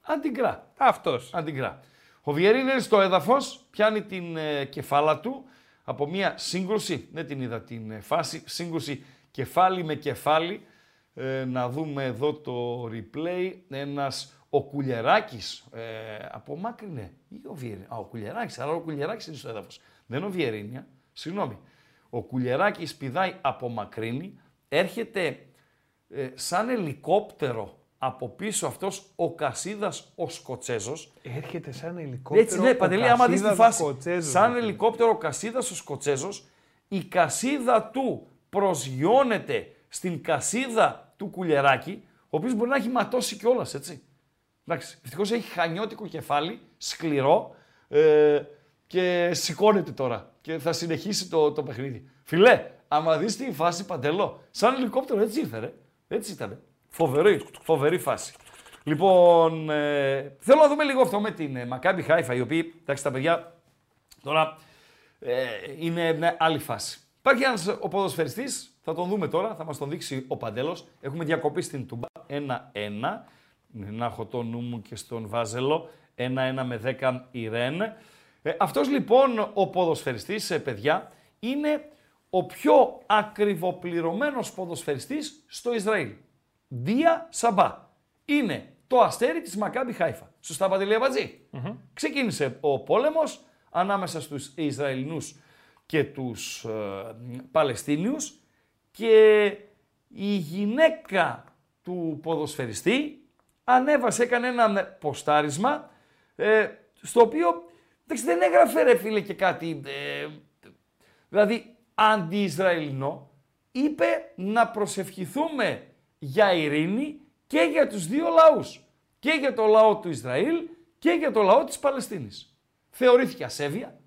Αντιγκρά. Αυτός. Αντιγκρά. Ο Βιερίνη είναι στο έδαφος, πιάνει την ε, κεφάλα του από μια σύγκρουση. Δεν την είδα την ε, φάση. Σύγκρουση κεφάλι με κεφάλι. Ε, να δούμε εδώ το replay. Ένας ο Κουλιεράκης ε, απομάκρυνε. Ή ο Βιερίνη. Α, ο Κουλιεράκης. Αλλά ο Κουλιεράκης είναι στο έδαφος. Δεν είναι ο Βιερίνια. Συγγνώμη. Ο Κουλιεράκης πηδάει απομακρύνει. Έρχεται ε, σαν ελικόπτερο από πίσω αυτός ο Κασίδας ο Σκοτσέζος. Έρχεται σαν ελικόπτερο. Έτσι ναι, ο Παντελή, άμα δεις τη Κασίδας φάση. Σκοτσέζος, σαν ρε φίλε. ελικόπτερο ο Κασίδας ο Σκοτσέζος, η κασίδα του προσγειώνεται στην κασίδα του Κουλιεράκη, ο οποίος μπορεί να έχει ματώσει κιόλας, έτσι. Εντάξει, ευτυχώς έχει χανιώτικο κεφάλι, σκληρό, ε, και σηκώνεται τώρα και θα συνεχίσει το, το παιχνίδι. Φιλέ, άμα δεις τη φάση Παντελό, σαν ελικόπτερο έτσι ήρθε ρε. Έτσι ήταν. Φοβερή, φοβερή φάση. Λοιπόν, ε, θέλω να δούμε λίγο αυτό με την ε, Μακάμπι Χάιφα, η οποία, εντάξει τα παιδιά, τώρα ε, είναι μια άλλη φάση. Υπάρχει ένας ο ποδοσφαιριστής, θα τον δούμε τώρα, θα μας τον δείξει ο Παντέλος. Έχουμε διακοπή στην Τούμπα, 1-1. Να έχω το νου μου και στον Βάζελο, 1-1 με 10 η Ρεν. Ε, αυτός λοιπόν ο ποδοσφαιριστής, ε, παιδιά, είναι ο πιο ακριβοπληρωμένος ποδοσφαιριστής στο Ισραήλ. Δία Σαμπά. Είναι το αστέρι της Μακάμπι Χάιφα. Σωστά Παντελή Αμπατζή. Ξεκίνησε ο πόλεμος ανάμεσα στους Ισραηλινούς και τους ε, Παλαιστίνιους και η γυναίκα του ποδοσφαιριστή ανέβασε, έκανε ένα ποστάρισμα ε, στο οποίο εντάξει, δεν έγραφε ρε φίλε και κάτι ε, δηλαδή αντι-Ισραηλινό είπε να προσευχηθούμε για ειρήνη και για τους δύο λαούς. Και για το λαό του Ισραήλ και για το λαό της Παλαιστίνης. Θεωρήθηκε ασέβεια.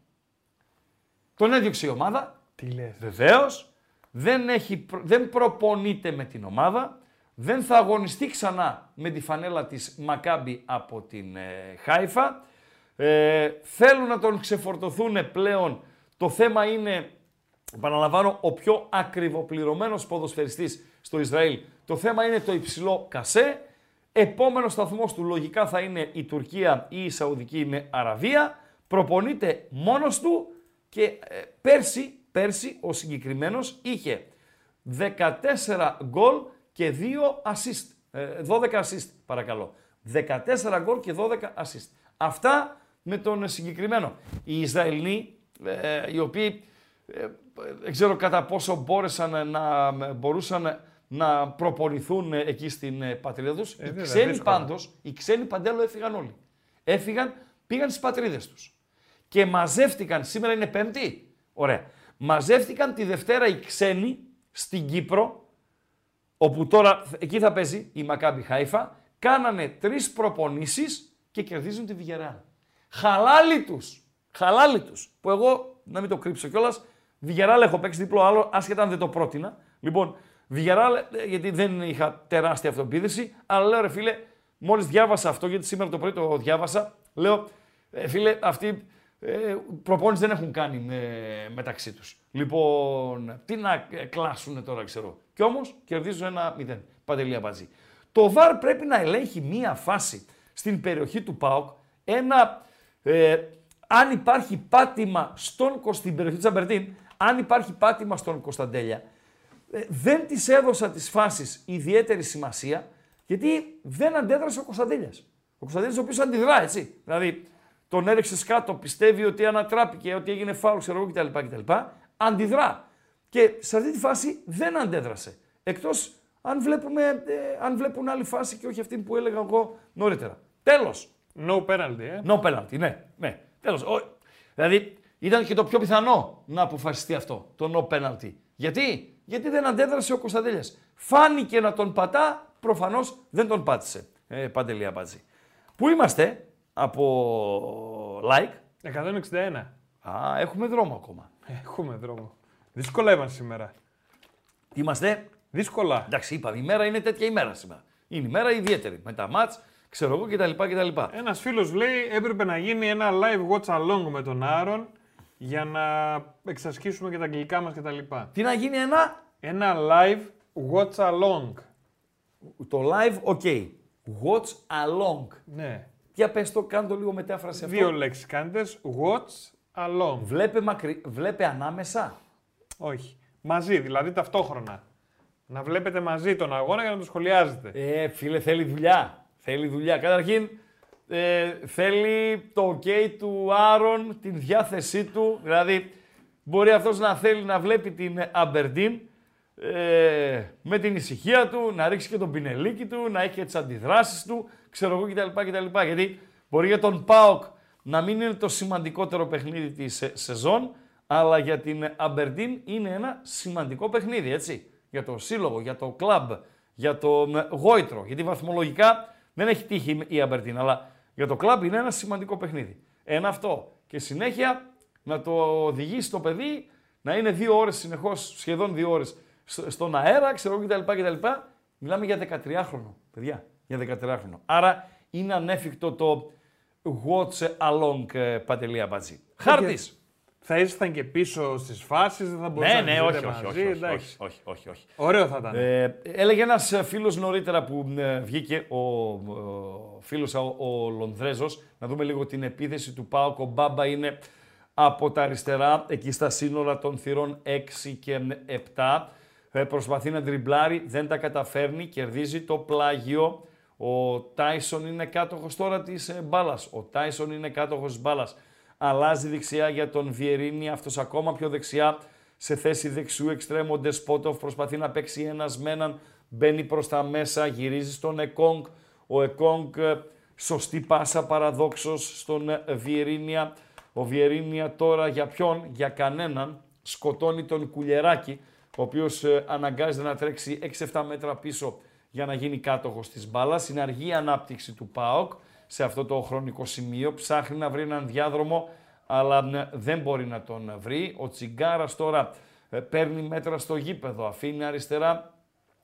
Τον έδιωξε η ομάδα. Τι λες. Βεβαίως. Δεν, έχει, προ- δεν προπονείται με την ομάδα. Δεν θα αγωνιστεί ξανά με τη φανέλα της Μακάμπι από την ε, Χάιφα. Ε, θέλουν να τον ξεφορτωθούν πλέον. Το θέμα είναι, επαναλαμβάνω, ο πιο ακριβοπληρωμένος ποδοσφαιριστής στο Ισραήλ. Το θέμα είναι το υψηλό κασέ. Επόμενος σταθμός του λογικά θα είναι η Τουρκία ή η Σαουδική με Αραβία. Προπονείται μόνος του και ε, πέρσι, πέρσι ο συγκεκριμένος είχε 14 γκολ και 2 assist. Ε, 12 assist παρακαλώ. 14 γκολ και 12 assist. Αυτά με τον συγκεκριμένο. Οι Ισραηλοί, ε, οι οποίοι ε, δεν ξέρω κατά πόσο μπόρεσαν να, μπορούσαν να προπονηθούν εκεί στην ε, πατρίδα τους. οι βέβαια, ξένοι δύσκολο. πάντως, οι ξένοι παντέλο έφυγαν όλοι. Έφυγαν, πήγαν στις πατρίδες τους. Και μαζεύτηκαν, σήμερα είναι πέμπτη, ωραία. Μαζεύτηκαν τη Δευτέρα οι ξένοι στην Κύπρο, όπου τώρα εκεί θα παίζει η Μακάμπι Χάιφα, κάνανε τρεις προπονήσεις και κερδίζουν τη Βιγεράλ. Χαλάλι τους. Χαλάλι τους. Που εγώ, να μην το κρύψω κιόλας, Βιγεράλ έχω παίξει διπλό άλλο, άσχετα αν δεν το πρότεινα. Λοιπόν, Βιγεράλ, ε, γιατί δεν είχα τεράστια αυτοπίδηση, αλλά λέω ρε φίλε, μόλις διάβασα αυτό, γιατί σήμερα το πρωί το διάβασα, λέω, ε, φίλε, αυτοί ε, προπόνηση δεν έχουν κάνει με, μεταξύ τους. Λοιπόν, τι να κλάσουν τώρα, ξέρω. Κι όμως κερδίζουν ένα μηδέν. Παντελία μπατζή. Το ΒΑΡ πρέπει να ελέγχει μία φάση στην περιοχή του ΠΑΟΚ, ένα, ε, αν υπάρχει πάτημα στον, στην περιοχή της Αμπερτίν, αν υπάρχει πάτημα στον Κωνσταντέλια, ε, δεν της έδωσα τις φάσεις ιδιαίτερη σημασία, γιατί δεν αντέδρασε ο Κωνσταντέλιας. Ο Κωνσταντέλιας ο οποίος αντιδρά, έτσι. Δηλαδή, τον έριξε κάτω, πιστεύει ότι ανατράπηκε, ότι έγινε φάουλ, ξέρω εγώ κτλ, κτλ. Αντιδρά. Και σε αυτή τη φάση δεν αντέδρασε. Εκτός αν, βλέπουμε, ε, αν βλέπουν άλλη φάση και όχι αυτή που έλεγα εγώ νωρίτερα. Τέλος. No penalty, ε. No penalty, ναι. ναι. Τέλος. Δηλαδή ήταν και το πιο πιθανό να αποφασιστεί αυτό, το no penalty. Γιατί, Γιατί δεν αντέδρασε ο Κωνσταντέλιας. Φάνηκε να τον πατά, προφανώς δεν τον πάτησε. Ε, Παντελία Μπάτζη. Πού είμαστε, από like. 161. Α, έχουμε δρόμο ακόμα. Έχουμε δρόμο. Δύσκολα είμαστε σήμερα. Είμαστε; Δύσκολα. Εντάξει, είπα, η μέρα είναι τέτοια ημέρα σήμερα. Είναι η μέρα ιδιαίτερη. Με τα μάτς, ξέρω εγώ κτλ. κτλ. Ένας φίλος λέει έπρεπε να γίνει ένα live watch along με τον Άρον για να εξασκήσουμε και τα αγγλικά μας κτλ. Τι να γίνει ένα; Ένα live watch along. Το live, ok. Watch along. Ναι. Για πες το, κάνω το λίγο μετάφραση αυτό. Δύο λέξεις κάντε. Watch along. Βλέπε, μακρι... Βλέπε ανάμεσα; Όχι. Μαζί, δηλαδή ταυτόχρονα. Να βλέπετε μαζί τον αγώνα για να το σχολιάζετε. Ε, φίλε, θέλει δουλειά. Θέλει δουλειά. Καταρχήν, ε, θέλει το ok του Άρον, την διάθεσή του. Δηλαδή, μπορεί αυτός να θέλει να βλέπει την Αμπερντίν ε, με την ησυχία του, να ρίξει και τον πινελίκι του, να έχει και τις αντιδράσεις του, ξέρω εγώ κτλ. κτλ. Γιατί μπορεί για τον ΠΑΟΚ να μην είναι το σημαντικότερο παιχνίδι της σεζόν, αλλά για την Αμπερντίν είναι ένα σημαντικό παιχνίδι, έτσι. Για το σύλλογο, για το κλαμπ, για το γόητρο. Γιατί βαθμολογικά δεν έχει τύχει η Αμπερντίν, αλλά για το κλαμπ είναι ένα σημαντικό παιχνίδι. Ένα αυτό. Και συνέχεια να το οδηγήσει το παιδί να είναι δύο ώρες συνεχώς, σχεδόν δύο ώρες στον αέρα, ξέρω κτλ. κτλ. Μιλάμε για 13χρονο, παιδιά για 13χρονο. Άρα είναι ανέφικτο το watch along ε, Παντελία Μπατζή. Χάρτης. Θα ήσασταν και πίσω στις φάσεις, δεν θα μπορούσατε ναι, ναι, να όχι, μαζί. Όχι, όχι, όχι, όχι, όχι, όχι. Ωραίο θα ήταν. Ε, έλεγε ένας φίλος νωρίτερα που ε, βγήκε, ο, ο φίλος ο, ο Λονδρέζος, να δούμε λίγο την επίθεση του Πάοκ. Ο Μπάμπα είναι από τα αριστερά, εκεί στα σύνορα των θυρών 6 και 7. Ε, προσπαθεί να τριμπλάρει, δεν τα καταφέρνει, κερδίζει το πλάγιο. Ο Τάισον είναι κάτοχος τώρα της ε, μπάλας. Ο Τάισον είναι κάτοχος της μπάλας. Αλλάζει δεξιά για τον Βιερίνη, αυτός ακόμα πιο δεξιά σε θέση δεξιού εξτρέμου. Ντεσπότοφ προσπαθεί να παίξει ένας με έναν. Μπαίνει προς τα μέσα, γυρίζει στον Εκόνγκ. Ο Εκόνγκ ε, σωστή πάσα παραδόξως στον ε, Βιερίνια. Ο Βιερίνια τώρα για ποιον, για κανέναν. Σκοτώνει τον Κουλιεράκη, ο οποίος αναγκάζεται να τρέξει 6-7 μέτρα πίσω για να γίνει κάτοχος της μπάλας. Είναι αργή ανάπτυξη του ΠΑΟΚ σε αυτό το χρονικό σημείο. Ψάχνει να βρει έναν διάδρομο, αλλά ναι, δεν μπορεί να τον βρει. Ο Τσιγκάρας τώρα ε, παίρνει μέτρα στο γήπεδο, αφήνει αριστερά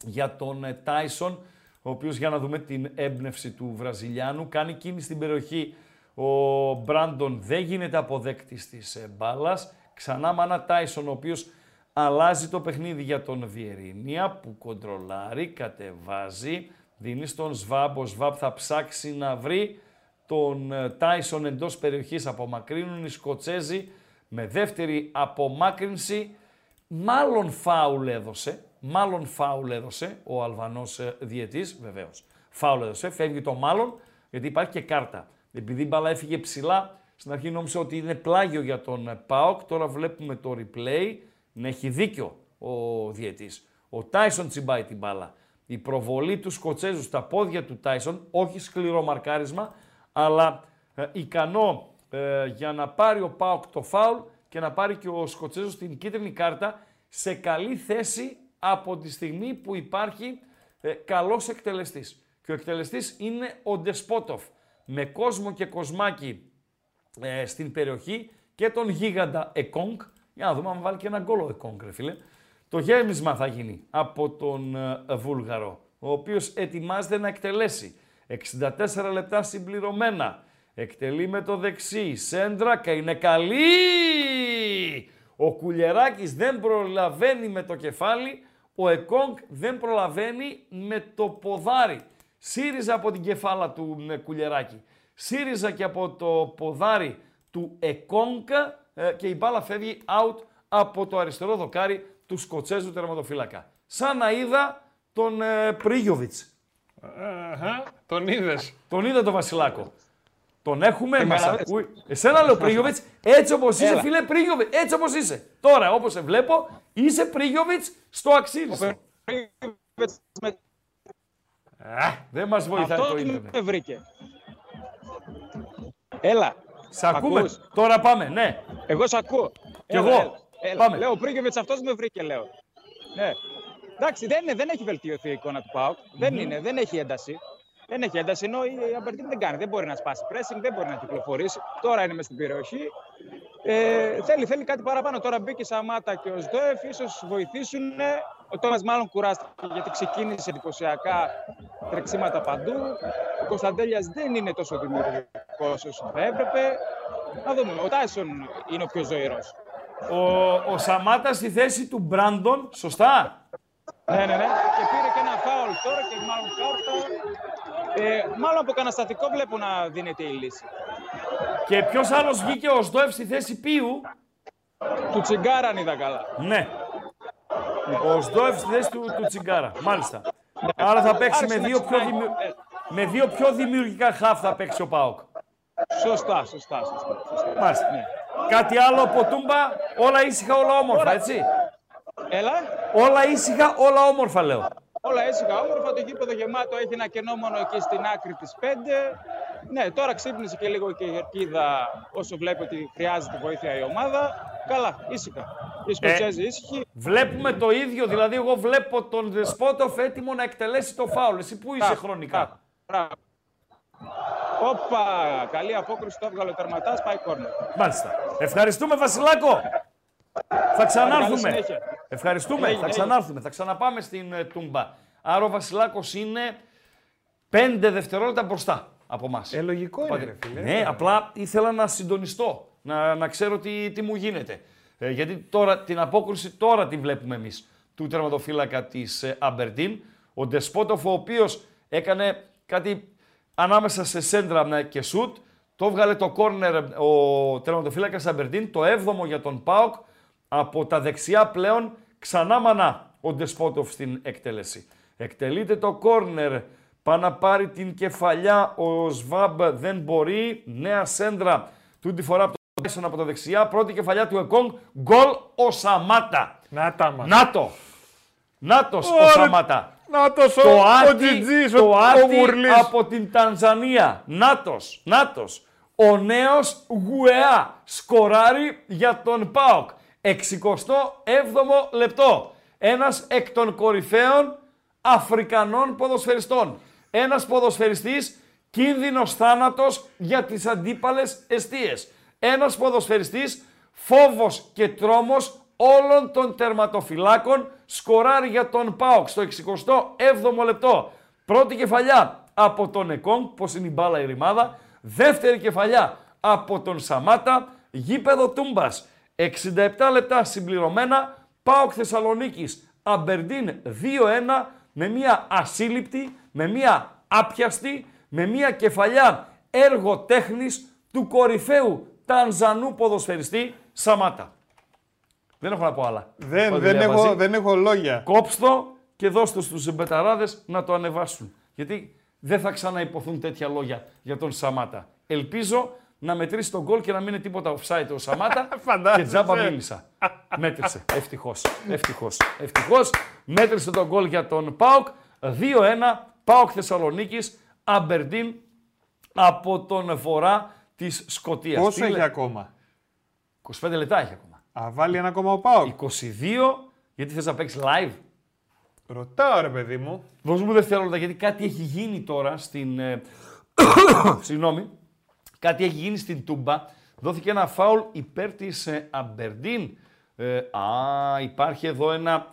για τον ε, Τάισον, ο οποίος για να δούμε την έμπνευση του Βραζιλιάνου, κάνει κίνηση στην περιοχή. Ο Μπράντον δεν γίνεται αποδέκτης της ε, μπάλας. Ξανά Μάνα Τάισον, ο οποίος αλλάζει το παιχνίδι για τον Βιερίνια που κοντρολάρει, κατεβάζει, δίνει στον Σβάμπ, ο Σβάμπ θα ψάξει να βρει τον ε, Τάισον εντός περιοχής, απομακρύνουν οι Σκοτσέζοι με δεύτερη απομάκρυνση, μάλλον φάουλ έδωσε, μάλλον φάουλ έδωσε ο Αλβανός ε, διετής, βεβαίως. Φάουλ έδωσε, φεύγει το μάλλον, γιατί υπάρχει και κάρτα. Επειδή η μπάλα έφυγε ψηλά, στην αρχή νόμιζα ότι είναι πλάγιο για τον ε, ΠΑΟΚ, τώρα βλέπουμε το replay, να έχει δίκιο ο διαιτής. Ο Τάισον τσιμπάει την μπάλα. Η προβολή του Σκοτσέζου στα πόδια του Τάισον, όχι σκληρό μαρκάρισμα, αλλά ε, ικανό ε, για να πάρει ο Πάοκ το φάουλ και να πάρει και ο Σκοτσέζος την κίτρινη κάρτα σε καλή θέση από τη στιγμή που υπάρχει ε, καλός εκτελεστής. Και ο εκτελεστής είναι ο Ντεσπότοφ. Με κόσμο και κοσμάκι ε, στην περιοχή και τον γίγαντα Εκόνγκ. Για να δούμε αν βάλει και ένα γκολ ο Εκόνγκ, ρε φίλε. Το γέμισμα θα γίνει από τον ε, Βούλγαρο, ο οποίος ετοιμάζεται να εκτελέσει. 64 λεπτά συμπληρωμένα. Εκτελεί με το δεξί. Σέντρακα είναι καλή. Ο Κουλιεράκης δεν προλαβαίνει με το κεφάλι. Ο Εκόνγκ δεν προλαβαίνει με το ποδάρι. ΣΥΡΙΖΑ από την κεφάλα του ε, Κουλιεράκη. ΣΥΡΙΖΑ και από το ποδάρι του Εκόνγκ ε, και η μπάλα φεύγει out από το αριστερό δοκάρι του Σκοτσέζου τερματοφύλακα. Σαν να είδα τον ε, Πρίγιοβιτς. τον είδες. Τον είδα τον Βασιλάκο. Τον έχουμε, μας ακούει. Εσένα λέω Πρίγιοβιτς, έτσι όπως είσαι φίλε Πρίγιοβιτς, έτσι όπως είσαι. Τώρα όπως σε βλέπω, είσαι Πρίγιοβιτς στο αξίριστο. Δεν μας βοηθάει Αυτό το ίντερνετ. με βρήκε. Έλα. Σ' ακούμε. Ακούς; Τώρα πάμε, ναι. Εγώ σ' ακούω. Κι εγώ. Πάμε. Λέω, ο Πρίγκεβιτς αυτός με βρήκε, λέω. Ναι. Εντάξει, δεν, είναι, δεν έχει βελτιωθεί η εικόνα του ΠΑΟΚ. Δεν είναι, δεν έχει ένταση. Δεν έχει ένταση, ενώ η Αμπερτίν δεν κάνει. Δεν μπορεί να σπάσει pressing, δεν μπορεί να κυκλοφορήσει. Τώρα είναι μες στην περιοχή. Ε, θέλει, θέλει κάτι παραπάνω. Τώρα μπήκε η Σαμάτα και ο Σδόεφ, ίσως βοηθήσουν. Ο Τόμας μάλλον κουράστηκε γιατί ξεκίνησε εντυπωσιακά τρεξίματα παντού. Ο Κωνσταντέλιας δεν είναι τόσο δημιουργικός όσο θα έπρεπε. Να δούμε. Ο Τάισον είναι ο πιο ζωηρός. Ο, ο Σαμάτα στη θέση του Μπράντον, σωστά; Ναι, ναι, ναι. Και πήρε και ένα φάουλ τώρα και μάλλον κάρτα. Ε, μάλλον από καναστατικό βλέπω να δίνεται η λύση. Και ποιος άλλος βγήκε ο Σδόεφ στη θέση Πίου. Του Τσιγκάρα αν είδα καλά. Ναι. Ο Σδόεφ στη θέση του, του Τσιγκάρα. Μάλιστα. Άρα θα παίξει με Άρχισε να δύο, πιο ξυπνάει. δημιου... Ε, με δύο πιο δημιουργικά χαφ θα παίξει ο Πάοκ. Σωστά, σωστά, σωστά. σωστά. Μάλιστα. Ναι. Κάτι άλλο από τούμπα, όλα ήσυχα, όλα όμορφα, έτσι. Έλα. Όλα ήσυχα, όλα όμορφα λέω. Όλα ήσυχα, όμορφα. Το γήπεδο γεμάτο έχει ένα κενό μόνο εκεί στην άκρη της 5. Ναι, τώρα ξύπνησε και λίγο και η Γερκίδα όσο βλέπει ότι χρειάζεται βοήθεια η ομάδα. Καλά, ήσυχα. Οι Σκοτσέζοι ήσυχοι. Βλέπουμε το ίδιο, δηλαδή εγώ βλέπω τον Δεσπότοφ έτοιμο να εκτελέσει το φάουλ. Εσύ πού είσαι χρονικά; Μπράβο. Όπα, καλή απόκριση το έβγαλε ο τερματάς, πάει κόρνερ. Μάλιστα. Ευχαριστούμε Βασιλάκο. Θα Καλή ξανάρθουμε. συνέχεια. Ευχαριστούμε. Έγινε, θα έγινε. ξανάρθουμε. Θα ξαναπάμε στην ε, Τούμπα. Άρα ο Βασιλάκος είναι 5 δευτερόλεπτα μπροστά από εμά. Ε, λογικό είναι, ρε φίλε. Ναι, απλά ήθελα να συντονιστώ. Να, να ξέρω τι, τι μου γίνεται. Ε, γιατί τώρα την απόκριση τώρα την βλέπουμε εμείς του τερματοφύλακα της ε, Αμπερντίν. Ο Ντεσπότοφ ο οποίος έκανε κάτι ανάμεσα σε σέντρα ε, και σουτ. Το βγάλε το κόρνερ ε, ο τερματοφύλακας Αμπερντίν, το 7ο για τον ΠΑΟΚ. Από τα δεξιά πλέον ξανά μανά ο Ντεσπότοφ στην εκτέλεση. Εκτελείται το κόρνερ, πάει να πάρει την κεφαλιά, ο Σβάμπ δεν μπορεί, νέα σέντρα, τούτη φορά από το Τάισον από τα δεξιά, πρώτη κεφαλιά του Εκόνγκ, γκολ ο Σαμάτα. Να τα μας. Νάτο. Νάτος ο Ωραία. Σαμάτα. Να το σω, Το ο Άτι, Τζιτζής, το ο, ο Άτι Μουρλής. από την Τανζανία. Νάτος, Νάτος. Ο νέος Γουεά σκοράρει για τον ΠΑΟΚ. 67ο λεπτό. Ένας εκ των κορυφαίων Αφρικανών ποδοσφαιριστών. Ένας ποδοσφαιριστής κίνδυνος θάνατος για τις αντίπαλες εστίες. Ένας ποδοσφαιριστής φόβος και τρόμος όλων των τερματοφυλάκων σκοράρει για τον ΠΑΟΚ στο 67ο λεπτό. Πρώτη κεφαλιά από τον Εκόνγκ, πώς είναι η μπάλα η ρημάδα. Δεύτερη κεφαλιά από τον Σαμάτα, γήπεδο Τούμπας. 67 λεπτά συμπληρωμένα, ΠΑΟΚ Θεσσαλονίκης, Αμπερντίν 2-1, με μια ασύλληπτη, με μια άπιαστη, με μια κεφαλιά έργο τέχνης του κορυφαίου Τανζανού ποδοσφαιριστή Σαμάτα. Δεν έχω να πω άλλα. Δεν, Πάτε δεν, μια μαζί. έχω, δεν έχω λόγια. Κόψτο και δώστε στους μπεταράδες να το ανεβάσουν. Γιατί δεν θα ξαναυποθούν τέτοια λόγια για τον Σαμάτα. Ελπίζω να μετρήσει τον γκολ και να μην είναι τίποτα offside ο Σαμάτα [LAUGHS] και Φαντάζεσαι. τζάμπα μίλησα. Μέτρησε. Ευτυχώς. Ευτυχώς. Ευτυχώς. Μέτρησε τον γκολ για τον ΠΑΟΚ. 2-1. ΠΑΟΚ Θεσσαλονίκης. Αμπερντίν από τον βορρά της Σκοτίας. Πόσο Τι έχει λέ- ακόμα. 25 λεπτά έχει ακόμα. Α, βάλει ένα ακόμα ο Πάοκ. 22, γιατί θες να παίξεις live; Ρωτάω ρε παιδί μου. Δώσ' μου δευτερόλεπτα γιατί κάτι έχει γίνει τώρα στην. ε, [COUGHS] Συγγνώμη. Κάτι έχει γίνει στην Τούμπα. Δόθηκε ένα φάουλ υπέρ της Αμπερντίν. Ε, α, υπάρχει εδώ ένα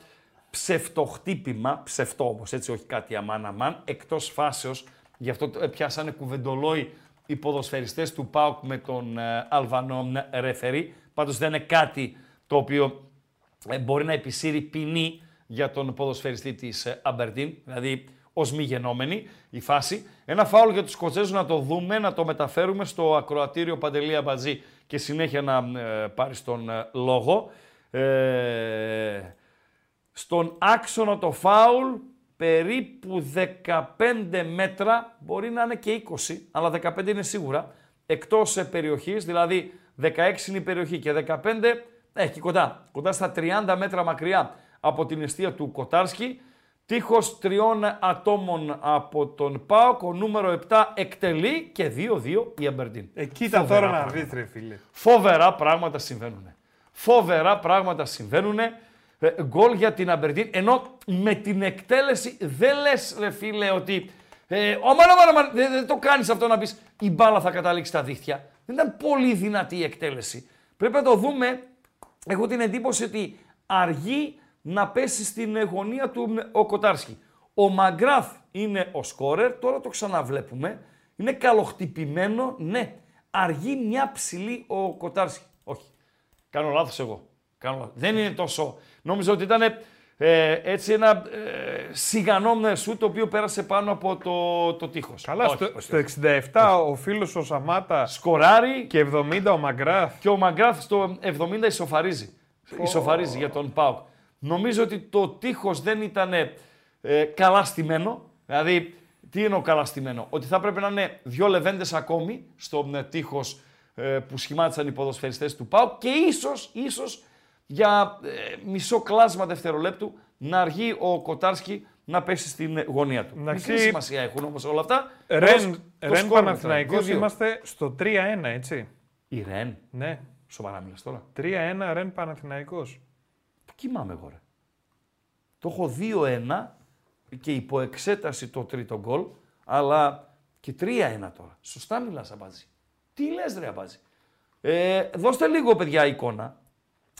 ψευτοχτύπημα, ψευτό όμως, έτσι όχι κάτι αμάν αμάν, εκτός φάσεως, γι' αυτό το- ε, πιάσανε κουβεντολόι οι ποδοσφαιριστές του ΠΑΟΚ με τον ε, Αλβανό ε, ρεφερή. Πάντως δεν είναι κάτι το οποίο ε, μπορεί να επισύρει ποινή για τον ποδοσφαιριστή της ε, Αμπερντίν, δηλαδή ως μη γενόμενη η φάση. Ένα φάουλ για τους Σκοτσέζους να το δούμε, να το μεταφέρουμε στο ακροατήριο Παντελία Μπατζή και συνέχεια να ε, πάρει τον ε, λόγο. Ε, στον άξονα το φάουλ περίπου 15 μέτρα, μπορεί να είναι και 20, αλλά 15 είναι σίγουρα, εκτός ε, περιοχής, δηλαδή 16 είναι η περιοχή και 15 έχει κοντά, κοντά στα 30 μέτρα μακριά από την αιστεία του Κοτάρσκι. Τείχος τριών ατόμων από τον ΠΑΟΚ, ο νούμερο 7 εκτελεί και 2-2 η Αμπερντίν. Εκεί ήταν Φοβερά τώρα να πράγματα. δεις ρε φίλε. Φοβερά πράγματα συμβαίνουν. Φοβερά πράγματα συμβαίνουν. Ε, γκολ για την Αμπερντίν. Ενώ με την εκτέλεση δεν λες ρε φίλε ότι ε, «Ωμαν, ωμαν, ωμαν», δεν, δεν το κάνεις αυτό να πεις η μπάλα θα καταλήξει στα δίχτυα. Δεν ήταν πολύ δυνατή η εκτέλεση. Πρέπει να το δούμε. Έχω την εντύπωση ότι αργεί να πέσει στην γωνία του ο Κοτάρσκι. Ο Μαγκράφ είναι ο σκόρερ, τώρα το ξαναβλέπουμε. Είναι καλοχτυπημένο, ναι. Αργεί μια ψηλή ο Κοτάρσκι. Όχι. Κάνω λάθος εγώ. Κάνω λάθος. Δεν είναι τόσο. Νόμιζα ότι ήταν ε, έτσι ένα ε, σιγανό σου το οποίο πέρασε πάνω από το, το τείχος. Καλά, Όχι, στο, όχι, στο όχι. 67 ο φίλος ο Σαμάτα Σκοράρει και 70 ο Μαγκράφ. και ο Μαγκράφ στο 70 ισοφαρίζει. Ισοφαρίζει για τον Πάουκ. Νομίζω ότι το τείχος δεν ήταν ε, καλά στημένο. Δηλαδή, τι εννοώ καλά στημένο. Ότι θα πρέπει να είναι δύο λεβέντες ακόμη στο ε, τείχος ε, που σχημάτισαν οι ποδοσφαιριστές του Πάουκ και ίσως, ίσως για ε, μισό κλάσμα δευτερολέπτου να αργεί ο Κοτάρσκι να πέσει στην γωνία του. Εντάξει, Μικρή σημασία έχουν όμως όλα αυτά. Ρεν, Όμως, το Ρεν σκορ Παναθηναϊκός μετράει. 2-2. είμαστε στο 3-1, έτσι. Η Ρεν. Ναι. Σοβαρά μιλάς τώρα. 3-1 Ρεν Παναθηναϊκός. Πού κοιμάμαι εγώ ρε. Το έχω 2-1 και υπό εξέταση το τρίτο γκολ, αλλά και 3-1 τώρα. Σωστά μιλάς Αμπάζη. Τι λες ρε Αμπατζή. Ε, δώστε λίγο παιδιά εικόνα.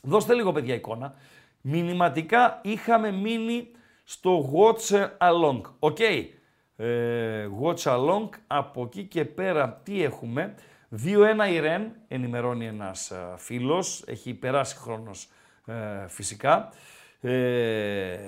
Δώστε λίγο παιδιά εικόνα. Μηνυματικά είχαμε μείνει στο watch along. OK; Ε, watch along. Από εκεί και πέρα τι έχουμε; 2-1 η Ρεν, ενημερώνει ένας α, φίλος. Έχει περάσει χρόνος ε, φυσικά. Ε,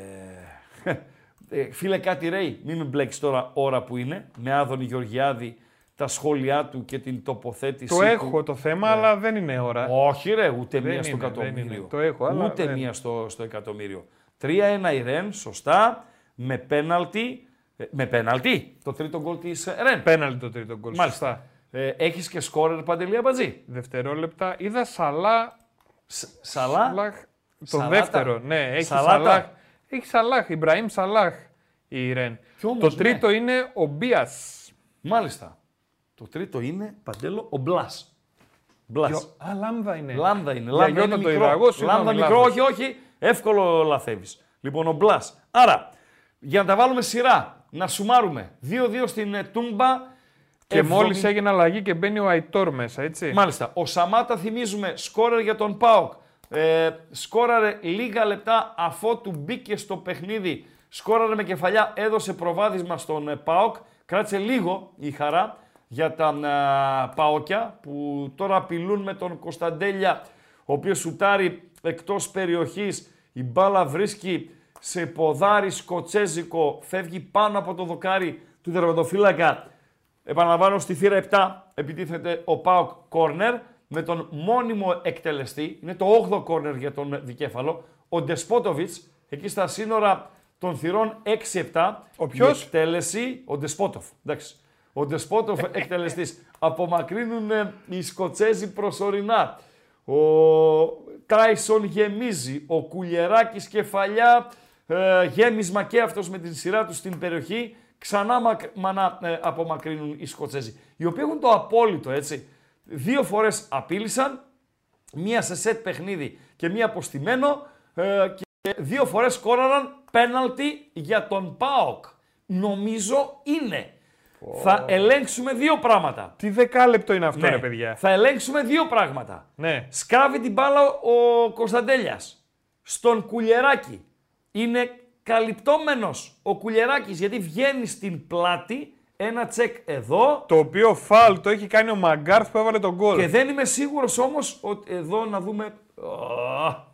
ε, φίλε κάτι Ρέι, μην με μπλέξεις τώρα ώρα που είναι. Με Άδωνη Γεωργιάδη τα σχόλιά του και την τοποθέτηση Το του. έχω το θέμα, αλλά δεν είναι ώρα. Όχι ρε, ούτε Δεν μία στο είναι, δεν εκατομμύριο. είναι. Το έχω, αλλά ούτε δεν- μία στο, στο εκατομμύριο. 3-1 η Ρεν, σωστά, με πέναλτι. ε, Με πέναλτι, το τρίτο γκολ της ε, Ρεν. Πέναλτι το τρίτο γκολ. Μάλιστα. Σωστά. Ε, έχεις και σκόρερ Παντελή Αμπατζή; Δευτερόλεπτα. Είδα Σαλά. Σ- Σαλά; Σαλάχ. Το Σαλάτα; δεύτερο. Ναι, έχει Σαλάτα; Σαλάχ. Έχει Σαλάχ. Ιμπραήμ Σαλάχ η Ρεν. Κι όμως, το ναι. τρίτο είναι ο Μπίας. Μάλιστα. Το τρίτο είναι, Παντέλο, ο Μπλάς. Μπλάς. Α, λάμδα είναι. Λάμδα είναι. Για Λάμδα Γιώτα είναι το μικρό. είδα εγώ, συγγνώμη, Λάμδα μικρό, λάθος. όχι, όχι. Εύκολο λαθεύεις. Λοιπόν, ο Μπλάς. Άρα, για να τα βάλουμε σειρά, να σουμάρουμε. 2-2 στην ε, Τούμπα. Και 70 μόλις έγινε αλλαγή και μπαίνει ο Αϊτόρ μέσα, έτσι. Μάλιστα. Ο Σαμάτα θυμίζουμε σκόρερ για τον Πάοκ. Ε, σκόραρε λίγα λεπτά αφότου μπήκε στο παιχνίδι. Σκόραρε με κεφαλιά, έδωσε προβάδισμα στον ε, ΠΑΟΚ. Κράτησε λίγο η χαρά για τα α, ΠΑΟΚια που τώρα απειλούν με τον Κωνσταντέλια ο οποίος σουτάρει εκτός περιοχής. Η μπάλα βρίσκει σε ποδάρι σκοτσέζικο, φεύγει πάνω από το δοκάρι του τερματοφύλακα. Επαναλαμβάνω στη θύρα 7 επιτίθεται ο Πάοκ Κόρνερ με τον μόνιμο εκτελεστή. Είναι το 8ο κόρνερ για τον δικέφαλο. Ο Ντεσπότοβιτς εκεί στα σύνορα των θυρών 6-7. Ο ποιος; Η εκτέλεση, ο Ντεσπότοφ. Εντάξει. Ο Ντεσπότοφ [LAUGHS] εκτελεστής. Απομακρύνουν ε, οι Σκοτσέζοι προσωρινά. Ο Τάισον γεμίζει. Ο Κουλιεράκης κεφαλιά. Ε, γέμισμα και αυτός με την σειρά τους στην περιοχή. Ξανά μακ- μανά, ε, απομακρύνουν οι Σκοτσέζοι. Οι οποίοι έχουν το απόλυτο έτσι. Δύο φορές απείλησαν. Μία σε σετ παιχνίδι και μία αποστημένο. Ε, και δύο φορές σκόραραν πέναλτι για τον ΠΑΟΚ. Νομίζω είναι. Θα ελέγξουμε δύο πράγματα. Τι δεκάλεπτο είναι αυτό, Ναι. ρε παιδιά; Θα ελέγξουμε δύο πράγματα. Ναι. Σκάβει την μπάλα ο Κωνσταντέλιας. Στον Κουλιεράκη. Είναι καλυπτόμενος ο Κουλιεράκης γιατί βγαίνει στην πλάτη ένα τσεκ εδώ Το οποίο φάουλ το έχει κάνει ο Μαγκάρθ που έβαλε τον γκολ. και δεν είμαι σίγουρος όμως ότι εδώ να δούμε... Α,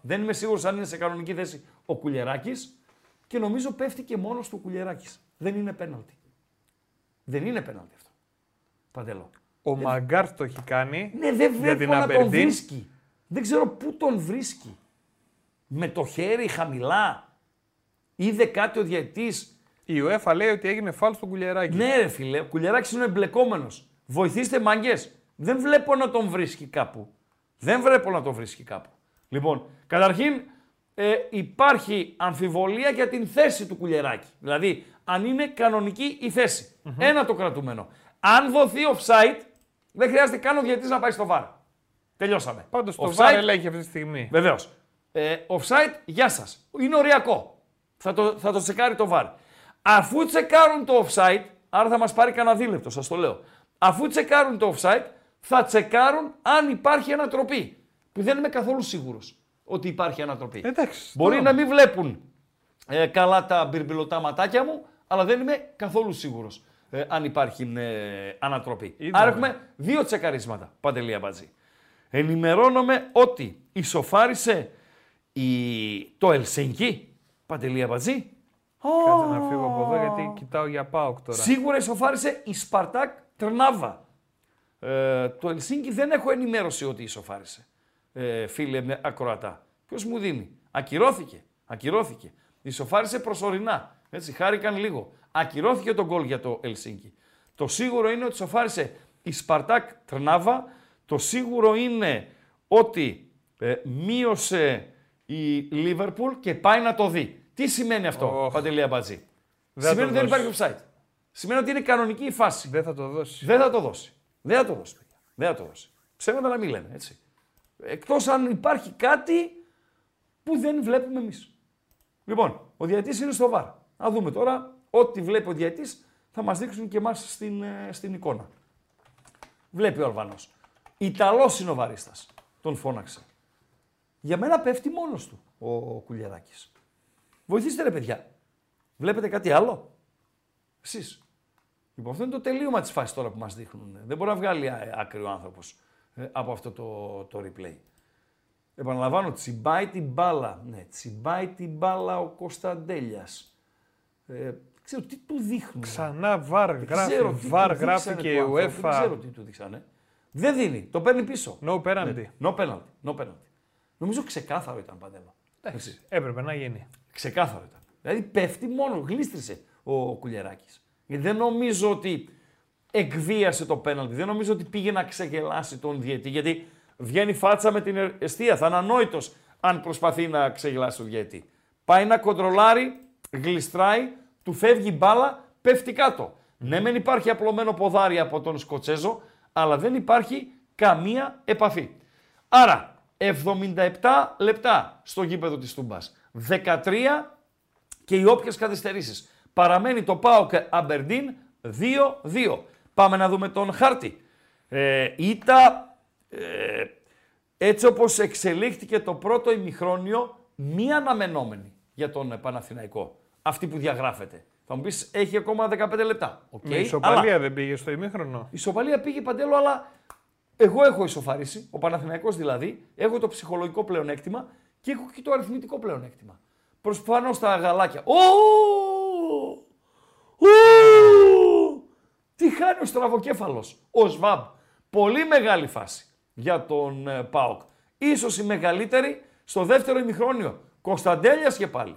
δεν είμαι σίγουρος αν είναι σε κανονική θέση ο Κουλιεράκης και νομίζω πέφτει και μόνος του ο Κουλιεράκης. Δεν είναι πέναλτι. Δεν είναι πέναλτι αυτό. Παντελώ. Ο Μαγκάρθ το έχει κάνει. Ναι, δεν για βλέπω την να τον Αμπερντίν. βρίσκει. Δεν ξέρω πού τον βρίσκει. Με το χέρι χαμηλά. Είδε κάτι ο διαιτητής. Η UEFA λέει ότι έγινε φάουλ στον Κουλιεράκη. Ναι ρε φίλε, ο Κουλιαράκης είναι εμπλεκόμενος. Βοηθήστε μαγκές. Δεν βλέπω να τον βρίσκει κάπου. Δεν βλέπω να τον βρίσκει κάπου. Λοιπόν, καταρχήν ε, υπάρχει αμφιβολία για την θέση του Κουλιεράκη. Δηλαδή, αν είναι κανονική η θεση Ένα το κρατούμενο. Αν δοθεί offside, δεν χρειάζεται καν ο διαιτητής να πάει στο VAR. Τελειώσαμε. Πάντως το Offside, VAR ελέγχει αυτή τη στιγμή. Βεβαίως. Ε, offside, γεια σας. Είναι οριακό. Θα το, θα το τσεκάρει το VAR. Αφού τσεκάρουν το offside, άρα θα μας πάρει κανένα δίλεπτο, σας το λέω. Αφού τσεκάρουν το offside, θα τσεκάρουν αν υπάρχει ανατροπή. Που δεν είμαι καθόλου σίγουρος ότι υπάρχει ανατροπή. Εντάξει. Μπορεί τώρα. να μην βλέπουν ε, καλά τα μπυρμπυλωτά ματάκια μου, αλλά δεν είμαι καθόλου σίγουρος ε, αν υπάρχει ε, ανατροπή. Είδαμε. Άρα έχουμε δύο τσεκαρίσματα, Παντελία Μπατζή. Ενημερώνομαι ότι ισοφάρισε η... το Ελσίνκι, Παντελία Μπατζή. Κάτσε να φύγω από εδώ γιατί κοιτάω για ΠΑΟΚ τώρα. Σίγουρα ισοφάρισε η Σπαρτάκ Τρνάβα. Ε, το Ελσίνκι δεν έχω ενημέρωση ότι ισοφάρισε. Ε, φίλε με ακροατά. Ποιος μου δίνει; Ακυρώθηκε. Ακυρώθηκε. Ισοφάρισε προσωρινά. Έτσι, χάρηκαν λίγο. Ακυρώθηκε το γκολ για το Ελσίνκι. Το σίγουρο είναι ότι ισοφάρισε η Σπαρτάκ Τρνάβα. Το σίγουρο είναι ότι ε, μείωσε η Λίβερπουλ και πάει να το δει. Τι σημαίνει αυτό, Οχ. Παντελή Αμπατζή; Δεν Σημαίνει θα ότι το δεν υπάρχει offside. Σημαίνει ότι είναι κανονική η φάση. Δεν θα το δώσει. Δεν θα το δώσει. Δεν θα το δώσει, παιδιά. Δεν θα το δώσει. Ψέματα να μην λέμε, έτσι. Εκτός αν υπάρχει κάτι που δεν βλέπουμε εμείς. Λοιπόν, ο διαιτής είναι στο βαρ. Να δούμε τώρα, ό,τι βλέπει ο διαιτής θα μας δείξουν και εμάς στην, ε, στην εικόνα. Βλέπει ο Αλβανός. Ιταλός είναι ο βαρίστας. Τον φώναξε. Για μένα πέφτει μόνος του ο, ο Κουλιαράκης. Βοηθήστε ρε παιδιά. Βλέπετε κάτι άλλο; Εσείς. Λοιπόν, αυτό είναι το τελείωμα της φάσης τώρα που μας δείχνουν. Δεν μπορεί να βγάλει ε, άκρη ο άνθρωπο από αυτό το, το replay. Επαναλαμβάνω, τσιμπάει την μπάλα. Ναι, τσιμπάει την μπάλα ο Κωνσταντέλιας. Ε, δεν ξέρω τι του δείχνουν. Ξανά βαρ Δεν γράφει, ξέρω τι βαρ του γράφει δείξανε και του η άνθρωπου, Δεν ξέρω UEFA. τι του δείξανε. Δεν δίνει. Το παίρνει πίσω. No penalty. Ναι, No penalty. No penalty. Νομίζω ξεκάθαρο ήταν παντέλο. Εντάξει, Έπρεπε να γίνει. Ξεκάθαρο ήταν. Δηλαδή πέφτει μόνο, γλίστρισε ο, ο Κουλιεράκη. Γιατί δεν νομίζω ότι εκβίασε το πέναλτι. Δεν νομίζω ότι πήγε να ξεγελάσει τον διαιτή. Γιατί βγαίνει φάτσα με την αιστεία. Θα είναι ανόητος αν προσπαθεί να ξεγελάσει τον διαιτή. Πάει να κοντρολάρει, γλιστράει, του φεύγει η μπάλα, πέφτει κάτω. Ναι, μεν υπάρχει απλωμένο ποδάρι από τον Σκοτσέζο, αλλά δεν υπάρχει καμία επαφή. Άρα, 77 λεπτά στο γήπεδο της Τούμπας. 13 και οι όποιες καθυστερήσεις. Παραμένει το ΠΑΟΚ Αμπερντίν 2-2. Πάμε να δούμε τον χάρτη. Ε, ήττα, ε, έτσι όπως εξελίχθηκε το πρώτο ημιχρόνιο, μη αναμενόμενη για τον ε, Παναθηναϊκό. Αυτή που διαγράφεται. Θα μου πεις, έχει ακόμα 15 λεπτά. Οκ, Με ισοπαλία αλλά- δεν πήγε στο ημίχρονο. η ισοπαλία πήγε παντέλο, αλλά εγώ έχω ισοφαρίσει, ο Παναθηναϊκός δηλαδή, έχω το ψυχολογικό πλεονέκτημα και έχω και το αριθμητικό πλεονέκτημα. Προσπάνω στα γαλάκια. Ω! Ω! Τι χάνει ο στραβοκέφαλος, ο Σβάμπ. Πολύ μεγάλη φάση για τον ε, ΠΑΟΚ. Ίσως η μεγαλύτερη στο δεύτερο ημιχρόνιο. Κωνσταντέλιας και πάλι.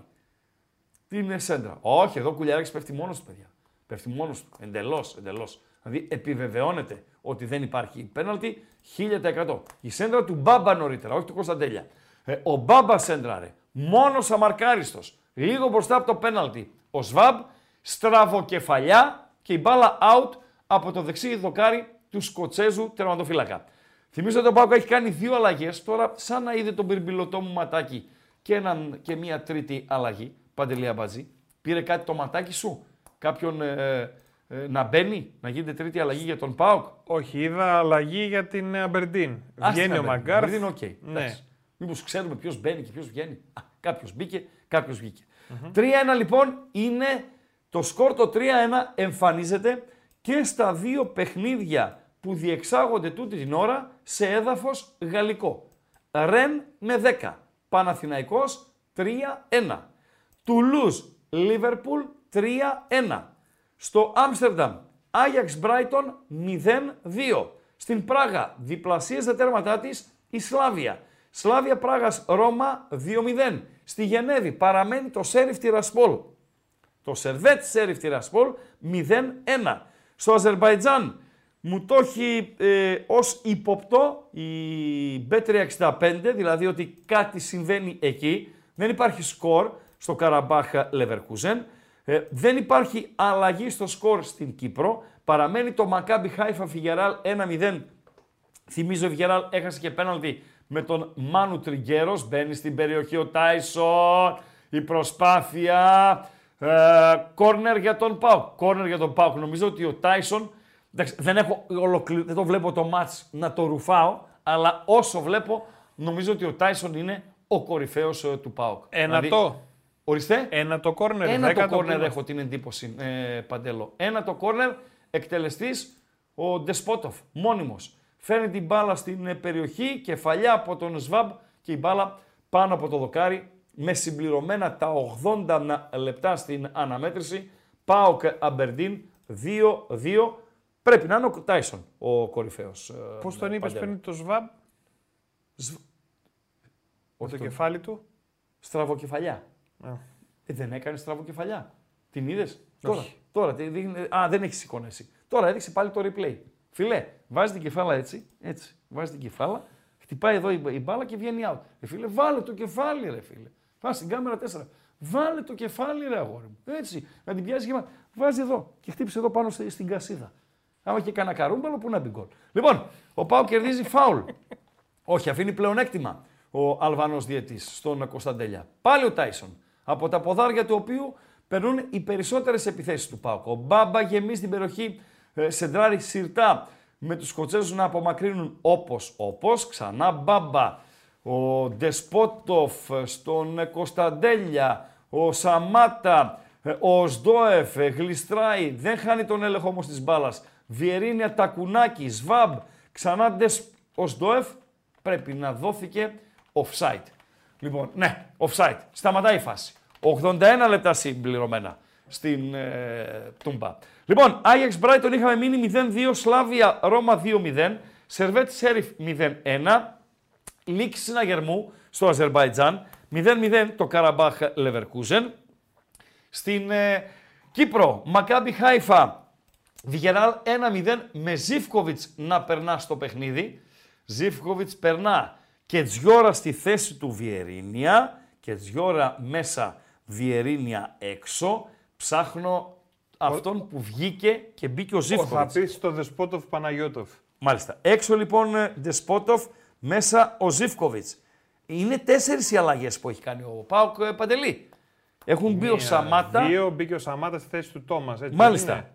Την ε, σέντρα. Όχι, εδώ ο Κουλιαράκης πέφτει μόνος του, παιδιά. Πέφτει μόνος του. Εντελώς, εντελώς. Δηλαδή επιβεβαιώνεται ότι δεν υπάρχει πέναλτι 1000%. Η σέντρα του Μπάμπα νωρίτερα, όχι του Κωνσταντέλια. Ε, ο Μπάμπα σέντραρε. Μόνος αμαρκάριστος. Λίγο μπροστά από το πέναλτι. Ο Σβάμπ στραβοκεφαλιά και η μπάλα out από το δεξί δοκάρι του Σκοτσέζου τερματοφύλακα. Θυμίζω ότι ο Πάουκ έχει κάνει δύο αλλαγές. Τώρα, σαν να είδε τον πυρμπιλωτό μου ματάκι και, έναν, και μία τρίτη αλλαγή. Παντελή Αμπατζή. Πήρε κάτι το ματάκι σου, κάποιον ε, ε, να μπαίνει, να γίνεται τρίτη αλλαγή για τον Πάοκ. Όχι, είδα αλλαγή για την Αμπερντίν. Βγαίνει ο Μαγκάρθ. Αμπερντίν, οκ. Ναι. Μήπως ξέρουμε ποιος μπαίνει και ποιος βγαίνει. Κάποιος μπήκε, κάποιος βγήκε. 3-1 λοιπόν είναι το σκορ το 3-1 εμφανίζεται και στα δύο παιχνίδια που διεξάγονται τούτη την ώρα σε έδαφος γαλλικό. Ρεν με 10. Παναθηναϊκός 3-1. Τουλούζ Λίβερπουλ 3-1. Στο Άμστερνταμ Άγιαξ Μπράιτον 0-2. Στην Πράγα διπλασίαζε τέρματά της η Σλάβια. Σλάβια Πράγας Ρώμα 2-0. Στη Γενέβη παραμένει το Σέριφ Τυρασπόλ. Το Σερβέτ Σέριφ Τυρασπόλ 0-1. Στο Αζερβαϊτζάν μου το έχει ε, ως υποπτό η B365, δηλαδή ότι κάτι συμβαίνει εκεί. Δεν υπάρχει σκορ στο Καραμπάχα Λεβερκούζεν. Ε, δεν υπάρχει αλλαγή στο σκορ στην Κύπρο. Παραμένει το Μακάμπι Χάιφα Φιγεράλ 1-0. Θυμίζω ο Φιγεράλ έχασε και πέναλτι με τον Μάνου Τριγκέρος. Μπαίνει στην περιοχή ο Τάισον. Η προσπάθεια. Ε, κόρνερ για τον Πάουκ. Κόρνερ για τον Πάουκ. Νομίζω ότι ο Τάισον Εντάξει, δεν, έχω ολοκληρω... δεν το βλέπω το μάτς να το ρουφάω, αλλά όσο βλέπω νομίζω ότι ο Τάισον είναι ο κορυφαίος ε, του ΠΑΟΚ. Ένα Δηλαδή, το. Ορίστε. Ένα το κόρνερ. Ένα δέκα το κόρνερ πήμα. έχω την εντύπωση, ε, Παντέλο. Ένα το κόρνερ, εκτελεστής ο Ντεσπότοφ, μόνιμος. Φέρνει την μπάλα στην ε, περιοχή, κεφαλιά από τον Σβάμπ και η μπάλα πάνω από το δοκάρι με συμπληρωμένα τα 80 να- λεπτά στην αναμέτρηση. ΠΑΟΚ Αμπερντίν 2-2. Πρέπει να είναι ο Τάισον ο κορυφαίος. ε, Πώς τον είπες Παντέλο. πριν το ΣΒΑΜ, Όχι το τον- κεφάλι του; Στραβοκεφαλιά. Α. Ε, δεν έκανες στραβοκεφαλιά. Την είδες; Τώρα. Όχι. τώρα τι δείχνει... Α, δεν έχεις εικόνα εσύ. Τώρα έδειξε πάλι το replay. Φιλέ, βάζεις την κεφάλα έτσι. Έτσι. Βάζεις την κεφάλα, χτυπάει εδώ η, η μπάλα και βγαίνει out. Ε, φίλε, βάλε το κεφάλι, ρε φίλε. Πας στην κάμερα 4. Βάλε το κεφάλι, ρε αγόρι μου. Έτσι. Να την πιάσεις και μα. Βάζει εδώ και χτύπησε εδώ πάνω στη- στην κασίδα. Άμα και κανένα καρούμπαλο, πού να μπει γκολ. Λοιπόν, ο Πάο κερδίζει φάουλ. Όχι, αφήνει πλεονέκτημα ο Αλβανός διαιτής στον Κωνσταντέλια. Πάλι ο Τάισον. Από τα ποδάρια του οποίου περνούν οι περισσότερες επιθέσεις του Πάουκ. Ο Μπάμπα γεμίζει την περιοχή, ε, σεντράρει σιρτά με τους Σκοτσέζους να απομακρύνουν όπως όπως. Ξανά Μπάμπα, ο Ντεσπότοφ ε, στον ε, Κωνσταντέλια, ο Σαμάτα, ε, ο Σντόεφ, ε, γλιστράει, δεν χάνει τον έλεγχο όμως της μπάλας. Βιερίνια Τακουνάκη, Σβάμπ, ξανά Ντες, ο Σντόεφ, πρέπει να δόθηκε offside. Λοιπόν, ναι, offside. Σταματάει η φάση. 81 λεπτά συμπληρωμένα στην ε, Τούμπα. Λοιπόν, Άγιαξ Brighton είχαμε μείνει 0-2, Σλάβια Ρώμα 2-0, Σερβέτ Σέριφ 0-1, Λήξη συναγερμού στο Αζερβαϊτζάν, 0-0 το Καραμπάχ Λεβερκούζεν. Στην ε, Κύπρο, Μακάμπι Χάιφα, Βιγεράλ 1-0 με Ζίφκοβιτς να περνά στο παιχνίδι. Ζίφκοβιτς περνά και Τζιόρα στη θέση του Βιερίνια και Τζιόρα μέσα Βιερίνια έξω. Ψάχνω αυτόν που βγήκε και μπήκε ο Θα Ζίφκοβιτς. πει στο Δεσπότοφ Παναγιώτοφ. Μάλιστα. Έξω λοιπόν ε, Ντεσπότοφ, μέσα ο Ζίφκοβιτς. Είναι τέσσερις οι αλλαγές που έχει κάνει ο Πάοκ ε, Παντελή. Έχουν μπει ο Μία, Σαμάτα. Δύο μπήκε ο Σαμάτα στη θέση του Τόμας. Μάλιστα.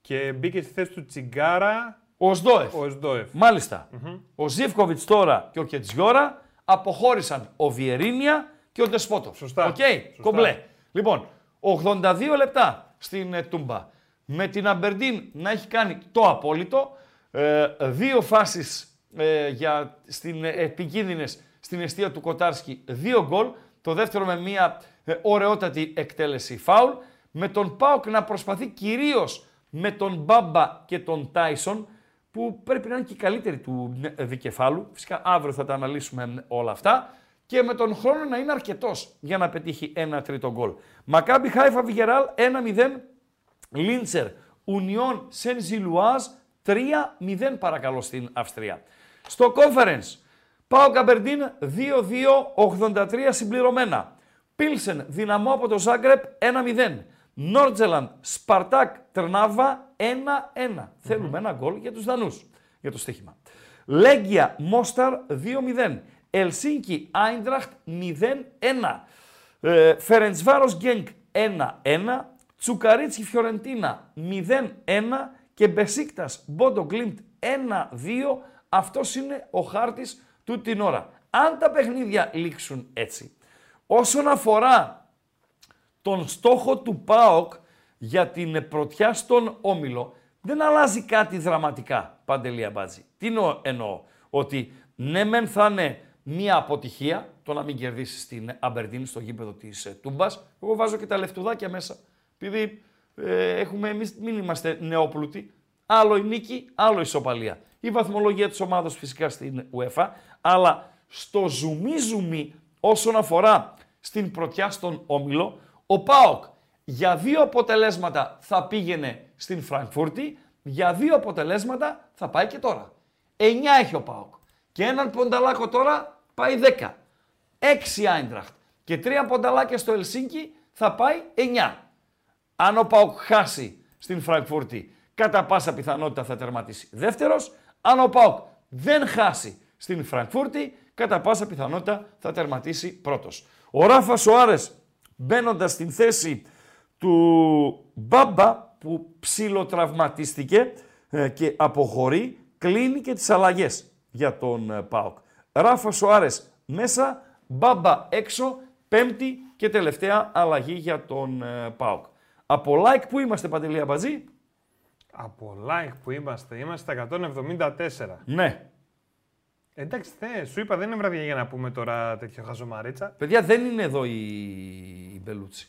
Και μπήκε στη θέση του Τσιγκάρα Ο Σδόεφ. ο Εσντόεφ. μαλιστα Ο Ζίφκοβιτς τώρα και ο Κετζιόρα αποχώρησαν ο Βιερίνια και ο Ντεσπότοφ. Σωστά. Οκ, Σωστά. κομπλέ. Λοιπόν, 82 λεπτά στην ε, Τούμπα. Με την Αμπερντίν να έχει κάνει το απόλυτο. Ε, δύο φάσεις ε, για, στην, ε, επικίνδυνες στην εστία του Κοτάρσκι. Δύο γκολ. Το δεύτερο με μια ε, ωραιότατη εκτέλεση φάουλ. Με τον Πάοκ να προσπαθεί κυρίως με τον Μπάμπα και τον Τάισον που πρέπει να είναι και οι καλύτεροι του ε, δικεφάλου. Φυσικά αύριο θα τα αναλύσουμε όλα αυτά. Και με τον χρόνο να είναι αρκετός για να πετύχει ένα τρίτο γκολ. Μακάμπι Χάιφα Βιγεράλ 1-0. Λίντσερ Ουνιόν Σεν Ζιλουάζ 3-0 παρακαλώ στην Αυστρία. Στο conference ΠΑΟΚ Αμπερντίν 2-2-83 συμπληρωμένα. Πίλσεν Δυναμό από το Ζάγκρεπ 1-0. Νόρτζελαντ Σπαρτάκ Τρνάβα 1-1. Θέλουμε ένα γκολ για τους Δανούς για το στοίχημα. Λέγκια Μόσταρ 2-0. Ελσίνκι Άιντραχτ 0-1. Ε, Φερεντσβάρος Γκένκ 1-1. Τσουκαρίτσι Φιωρεντίνα 0-1 και Μπεσίκτας Μπόντο Γκλιμτ 1-2. Αυτός είναι ο χάρτης του την ώρα. Αν τα παιχνίδια λήξουν έτσι. Όσον αφορά τον στόχο του ΠΑΟΚ για την πρωτιά στον Όμιλο, δεν αλλάζει κάτι δραματικά, Παντελία Μπάτζη. Τι εννοώ, ότι ναι μεν θα είναι μία αποτυχία το να μην κερδίσεις στην Αμπερντίν στο γήπεδο της ε, Τούμπας. Εγώ βάζω και τα λεφτουδάκια μέσα, επειδή ε, έχουμε, εμείς μην είμαστε νεόπλουτοι. Άλλο η νίκη, άλλο η ισοπαλία. Η βαθμολογία της ομάδας φυσικά στην UEFA, αλλά στο ζουμί ζουμί όσον αφορά στην πρωτιά στον Όμιλο, ο ΠΑΟΚ για δύο αποτελέσματα θα πήγαινε στην Φραγκφούρτη, για δύο αποτελέσματα θα πάει και τώρα. 9 έχει ο ΠΑΟΚ. Και έναν πονταλάκο τώρα πάει 10. 6 Άιντραχτ. Και τρία πονταλάκια στο Ελσίνκι θα πάει 9. Αν ο ΠΑΟΚ χάσει στην Φραγκφούρτη, κατά πάσα πιθανότητα θα τερματίσει δεύτερος. Αν ο ΠΑΟΚ δεν χάσει στην Φραγκφούρτη, κατά πάσα πιθανότητα θα τερματίσει πρώτος. Ο Ράφα Σοάρες μπαίνοντας στην θέση του Μπάμπα που ψιλοτραυματίστηκε ε, και αποχωρεί, κλείνει και τις αλλαγές για τον ε, ΠΑΟΚ. Ράφα Σοάρες μέσα, Μπάμπα έξω, πέμπτη και τελευταία αλλαγή για τον ε, ΠΑΟΚ. Από like που είμαστε Παντελή Αμπατζή; Από like που είμαστε, είμαστε 174. Ναι. Εντάξει, θε, σου είπα δεν είναι βραδιά για να πούμε τώρα τέτοιο χαζομαρίτσα. Παιδιά δεν είναι εδώ η, η Μπελούτσι.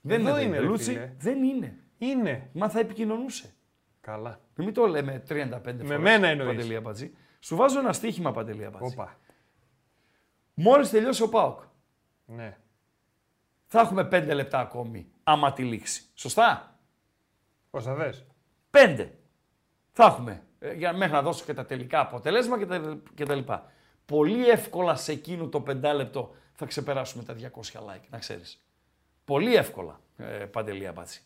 Δεν Εδώ είναι, εδώ είναι, η ρε Μπελούτσι. φίλε. Δεν είναι. Είναι. Μα θα επικοινωνούσε. Καλά. Μην το λέμε 35 φορές. μένα εννοείς. Παντελή Αμπατζή. Σου βάζω ένα στοίχημα Παντελή Αμπατζή. Όπα. Μόλις τελειώσει ο ΠΑΟΚ. Ναι. Θα έχουμε 5 λεπτά ακόμη άμα τη λήξει. Σωστά; Πόσα θες. 5 θα έχουμε. Ε, Για, μέχρι να δώσω και τα τελικά αποτελέσματα και τα, και τα λοιπά. Πολύ εύκολα σε εκείνο το 5 λεπτό θα ξεπεράσουμε τα 200 like, να ξέρεις. Πολύ εύκολα, ε, Παντελή Αμπάτση.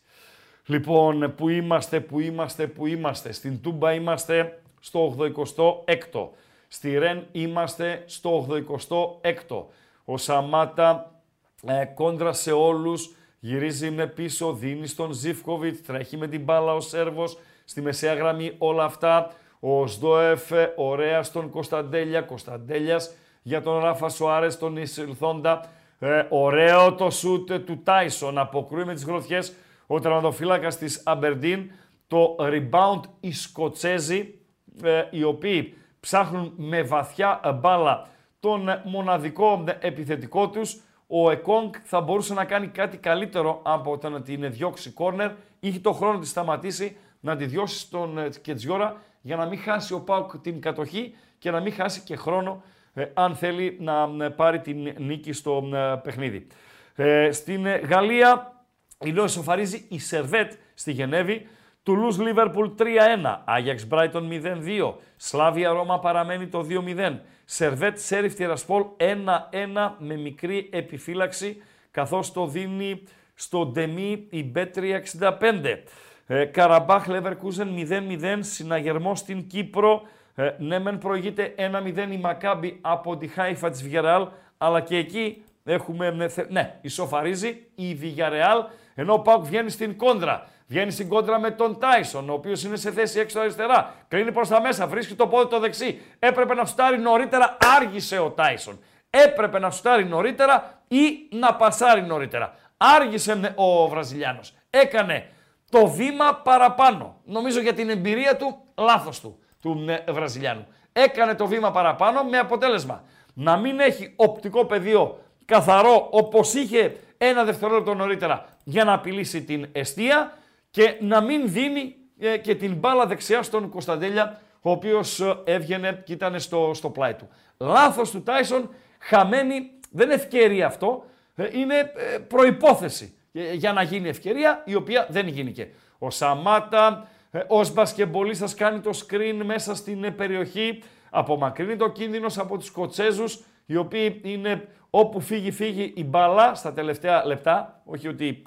Λοιπόν, που είμαστε, που είμαστε, που είμαστε. Στην Τούμπα είμαστε στο 86ο. Στη Ρεν είμαστε στο 86ο. Ο Σαμάτα ε, κόντρα σε όλους, γυρίζει με πίσω, δίνει στον Ζιφκοβιτ, τρέχει με την μπάλα ο Σέρβος, στη μεσαία γραμμή όλα αυτά. Ο Σδόεφ, ε, ωραία στον Κωνσταντέλια, Κωνσταντέλιας για τον Ράφα Σοάρες, τον Ισηλθόντα. Ε, ωραίο το σούτ του Τάισον, αποκρούει με τις γροθιές ο τερματοφύλακας της Αμπερντίν. Το rebound οι Σκοτσέζοι, ε, οι οποίοι ψάχνουν με βαθιά μπάλα τον ε, μοναδικό ε, επιθετικό τους. Ο Εκόνγκ θα μπορούσε να κάνει κάτι καλύτερο από το να την διώξει κόρνερ. Είχε το χρόνο να τη σταματήσει, να τη διώσεις στον ε, Κετζιόρα για να μην χάσει ο Πάουκ την κατοχή και να μην χάσει και χρόνο ε, αν θέλει να ε, πάρει την νίκη στο ε, παιχνίδι. Ε, στην ε, Γαλλία η Λόι σοφαρίζει η Σερβέτ στη Γενέβη. Τουλούς Λίβερπουλ 3-1. Άγιαξ Μπράιτον 0-2. Σλάβια Ρώμα παραμένει το 2-0. Σερβέτ Σέριφ Τιρασπόλ 1-1 με μικρή επιφύλαξη καθώς το δίνει στο Ντεμί η B365. Ε, Καραμπάχ Λεβερκούζεν 0-0. Συναγερμό στην Κύπρο. Ε, ναι μεν προηγείται 1-0 η Μακάμπη από τη Χάιφα της Βιγεράλ αλλά και εκεί έχουμε, ναι, θε- ναι, ισοφαρίζει η Villarreal, ενώ ο Πάουκ βγαίνει στην κόντρα. Βγαίνει στην κόντρα με τον Τάισον, ο οποίος είναι σε θέση έξω αριστερά. Κλείνει προς τα μέσα, βρίσκει το πόδι το δεξί. Έπρεπε να φτάρει νωρίτερα, άργησε ο Τάισον. Έπρεπε να φτάρει νωρίτερα ή να πασάρει νωρίτερα. Άργησε ναι, ο Βραζιλιάνος. Έκανε το βήμα παραπάνω. Νομίζω για την εμπειρία του, λάθος του, του ναι, Βραζιλιάνου. Έκανε το βήμα παραπάνω με αποτέλεσμα να μην έχει οπτικό πεδίο καθαρό όπως είχε ένα δευτερόλεπτο νωρίτερα για να απειλήσει την αιστεία και να μην δίνει ε, και την μπάλα δεξιά στον Κωνσταντέλια ο οποίος ε, έβγαινε και ήταν στο, στο πλάι του. Λάθος του Τάισον, χαμένη, δεν είναι ευκαιρία αυτό, ε, είναι ε, προϋπόθεση ε, για να γίνει ευκαιρία η οποία δεν γίνηκε. Ο Σαμάτα ε, ως μπασκεμπολίστας κάνει το screen μέσα στην ε, περιοχή, απομακρύνει το κίνδυνος από τους Σκοτσέζους, οι οποίοι είναι όπου φύγει φύγει η μπάλα στα τελευταία λεπτά, όχι ότι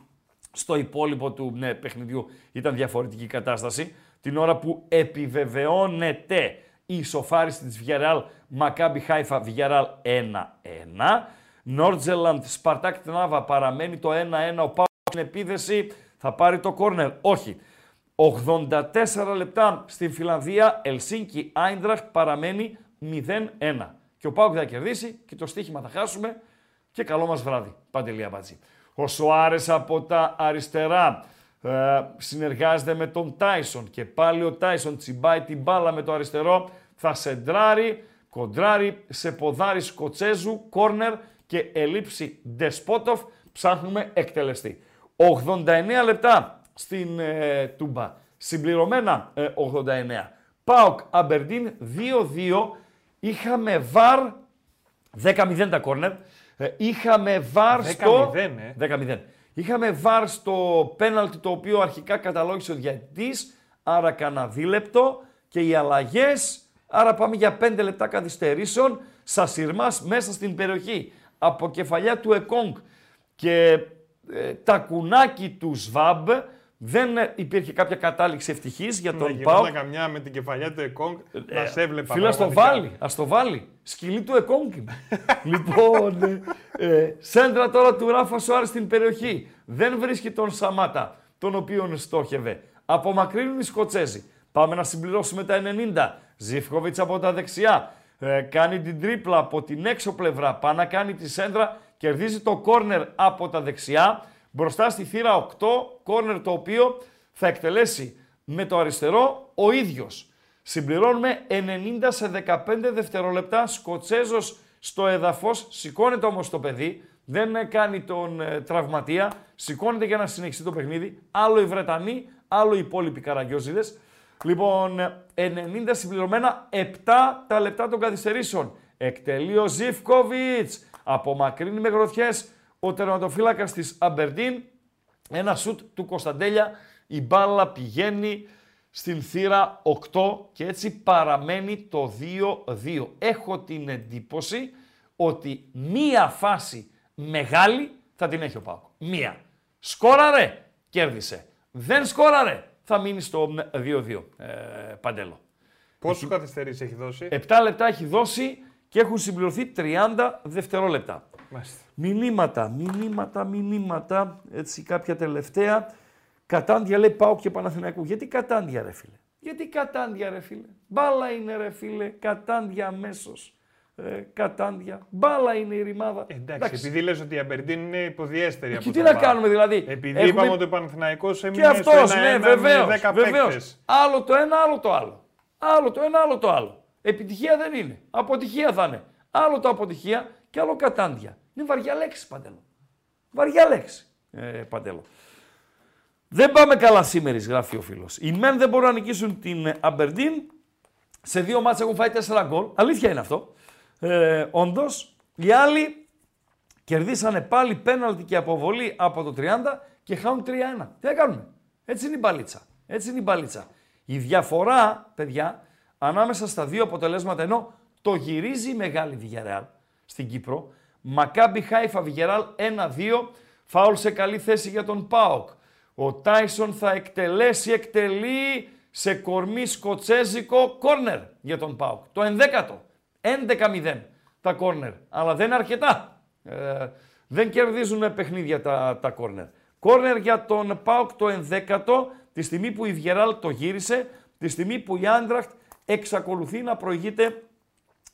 στο υπόλοιπο του ναι, παιχνιδιού ήταν διαφορετική κατάσταση, την ώρα που επιβεβαιώνεται η ισοφάριση της Villarreal Μακάμπι Χάιφα Villarreal 1-1. Νόρτζελαντ, Σπαρτάκ Τνάβα παραμένει το 1-1. Ο Πάο στην επίθεση θα πάρει το κόρνερ. Όχι. 84 λεπτά στην Φιλανδία, Ελσίνκι Άιντραχτ παραμένει 0-1. Και ο Πάουκ θα κερδίσει και το στοίχημα θα χάσουμε και καλό μας βράδυ. Παντελία Μπατζή. Ο Σοάρες από τα αριστερά ε, συνεργάζεται με τον Τάισον και πάλι ο Τάισον τσιμπάει την μπάλα με το αριστερό, θα σεντράρει, κοντράρει σε ποδάρι Σκοτσέζου, κόρνερ και ελήψη Ντεσπότοφ, ψάχνουμε εκτελεστή. 89 λεπτά στην ε, Τούμπα, συμπληρωμένα 89. Ε, Πάοκ Αμπερντίν 2-2, είχαμε βαρ 10-0 τα κόρνερ, ε, είχαμε βαρ στο... 10-0, 10-0. Είχαμε βάρ στο πέναλτι το οποίο αρχικά καταλόγησε ο διαιτητής, άρα κανένα δίλεπτο. Και οι αλλαγές, άρα πάμε για 5 λεπτά καθυστερήσεων, Σασιρμάς μέσα στην περιοχή, από κεφαλιά του Εκόνγκ και ε, τα κουνάκι του Σβάμπ, δεν υπήρχε κάποια κατάληξη ευτυχής για τον Πάο. Να καμιά με την κεφαλιά του Εκόνγκ, ε, να σε έβλεπα. Φίλε, ας το βάλει. Α το βάλει. Σκυλή του Εκόνγκ. [LAUGHS] λοιπόν, ε, ε, σέντρα τώρα του Ράφα Σουάρ στην περιοχή. Δεν βρίσκει τον Σαμάτα, τον οποίον στόχευε. Απομακρύνουν οι Σκοτσέζοι. Πάμε να συμπληρώσουμε τα 90. Ζήφκοβιτς από τα δεξιά. Ε, κάνει την τρίπλα από την έξω πλευρά. Πάει να κάνει τη σέντρα. Κερδίζει το κόρνερ από τα δεξιά μπροστά στη θύρα 8, κόρνερ το οποίο θα εκτελέσει με το αριστερό ο ίδιος. Συμπληρώνουμε 90 σε 15 δευτερόλεπτα, Σκοτσέζος στο εδαφός, σηκώνεται όμως το παιδί, δεν κάνει τον ε, τραυματία, σηκώνεται για να συνεχίσει το παιχνίδι, άλλο οι Βρετανοί, άλλο οι υπόλοιποι Καραγκιόζιδες. Λοιπόν, 90 συμπληρωμένα, 7 τα λεπτά των καθυστερήσεων. Εκτελεί ο Ζιφκοβιτς, απομακρύνει με γροθιές, ο τερματοφύλακας της Αμπερντίν, ένα σουτ του Κωνσταντέλια, η μπάλα πηγαίνει στην θύρα 8 και έτσι παραμένει το 2-2. Έχω την εντύπωση ότι μία φάση μεγάλη θα την έχει ο Πάκο. Μία. Σκόραρε, κέρδισε. Δεν σκόραρε, θα μείνει στο 2-2. Ε, παντέλο. Πόσους καθυστερήσεις έχει δώσει; 7 λεπτά έχει δώσει και έχουν συμπληρωθεί 30 δευτερόλεπτα. Μάλιστα. Μηνύματα, μηνύματα, μηνύματα, έτσι κάποια τελευταία. Κατάντια λέει πάω και Παναθηναϊκού. Γιατί κατάντια ρε φίλε; Γιατί κατάντια ρε φίλε; Μπάλα είναι ρε φίλε, κατάντια αμέσως. Ε, κατάντια. Μπάλα είναι η ρημάδα. Ε, εντάξει, εντάξει, επειδή λες ότι η Αμπερντίν είναι υποδιέστερη από Και τι να κάνουμε δηλαδή; Επειδή Έχουμε... είπαμε ότι ο Παναθηναϊκός έμεινε και αυτός, ναι, βεβαίως, βεβαίως. Άλλο το ένα, άλλο το άλλο. Άλλο το ένα, άλλο το άλλο. Επιτυχία δεν είναι. Αποτυχία θα είναι. Άλλο το αποτυχία και άλλο κατάντια. Είναι βαριά λέξη, Παντέλο. Βαριά λέξη, ε, Παντέλο. Δεν πάμε καλά σήμερα, γράφει ο φίλος. Οι μεν δεν μπορούν να νικήσουν την Αμπερντίν. Σε δύο μάτια έχουν φάει τέσσερα γκολ. Αλήθεια είναι αυτό. Ε, Όντως. Οι άλλοι κερδίσανε πάλι πέναλτι και αποβολή από το 30 και χάνουν 3-1. Τι θα κάνουμε; Έτσι είναι η μπαλίτσα. Έτσι είναι η μπαλίτσα. Η διαφορά, παιδιά, ανάμεσα στα δύο αποτελέσματα, ενώ το γυρίζει η μεγάλη Βιγερεάλ στην Κύπρο, Μακάμπι Χάιφα Βιγεράλ 1-2. Φάουλ σε καλή θέση για τον Πάοκ. Ο Τάισον θα εκτελέσει, εκτελεί σε κορμί σκοτσέζικο κόρνερ για τον Πάοκ. Το 11ο. 11-0 τα κόρνερ. Αλλά δεν είναι αρκετά. Ε, δεν κερδίζουν παιχνίδια τα, τα κόρνερ. Κόρνερ για τον Πάοκ το 11ο, τη στιγμή που η Βιγιαρεάλ το γύρισε, τη στιγμή που η Άιντραχτ εξακολουθεί να προηγείται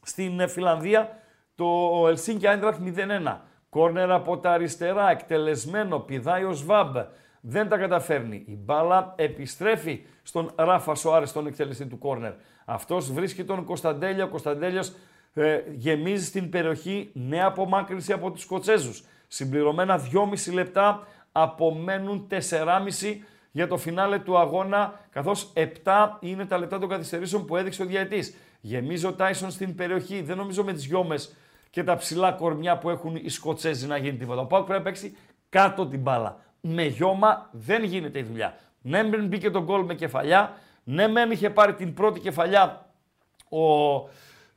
στην Φιλανδία το Ελσίνκι Άιντραχτ 0-1. Κόρνερ από τα αριστερά, εκτελεσμένο, πηδάει ο Σβάμπ. Δεν τα καταφέρνει. Η μπάλα επιστρέφει στον Ράφα Σοάρες, τον εκτελεστή του κόρνερ. Αυτός βρίσκει τον Κωνσταντέλια. Ο Κωνσταντέλιας ε, γεμίζει στην περιοχή νέα απομάκρυνση από τους Σκοτσέζους. Συμπληρωμένα 2,5 λεπτά, απομένουν 4,5 για το φινάλε του αγώνα, καθώς 7 είναι τα λεπτά των καθυστερήσεων που έδειξε ο διαετής. Γεμίζει ο Τάισον στην περιοχή, δεν νομίζω με τις γιόμες και τα ψηλά κορμιά που έχουν οι Σκοτσέζοι να γίνει τίποτα. Ο Πάουκ πρέπει να παίξει κάτω την μπάλα. Με γιώμα δεν γίνεται η δουλειά. Ναι, μεν μπήκε τον γκολ με κεφαλιά. Ναι, μεν είχε πάρει την πρώτη κεφαλιά ο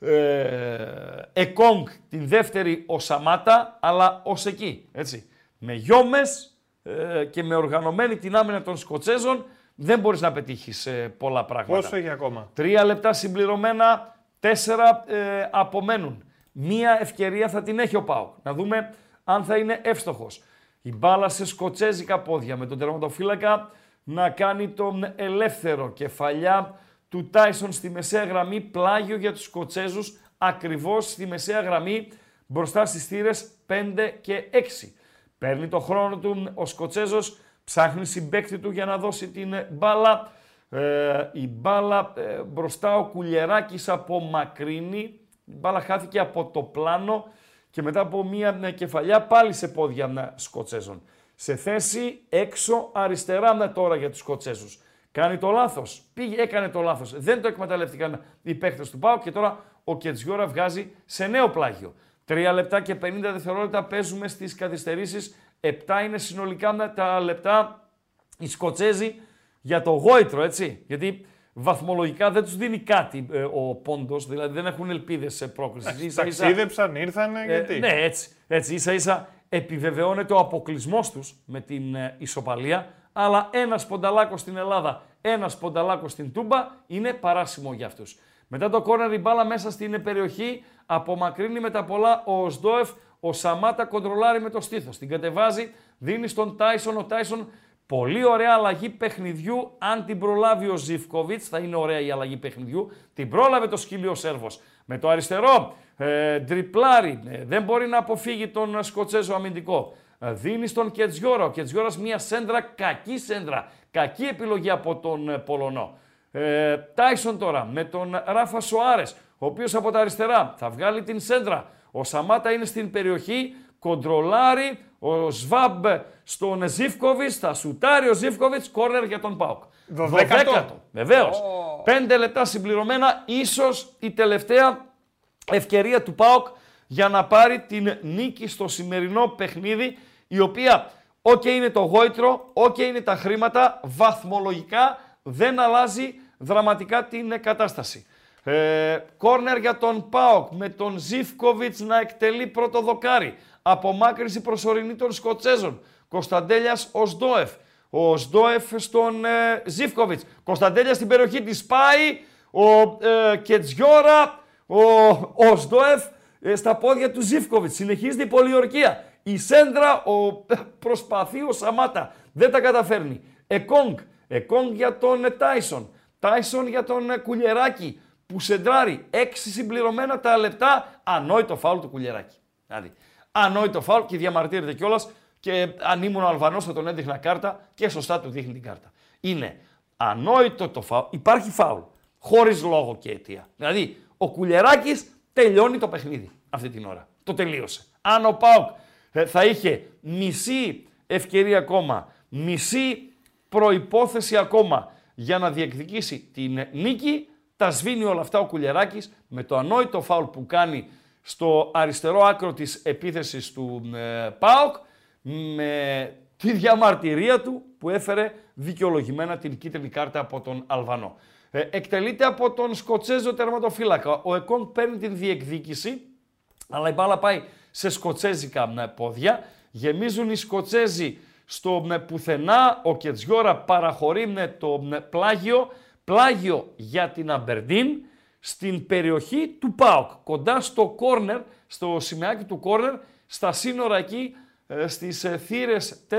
ε, Εκόνγκ, την δεύτερη ο Σαμάτα, αλλά ως εκεί. Έτσι. Με γιώμες ε, και με οργανωμένη την άμυνα των Σκοτσέζων δεν μπορείς να πετύχεις ε, πολλά πράγματα. Πόσο έχει ακόμα; Τρία λεπτά συμπληρωμένα, τέσσερα ε, απομένουν. μία ευκαιρία θα την έχει ο Πάοκ. Να δούμε αν θα είναι εύστοχος. Η μπάλα σε σκοτσέζικα πόδια με τον τερματοφύλακα να κάνει τον ελεύθερο κεφαλιά του Τάισον στη μεσαία γραμμή, πλάγιο για τους Σκοτσέζους, ακριβώς στη μεσαία γραμμή μπροστά στις θύρες 5 και 6. Παίρνει το χρόνο του ο Σκοτσέζος, ψάχνει συμπέκτη του για να δώσει την μπάλα. Ε, η μπάλα ε, μπροστά ο Κουλιεράκης απομακρύνει, η μπάλα χάθηκε από το πλάνο και μετά από μία ε, κεφαλιά πάλι σε πόδια Σκοτσέζων. Σε θέση έξω αριστερά τώρα για τους Σκοτσέζους. Κάνει το λάθος, πήγε, έκανε το λάθος, δεν το εκμεταλλεύτηκαν οι παίκτες του ΠΑΟ και τώρα ο Κετζιόρα βγάζει σε νέο πλάγιο. 3 λεπτά και 50 δευτερόλεπτα παίζουμε στις καθυστερήσεις. 7 είναι συνολικά τα λεπτά οι Σκοτσέζοι για το γόητρο, έτσι. Γιατί βαθμολογικά δεν τους δίνει κάτι ε, ο πόντος, δηλαδή δεν έχουν ελπίδες σε πρόκληση. Ίσα, ταξίδεψαν, ήρθαν, ε, γιατί; Ναι, έτσι. έτσι ίσα ίσα επιβεβαιώνεται ο αποκλεισμός τους με την ε, ισοπαλία. Αλλά ένας πονταλάκος στην Ελλάδα, ένας πονταλάκος στην Τούμπα είναι παράσιμο για αυτούς. Μετά το κόρνερ η μπάλα μέσα στην περιοχή απομακρύνει με τα πολλά ο Οσδόεφ. Ο Σαμάτα κοντρολάρει με το στήθος. Την κατεβάζει, δίνει στον Τάισον. Ο Τάισον Πολύ ωραία αλλαγή παιχνιδιού. Αν την προλάβει ο Ζιφκοβίτς, θα είναι ωραία η αλλαγή παιχνιδιού. Την πρόλαβε το σκύλιο Σέρβος. Με το αριστερό, ε, τριπλάρι. Ε, δεν μπορεί να αποφύγει τον Σκοτσέζο αμυντικό. Ε, δίνει στον Κετζιόρα. Ο Κετζιόρας μια σέντρα, κακή σέντρα. Κακή επιλογή από τον ε, Πολωνό. Ε, Τάισον τώρα με τον Ράφα Σοάρες, ο οποίος από τα αριστερά θα βγάλει την σέντρα. Ο Σαμάτα είναι στην περιοχή, κοντρολάρει, ο Σβάμπ στον Ζήφκοβιτς, θα σουτάρει ο Ζήφκοβιτς, κόρνερ για τον Πάοκ. Δωδέκατο. Βεβαίως. Πέντε λεπτά συμπληρωμένα, ίσως η τελευταία ευκαιρία του Πάοκ για να πάρει την νίκη στο σημερινό παιχνίδι, η οποία, ok είναι το γόητρο, ok είναι τα χρήματα, βαθμολογικά δεν αλλάζει δραματικά την κατάσταση. Ε, κόρνερ για τον Πάοκ με τον Ζήφκοβιτς να εκτελεί πρώτο δοκάρι. Απομάκρυση προσωρινή των Σκοτσέζων. Κωνσταντέλιας Οσδόεφ. Ο Οσδόεφ στον ε, Ζήφκοβιτς. Κωνσταντέλιας στην περιοχή της πάει. Ο ε, Κετζιόρα. Ο Οσδόεφ ε, στα πόδια του Ζήφκοβιτς. Συνεχίζει η πολιορκία. Η Σέντρα ο, ε, προσπαθεί ο Σαμάτα. Δεν τα καταφέρνει. Εκόνγκ. Εκόνγκ για τον Τάισον. Τάισον για τον Κουλιεράκη που σεντράρει 6 συμπληρωμένα τα λεπτά. Ανόητο φάουλ του Κουλιεράκη. Δηλαδή, ανόητο φάουλ και διαμαρτύρεται κιόλας. Και αν ήμουν ο Αλβανός θα τον έδειχνα κάρτα και σωστά του δείχνει την κάρτα. Είναι ανόητο το φάουλ. Υπάρχει φάουλ. Χωρίς λόγο και αιτία. Δηλαδή, ο Κουλιεράκη τελειώνει το παιχνίδι αυτή την ώρα. Το τελείωσε. Αν ο Πάουκ ε, θα είχε μισή ευκαιρία ακόμα, μισή προϋπόθεση ακόμα για να διεκδικήσει την νίκη, τα σβήνει όλα αυτά ο Κουλιεράκης με το ανόητο φάουλ που κάνει στο αριστερό άκρο της επίθεσης του ε, ΠΑΟΚ με τη διαμαρτυρία του που έφερε δικαιολογημένα την κίτρινη κάρτα από τον Αλβανό. Ε, εκτελείται από τον Σκοτσέζο τερματοφύλακα. Ο Εκόν παίρνει την διεκδίκηση, αλλά η μπάλα πάει σε σκοτσέζικα ε, πόδια. Γεμίζουν οι Σκοτσέζοι στο με πουθενά. Ο Κετζιόρα παραχωρεί με το πλάγιο. Πλάγιο για την Αμπερντίν στην περιοχή του ΠΑΟΚ, κοντά στο κόρνερ, στο σημαίακι του κόρνερ, στα σύνορα εκεί ε, στις ε, θύρες 4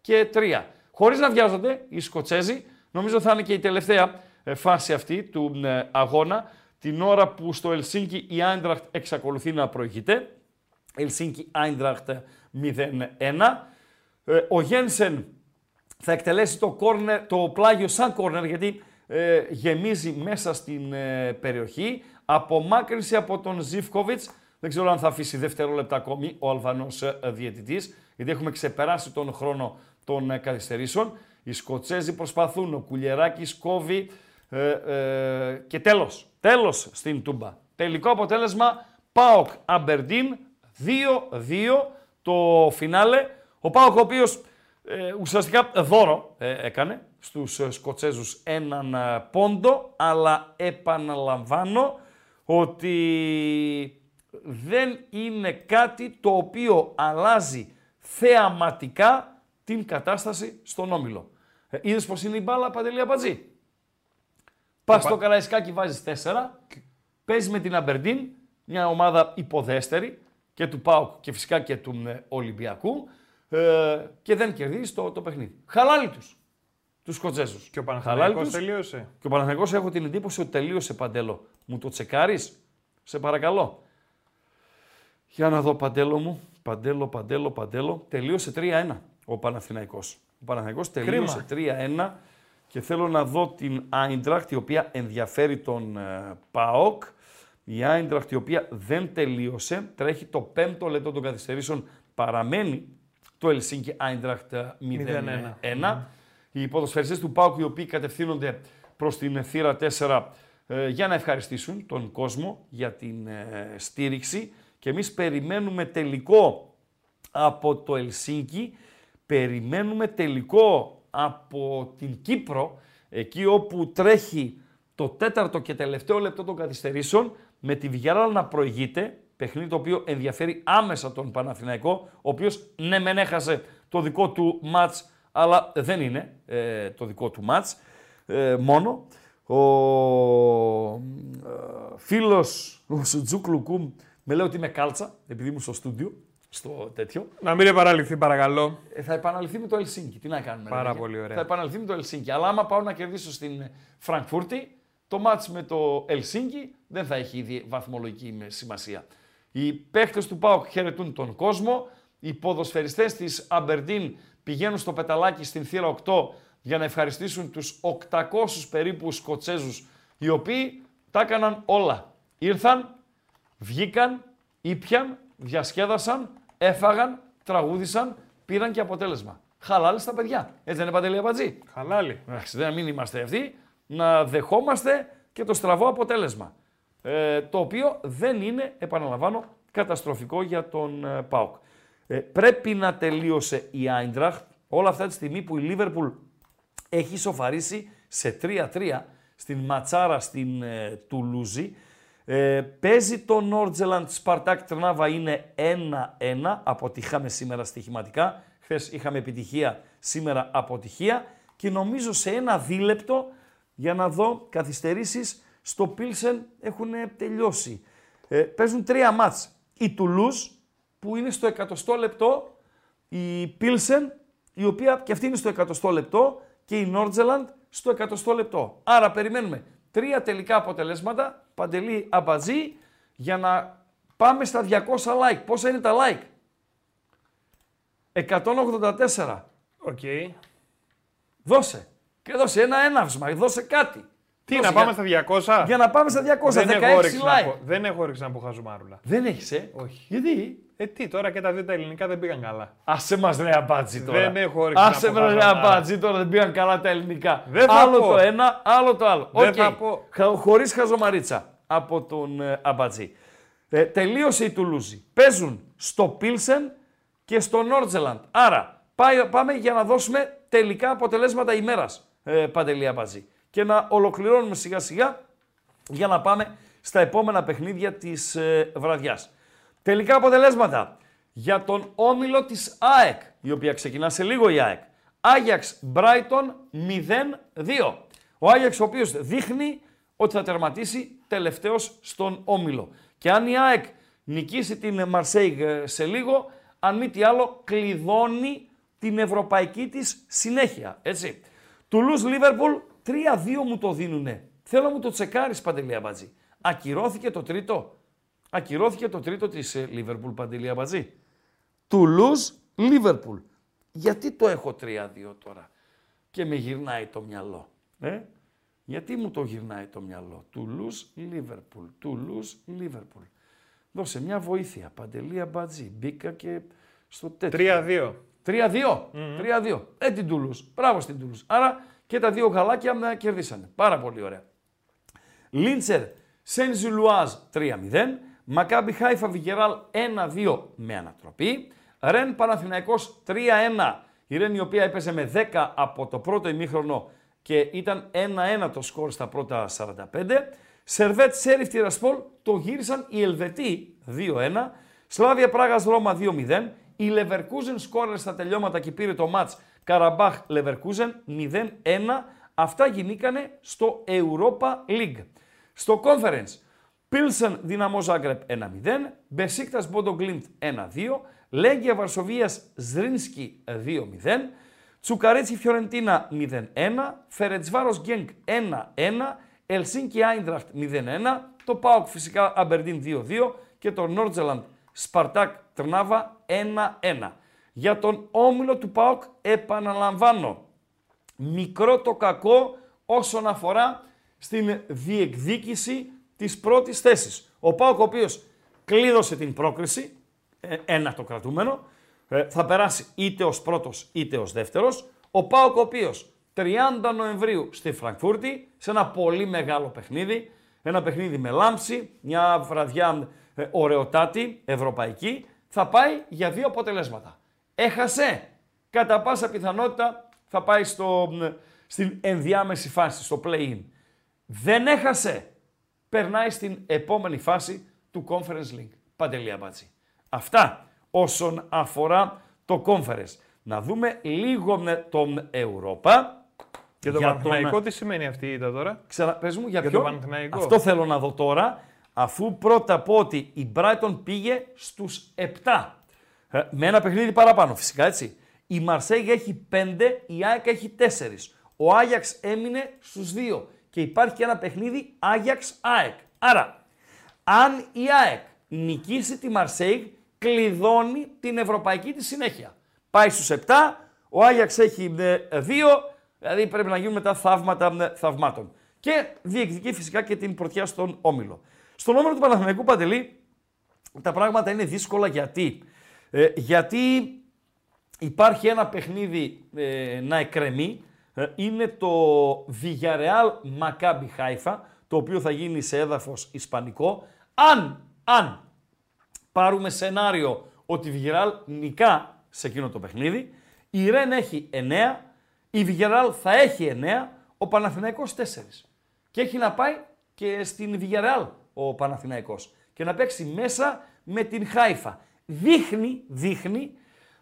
και 3. Χωρίς να βιάζονται οι Σκοτσέζοι, νομίζω θα είναι και η τελευταία ε, φάση αυτή του αγώνα, την ώρα που στο Ελσίνκι η Άιντραχτ εξακολουθεί να προηγείται. Ελσίνκι Άιντραχτ 0-1. Ο Γένσεν θα εκτελέσει το, corner, το πλάγιο σαν κόρνερ γιατί ε, γεμίζει μέσα στην ε, περιοχή. Απομάκρυνση από τον Ζιφκοβιτς. Δεν ξέρω αν θα αφήσει δευτερόλεπτα ακόμη ο Αλβανός ε, διαιτητής, γιατί έχουμε ξεπεράσει τον χρόνο των ε, καθυστερήσεων. Οι Σκοτσέζοι προσπαθούν, ο Κουλιεράκης κόβει ε, ε, και τέλος, τέλος στην Τούμπα. Τελικό αποτέλεσμα, ΠΑΟΚ Αμπερντίν 2-2 το φινάλε. Ο ΠΑΟΚ ο οποίος ε, ουσιαστικά δώρο έκανε στους ε, Σκοτσέζους έναν ε, πόντο, αλλά επαναλαμβάνω ότι δεν είναι κάτι το οποίο αλλάζει θεαματικά την κατάσταση στον Όμιλο. Ε, είδες πως είναι η μπάλα, Παντελή Αμπατζή; Πας στο Καραϊσκάκι, βάζεις 4, παίζεις με την Αμπερντίν, μια ομάδα υποδέστερη και του ΠΑΟΚ και φυσικά και του ε, Ολυμπιακού ε, και δεν κερδίζεις το, το παιχνίδι. Χαλάλι τους, τους Σκοτσέζους. Και ο Χαλάλι Παναθηναϊκός τους. τελείωσε. Και ο Παναθηναϊκός έχω την εντύπωση ότι τελείωσε Παντέλο. Μου το τσεκάρεις, σε παρακαλώ. Για να δω Παντέλο μου. Παντέλο, Παντέλο, Παντέλο. Τελείωσε 3-1 ο Παναθηναϊκός. Ο Παναθηναϊκός τελείωσε 3-1 και θέλω να δω την Άιντραχτ η οποία ενδιαφέρει τον ε, ΠΑΟΚ. Η Άιντραχτ η οποία δεν τελείωσε, τρέχει το πέμπτο λεπτό των καθυστερήσεων, παραμένει το Ελσίνκι Άιντραχτ 0-1. Οι ποδοσφαιριστές του ΠΑΟΚ οι οποίοι κατευθύνονται προς την θύρα 4 ε, για να ευχαριστήσουν τον κόσμο για την ε, στήριξη και εμείς περιμένουμε τελικό από το Ελσίνκι, περιμένουμε τελικό από την Κύπρο, εκεί όπου τρέχει το τέταρτο και τελευταίο λεπτό των καθυστερήσεων, με τη Villarreal να προηγείται, παιχνίδι το οποίο ενδιαφέρει άμεσα τον Παναθηναϊκό, ο οποίος ναι μεν έχασε το δικό του μάτς, αλλά δεν είναι ε, το δικό του μάτς ε, μόνο. Ο ε, φίλος, ο Σουτζούκ Λουκούμ, με λέει ότι είμαι κάλτσα, επειδή ήμουν στο στούντιο, στο τέτοιο. Να μην επαραληφθεί παρακαλώ. Ε, θα επαναληφθεί με το Ελσίνκι. Τι να κάνουμε. Πάρα ρε παιδιά. πολύ ωραία. Θα επαναληφθεί με το Ελσίνκι. Αλλά άμα πάω να κερδίσω στην Φραγκφούρτη, το μάτς με το Ελσίνκι δεν θα έχει ήδη βαθμολογική με σημασία. Οι παίχτες του ΠΑΟΚ χαιρετούν τον κόσμο. Οι ποδοσφαιριστές της Αμπερντίν πηγαίνουν στο πεταλάκι στην θύρα 8 για να ευχαριστήσουν τους 800 περίπου Σκοτσέζους οι οποίοι τα έκαναν όλα. Ήρθαν, βγήκαν, ήπιαν, διασκέδασαν, έφαγαν, τραγούδισαν, πήραν και αποτέλεσμα. Χαλάλη στα παιδιά. Έτσι δεν είναι Παντελή Αμπατζή. Χαλάλι. Εντάξει, δεν μην είμαστε αυτοί να δεχόμαστε και το στραβό αποτέλεσμα. Ε, το οποίο δεν είναι, επαναλαμβάνω, καταστροφικό για τον ε, ΠΑΟΚ. Ε, πρέπει να τελείωσε η Άιντραχτ όλα αυτά τη στιγμή που η Λίβερπουλ έχει σοφαρίσει σε 3-3 στην ματσάρα στην ε, Τουλούζη. Ε, παίζει το Νόρτζελαντ Σπαρτάκ Τρνάβα είναι 1-1, αποτυχάμε σήμερα στοιχηματικά. Χθες είχαμε επιτυχία, σήμερα αποτυχία. Και νομίζω σε ένα δίλεπτο, για να δω, καθυστερήσεις στο Πίλσεν έχουν τελειώσει. Ε, παίζουν τρία μάτς. Η Τουλούζ, που είναι στο εκατοστό λεπτό, η Πίλσεν, η οποία και αυτή είναι στο εκατοστό λεπτό, και η Νόρτζελαντ στο εκατοστό λεπτό. Άρα περιμένουμε τρία τελικά αποτελέσματα, Παντελή Αμπατζή, για να πάμε στα 200 like. Πόσα είναι τα like? 184. Οκ. Δώσε. Και δώσε ένα έναυσμα, δώσε κάτι. Τι, Δώσε να πάμε για- στα 200. Για να πάμε στα 200, δεν, 16 έχω όρεξη να like. πω, δεν έχω όρεξη να πω χαζομάρουλα. Δεν έχεις, ε; Όχι. Γιατί; Ε, τι, τώρα και τα δύο τα ελληνικά δεν πήγαν καλά. Άσε μας ρε Αμπατζή τώρα. Δεν έχω όρεξη να Άσε πω μας ρε χαζομάρα. Αμπατζή τώρα, δεν πήγαν καλά τα ελληνικά. Δεν θα άλλο πω. το ένα, άλλο το άλλο. Δεν Οκ. θα πω. Χα- Χωρίς χαζομαρίτσα από τον ε, Αμπατζή. Ε, τελείωσε η Τουλούζη. Παίζουν στο Πίλσεν και στο Νόρτζελαντ. Άρα πάει- πάμε για να δώσουμε τελικά αποτελέσματα ημέρας, ε, Παντελή Αμπατζή. Και να ολοκληρώνουμε σιγά σιγά για να πάμε στα επόμενα παιχνίδια της ε, βραδιάς. Τελικά αποτελέσματα για τον όμιλο της ΑΕΚ, η οποία ξεκινά σε λίγο η ΑΕΚ. Άγιαξ Μπράιτον 0-2. Ο Άγιαξ ο οποίος δείχνει ότι θα τερματίσει τελευταίος στον όμιλο. Και αν η ΑΕΚ νικήσει την Μαρσέιγ ε, σε λίγο, αν μη τι άλλο κλειδώνει την ευρωπαϊκή της συνέχεια. Έτσι. Τουλούς Λίβερπουλ 3-2 μου το δίνουνε. Θέλω να μου το τσεκάρεις Παντελή Αμπατζή. Ακυρώθηκε το τρίτο; Ακυρώθηκε το τρίτο της ε, Λίβερπουλ Παντελή Αμπατζή. Τουλούς Λίβερπουλ. Γιατί το έχω 3-2 τώρα και με γυρνάει το μυαλό. Ε; Γιατί μου το γυρνάει το μυαλό; Τουλούς Λίβερπουλ. Τουλούς Λίβερπουλ. Δώσε μια βοήθεια. Παντελή Αμπατζή. Μπήκα και στο τέτοιο. 3-2. 3-2. 3-2. Ε, την Τούλους. Μπράβο στην Τούλους. Άρα και τα δύο γαλάκια να κερδίσανε. Πάρα πολύ ωραία. Λίντσερ Σεν Ζουλουάζ 3-0. Μακάμπι Χάιφα Βιγεράλ 1-2 με ανατροπή. Ρεν Παναθηναϊκός 3-1. Η Ρεν η οποία έπαιζε με 10 από το πρώτο ημίχρονο και ήταν 1-1 το σκορ στα πρώτα 45. Σερβέτ Σέριφ Τυρασπόλ το γύρισαν οι Ελβετοί 2-1. Σλάβια Πράγας Ρώμα 2-0. Η Λεβερκούζεν σκόρερ στα τελειώματα και πήρε το μάτς Καραμπάχ Λεβερκούζεν 0-1. Αυτά γινήκανε στο Europa League. Στο Conference, Πίλσεν Δυναμό Ζάγκρεπ 1-0, Μπεσίκτας Μπόντο Γκλιμτ 1-2, Λέγκια Βαρσοβίας Ζρίνσκι 2-0, Τσουκαρίτσι Φιωρεντίνα 0-1, Φερεντσβάρος Γκένκ 1-1, Ελσίνκι Άιντραχτ 0-1, το ΠΑΟΚ φυσικά Αμπερντίν 2-2 και το Νόρτζελαντ Σπαρτάκ Τρνάβα 1-1. Για τον όμιλο του ΠΑΟΚ επαναλαμβάνω, μικρό το κακό όσον αφορά στην διεκδίκηση της πρώτης θέσης. Ο ΠΑΟΚ ο οποίος κλείδωσε την πρόκριση, ε, ένα το κρατούμενο, ε, θα περάσει είτε ως πρώτος είτε ως δεύτερος. Ο ΠΑΟΚ ο οποίος 30 Νοεμβρίου στη Φραγκφούρτη, σε ένα πολύ μεγάλο παιχνίδι, ένα παιχνίδι με λάμψη, μια βραδιά ε, ωραιοτάτη, ευρωπαϊκή, θα πάει για δύο αποτελέσματα. Έχασε, κατά πάσα πιθανότητα θα πάει στο, στην ενδιάμεση φάση, στο play-in. Δεν έχασε, περνάει στην επόμενη φάση του Conference League. Παντελία Μπάτση. Αυτά όσον αφορά το Conference. Να δούμε λίγο με τον Ευρώπα. Και το Παναθηναϊκό τι σημαίνει αυτή η ήττα τώρα; Ξανα, πες μου για, Για ποιο; το Παναθηναϊκό. Αυτό θέλω να δω τώρα, αφού πρώτα πω ότι η Brighton πήγε στους 7. Ε, με ένα παιχνίδι παραπάνω φυσικά έτσι. Η Μαρσέγ έχει 5, η ΑΕΚ έχει 4. Ο Άγιαξ έμεινε στους 2. Και υπάρχει και ένα παιχνίδι Άγιαξ-ΑΕΚ. Άρα, αν η ΑΕΚ νικήσει τη Μαρσέιγ, κλειδώνει την ευρωπαϊκή της συνέχεια. Πάει στους 7, ο Άγιαξ έχει 2, δηλαδή πρέπει να γίνουν μετά θαύματα ε, θαυμάτων. Και διεκδικεί φυσικά και την πρωτιά στον Όμιλο. Στον Όμιλο του Παναθηναϊκού Παντελή, τα πράγματα είναι δύσκολα γιατί. Ε, γιατί υπάρχει ένα παιχνίδι ε, να εκκρεμεί, ε, είναι το Villarreal Maccabi Haifa, το οποίο θα γίνει σε έδαφος ισπανικό. Αν, αν πάρουμε σενάριο ότι η Villarreal νικά σε εκείνο το παιχνίδι, η Ρεν έχει 9, η Villarreal θα έχει 9, ο Παναθηναϊκός 4. Και έχει να πάει και στην Villarreal ο Παναθηναϊκός και να παίξει μέσα με την Χάιφα. Δείχνει, δείχνει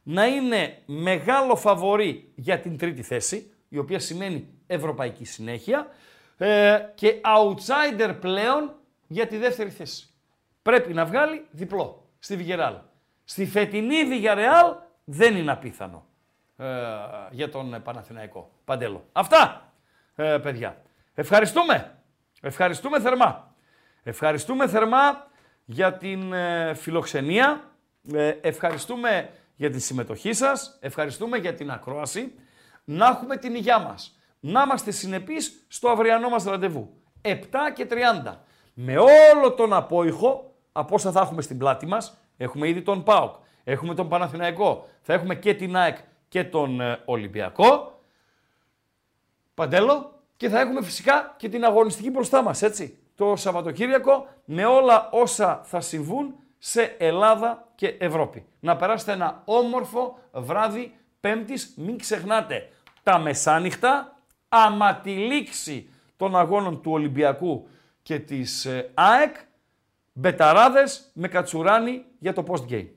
να είναι μεγάλο φαβορή για την τρίτη θέση, η οποία σημαίνει ευρωπαϊκή συνέχεια, ε, και outsider πλέον για τη δεύτερη θέση. Πρέπει να βγάλει διπλό στη Βιγεράλ. Στη φετινή Βιγεράλ δεν είναι απίθανο ε, για τον Παναθηναϊκό. Παντέλο. Αυτά, ε, παιδιά. Ευχαριστούμε. Ευχαριστούμε θερμά. Ευχαριστούμε θερμά για την ε, φιλοξενία. Ε, ευχαριστούμε για τη συμμετοχή σας. Ευχαριστούμε για την ακρόαση. Να έχουμε την υγειά μας. Να είμαστε συνεπείς στο αυριανό μας ραντεβού. 7 και 30. Με όλο τον απόϊχο από όσα θα έχουμε στην πλάτη μας. Έχουμε ήδη τον ΠΑΟΚ. Έχουμε τον Παναθηναϊκό. Θα έχουμε και την ΑΕΚ και τον ε, Ολυμπιακό. Παντέλο. Και θα έχουμε φυσικά και την αγωνιστική μπροστά μας, έτσι. Το Σαββατοκύριακο με όλα όσα θα συμβούν σε Ελλάδα και Ευρώπη. Να περάσετε ένα όμορφο βράδυ Πέμπτης. Μην ξεχνάτε τα μεσάνυχτα, άμα τη λήξη των αγώνων του Ολυμπιακού και της ε, ΑΕΚ, μπεταράδες με κατσουράνι για το post-game.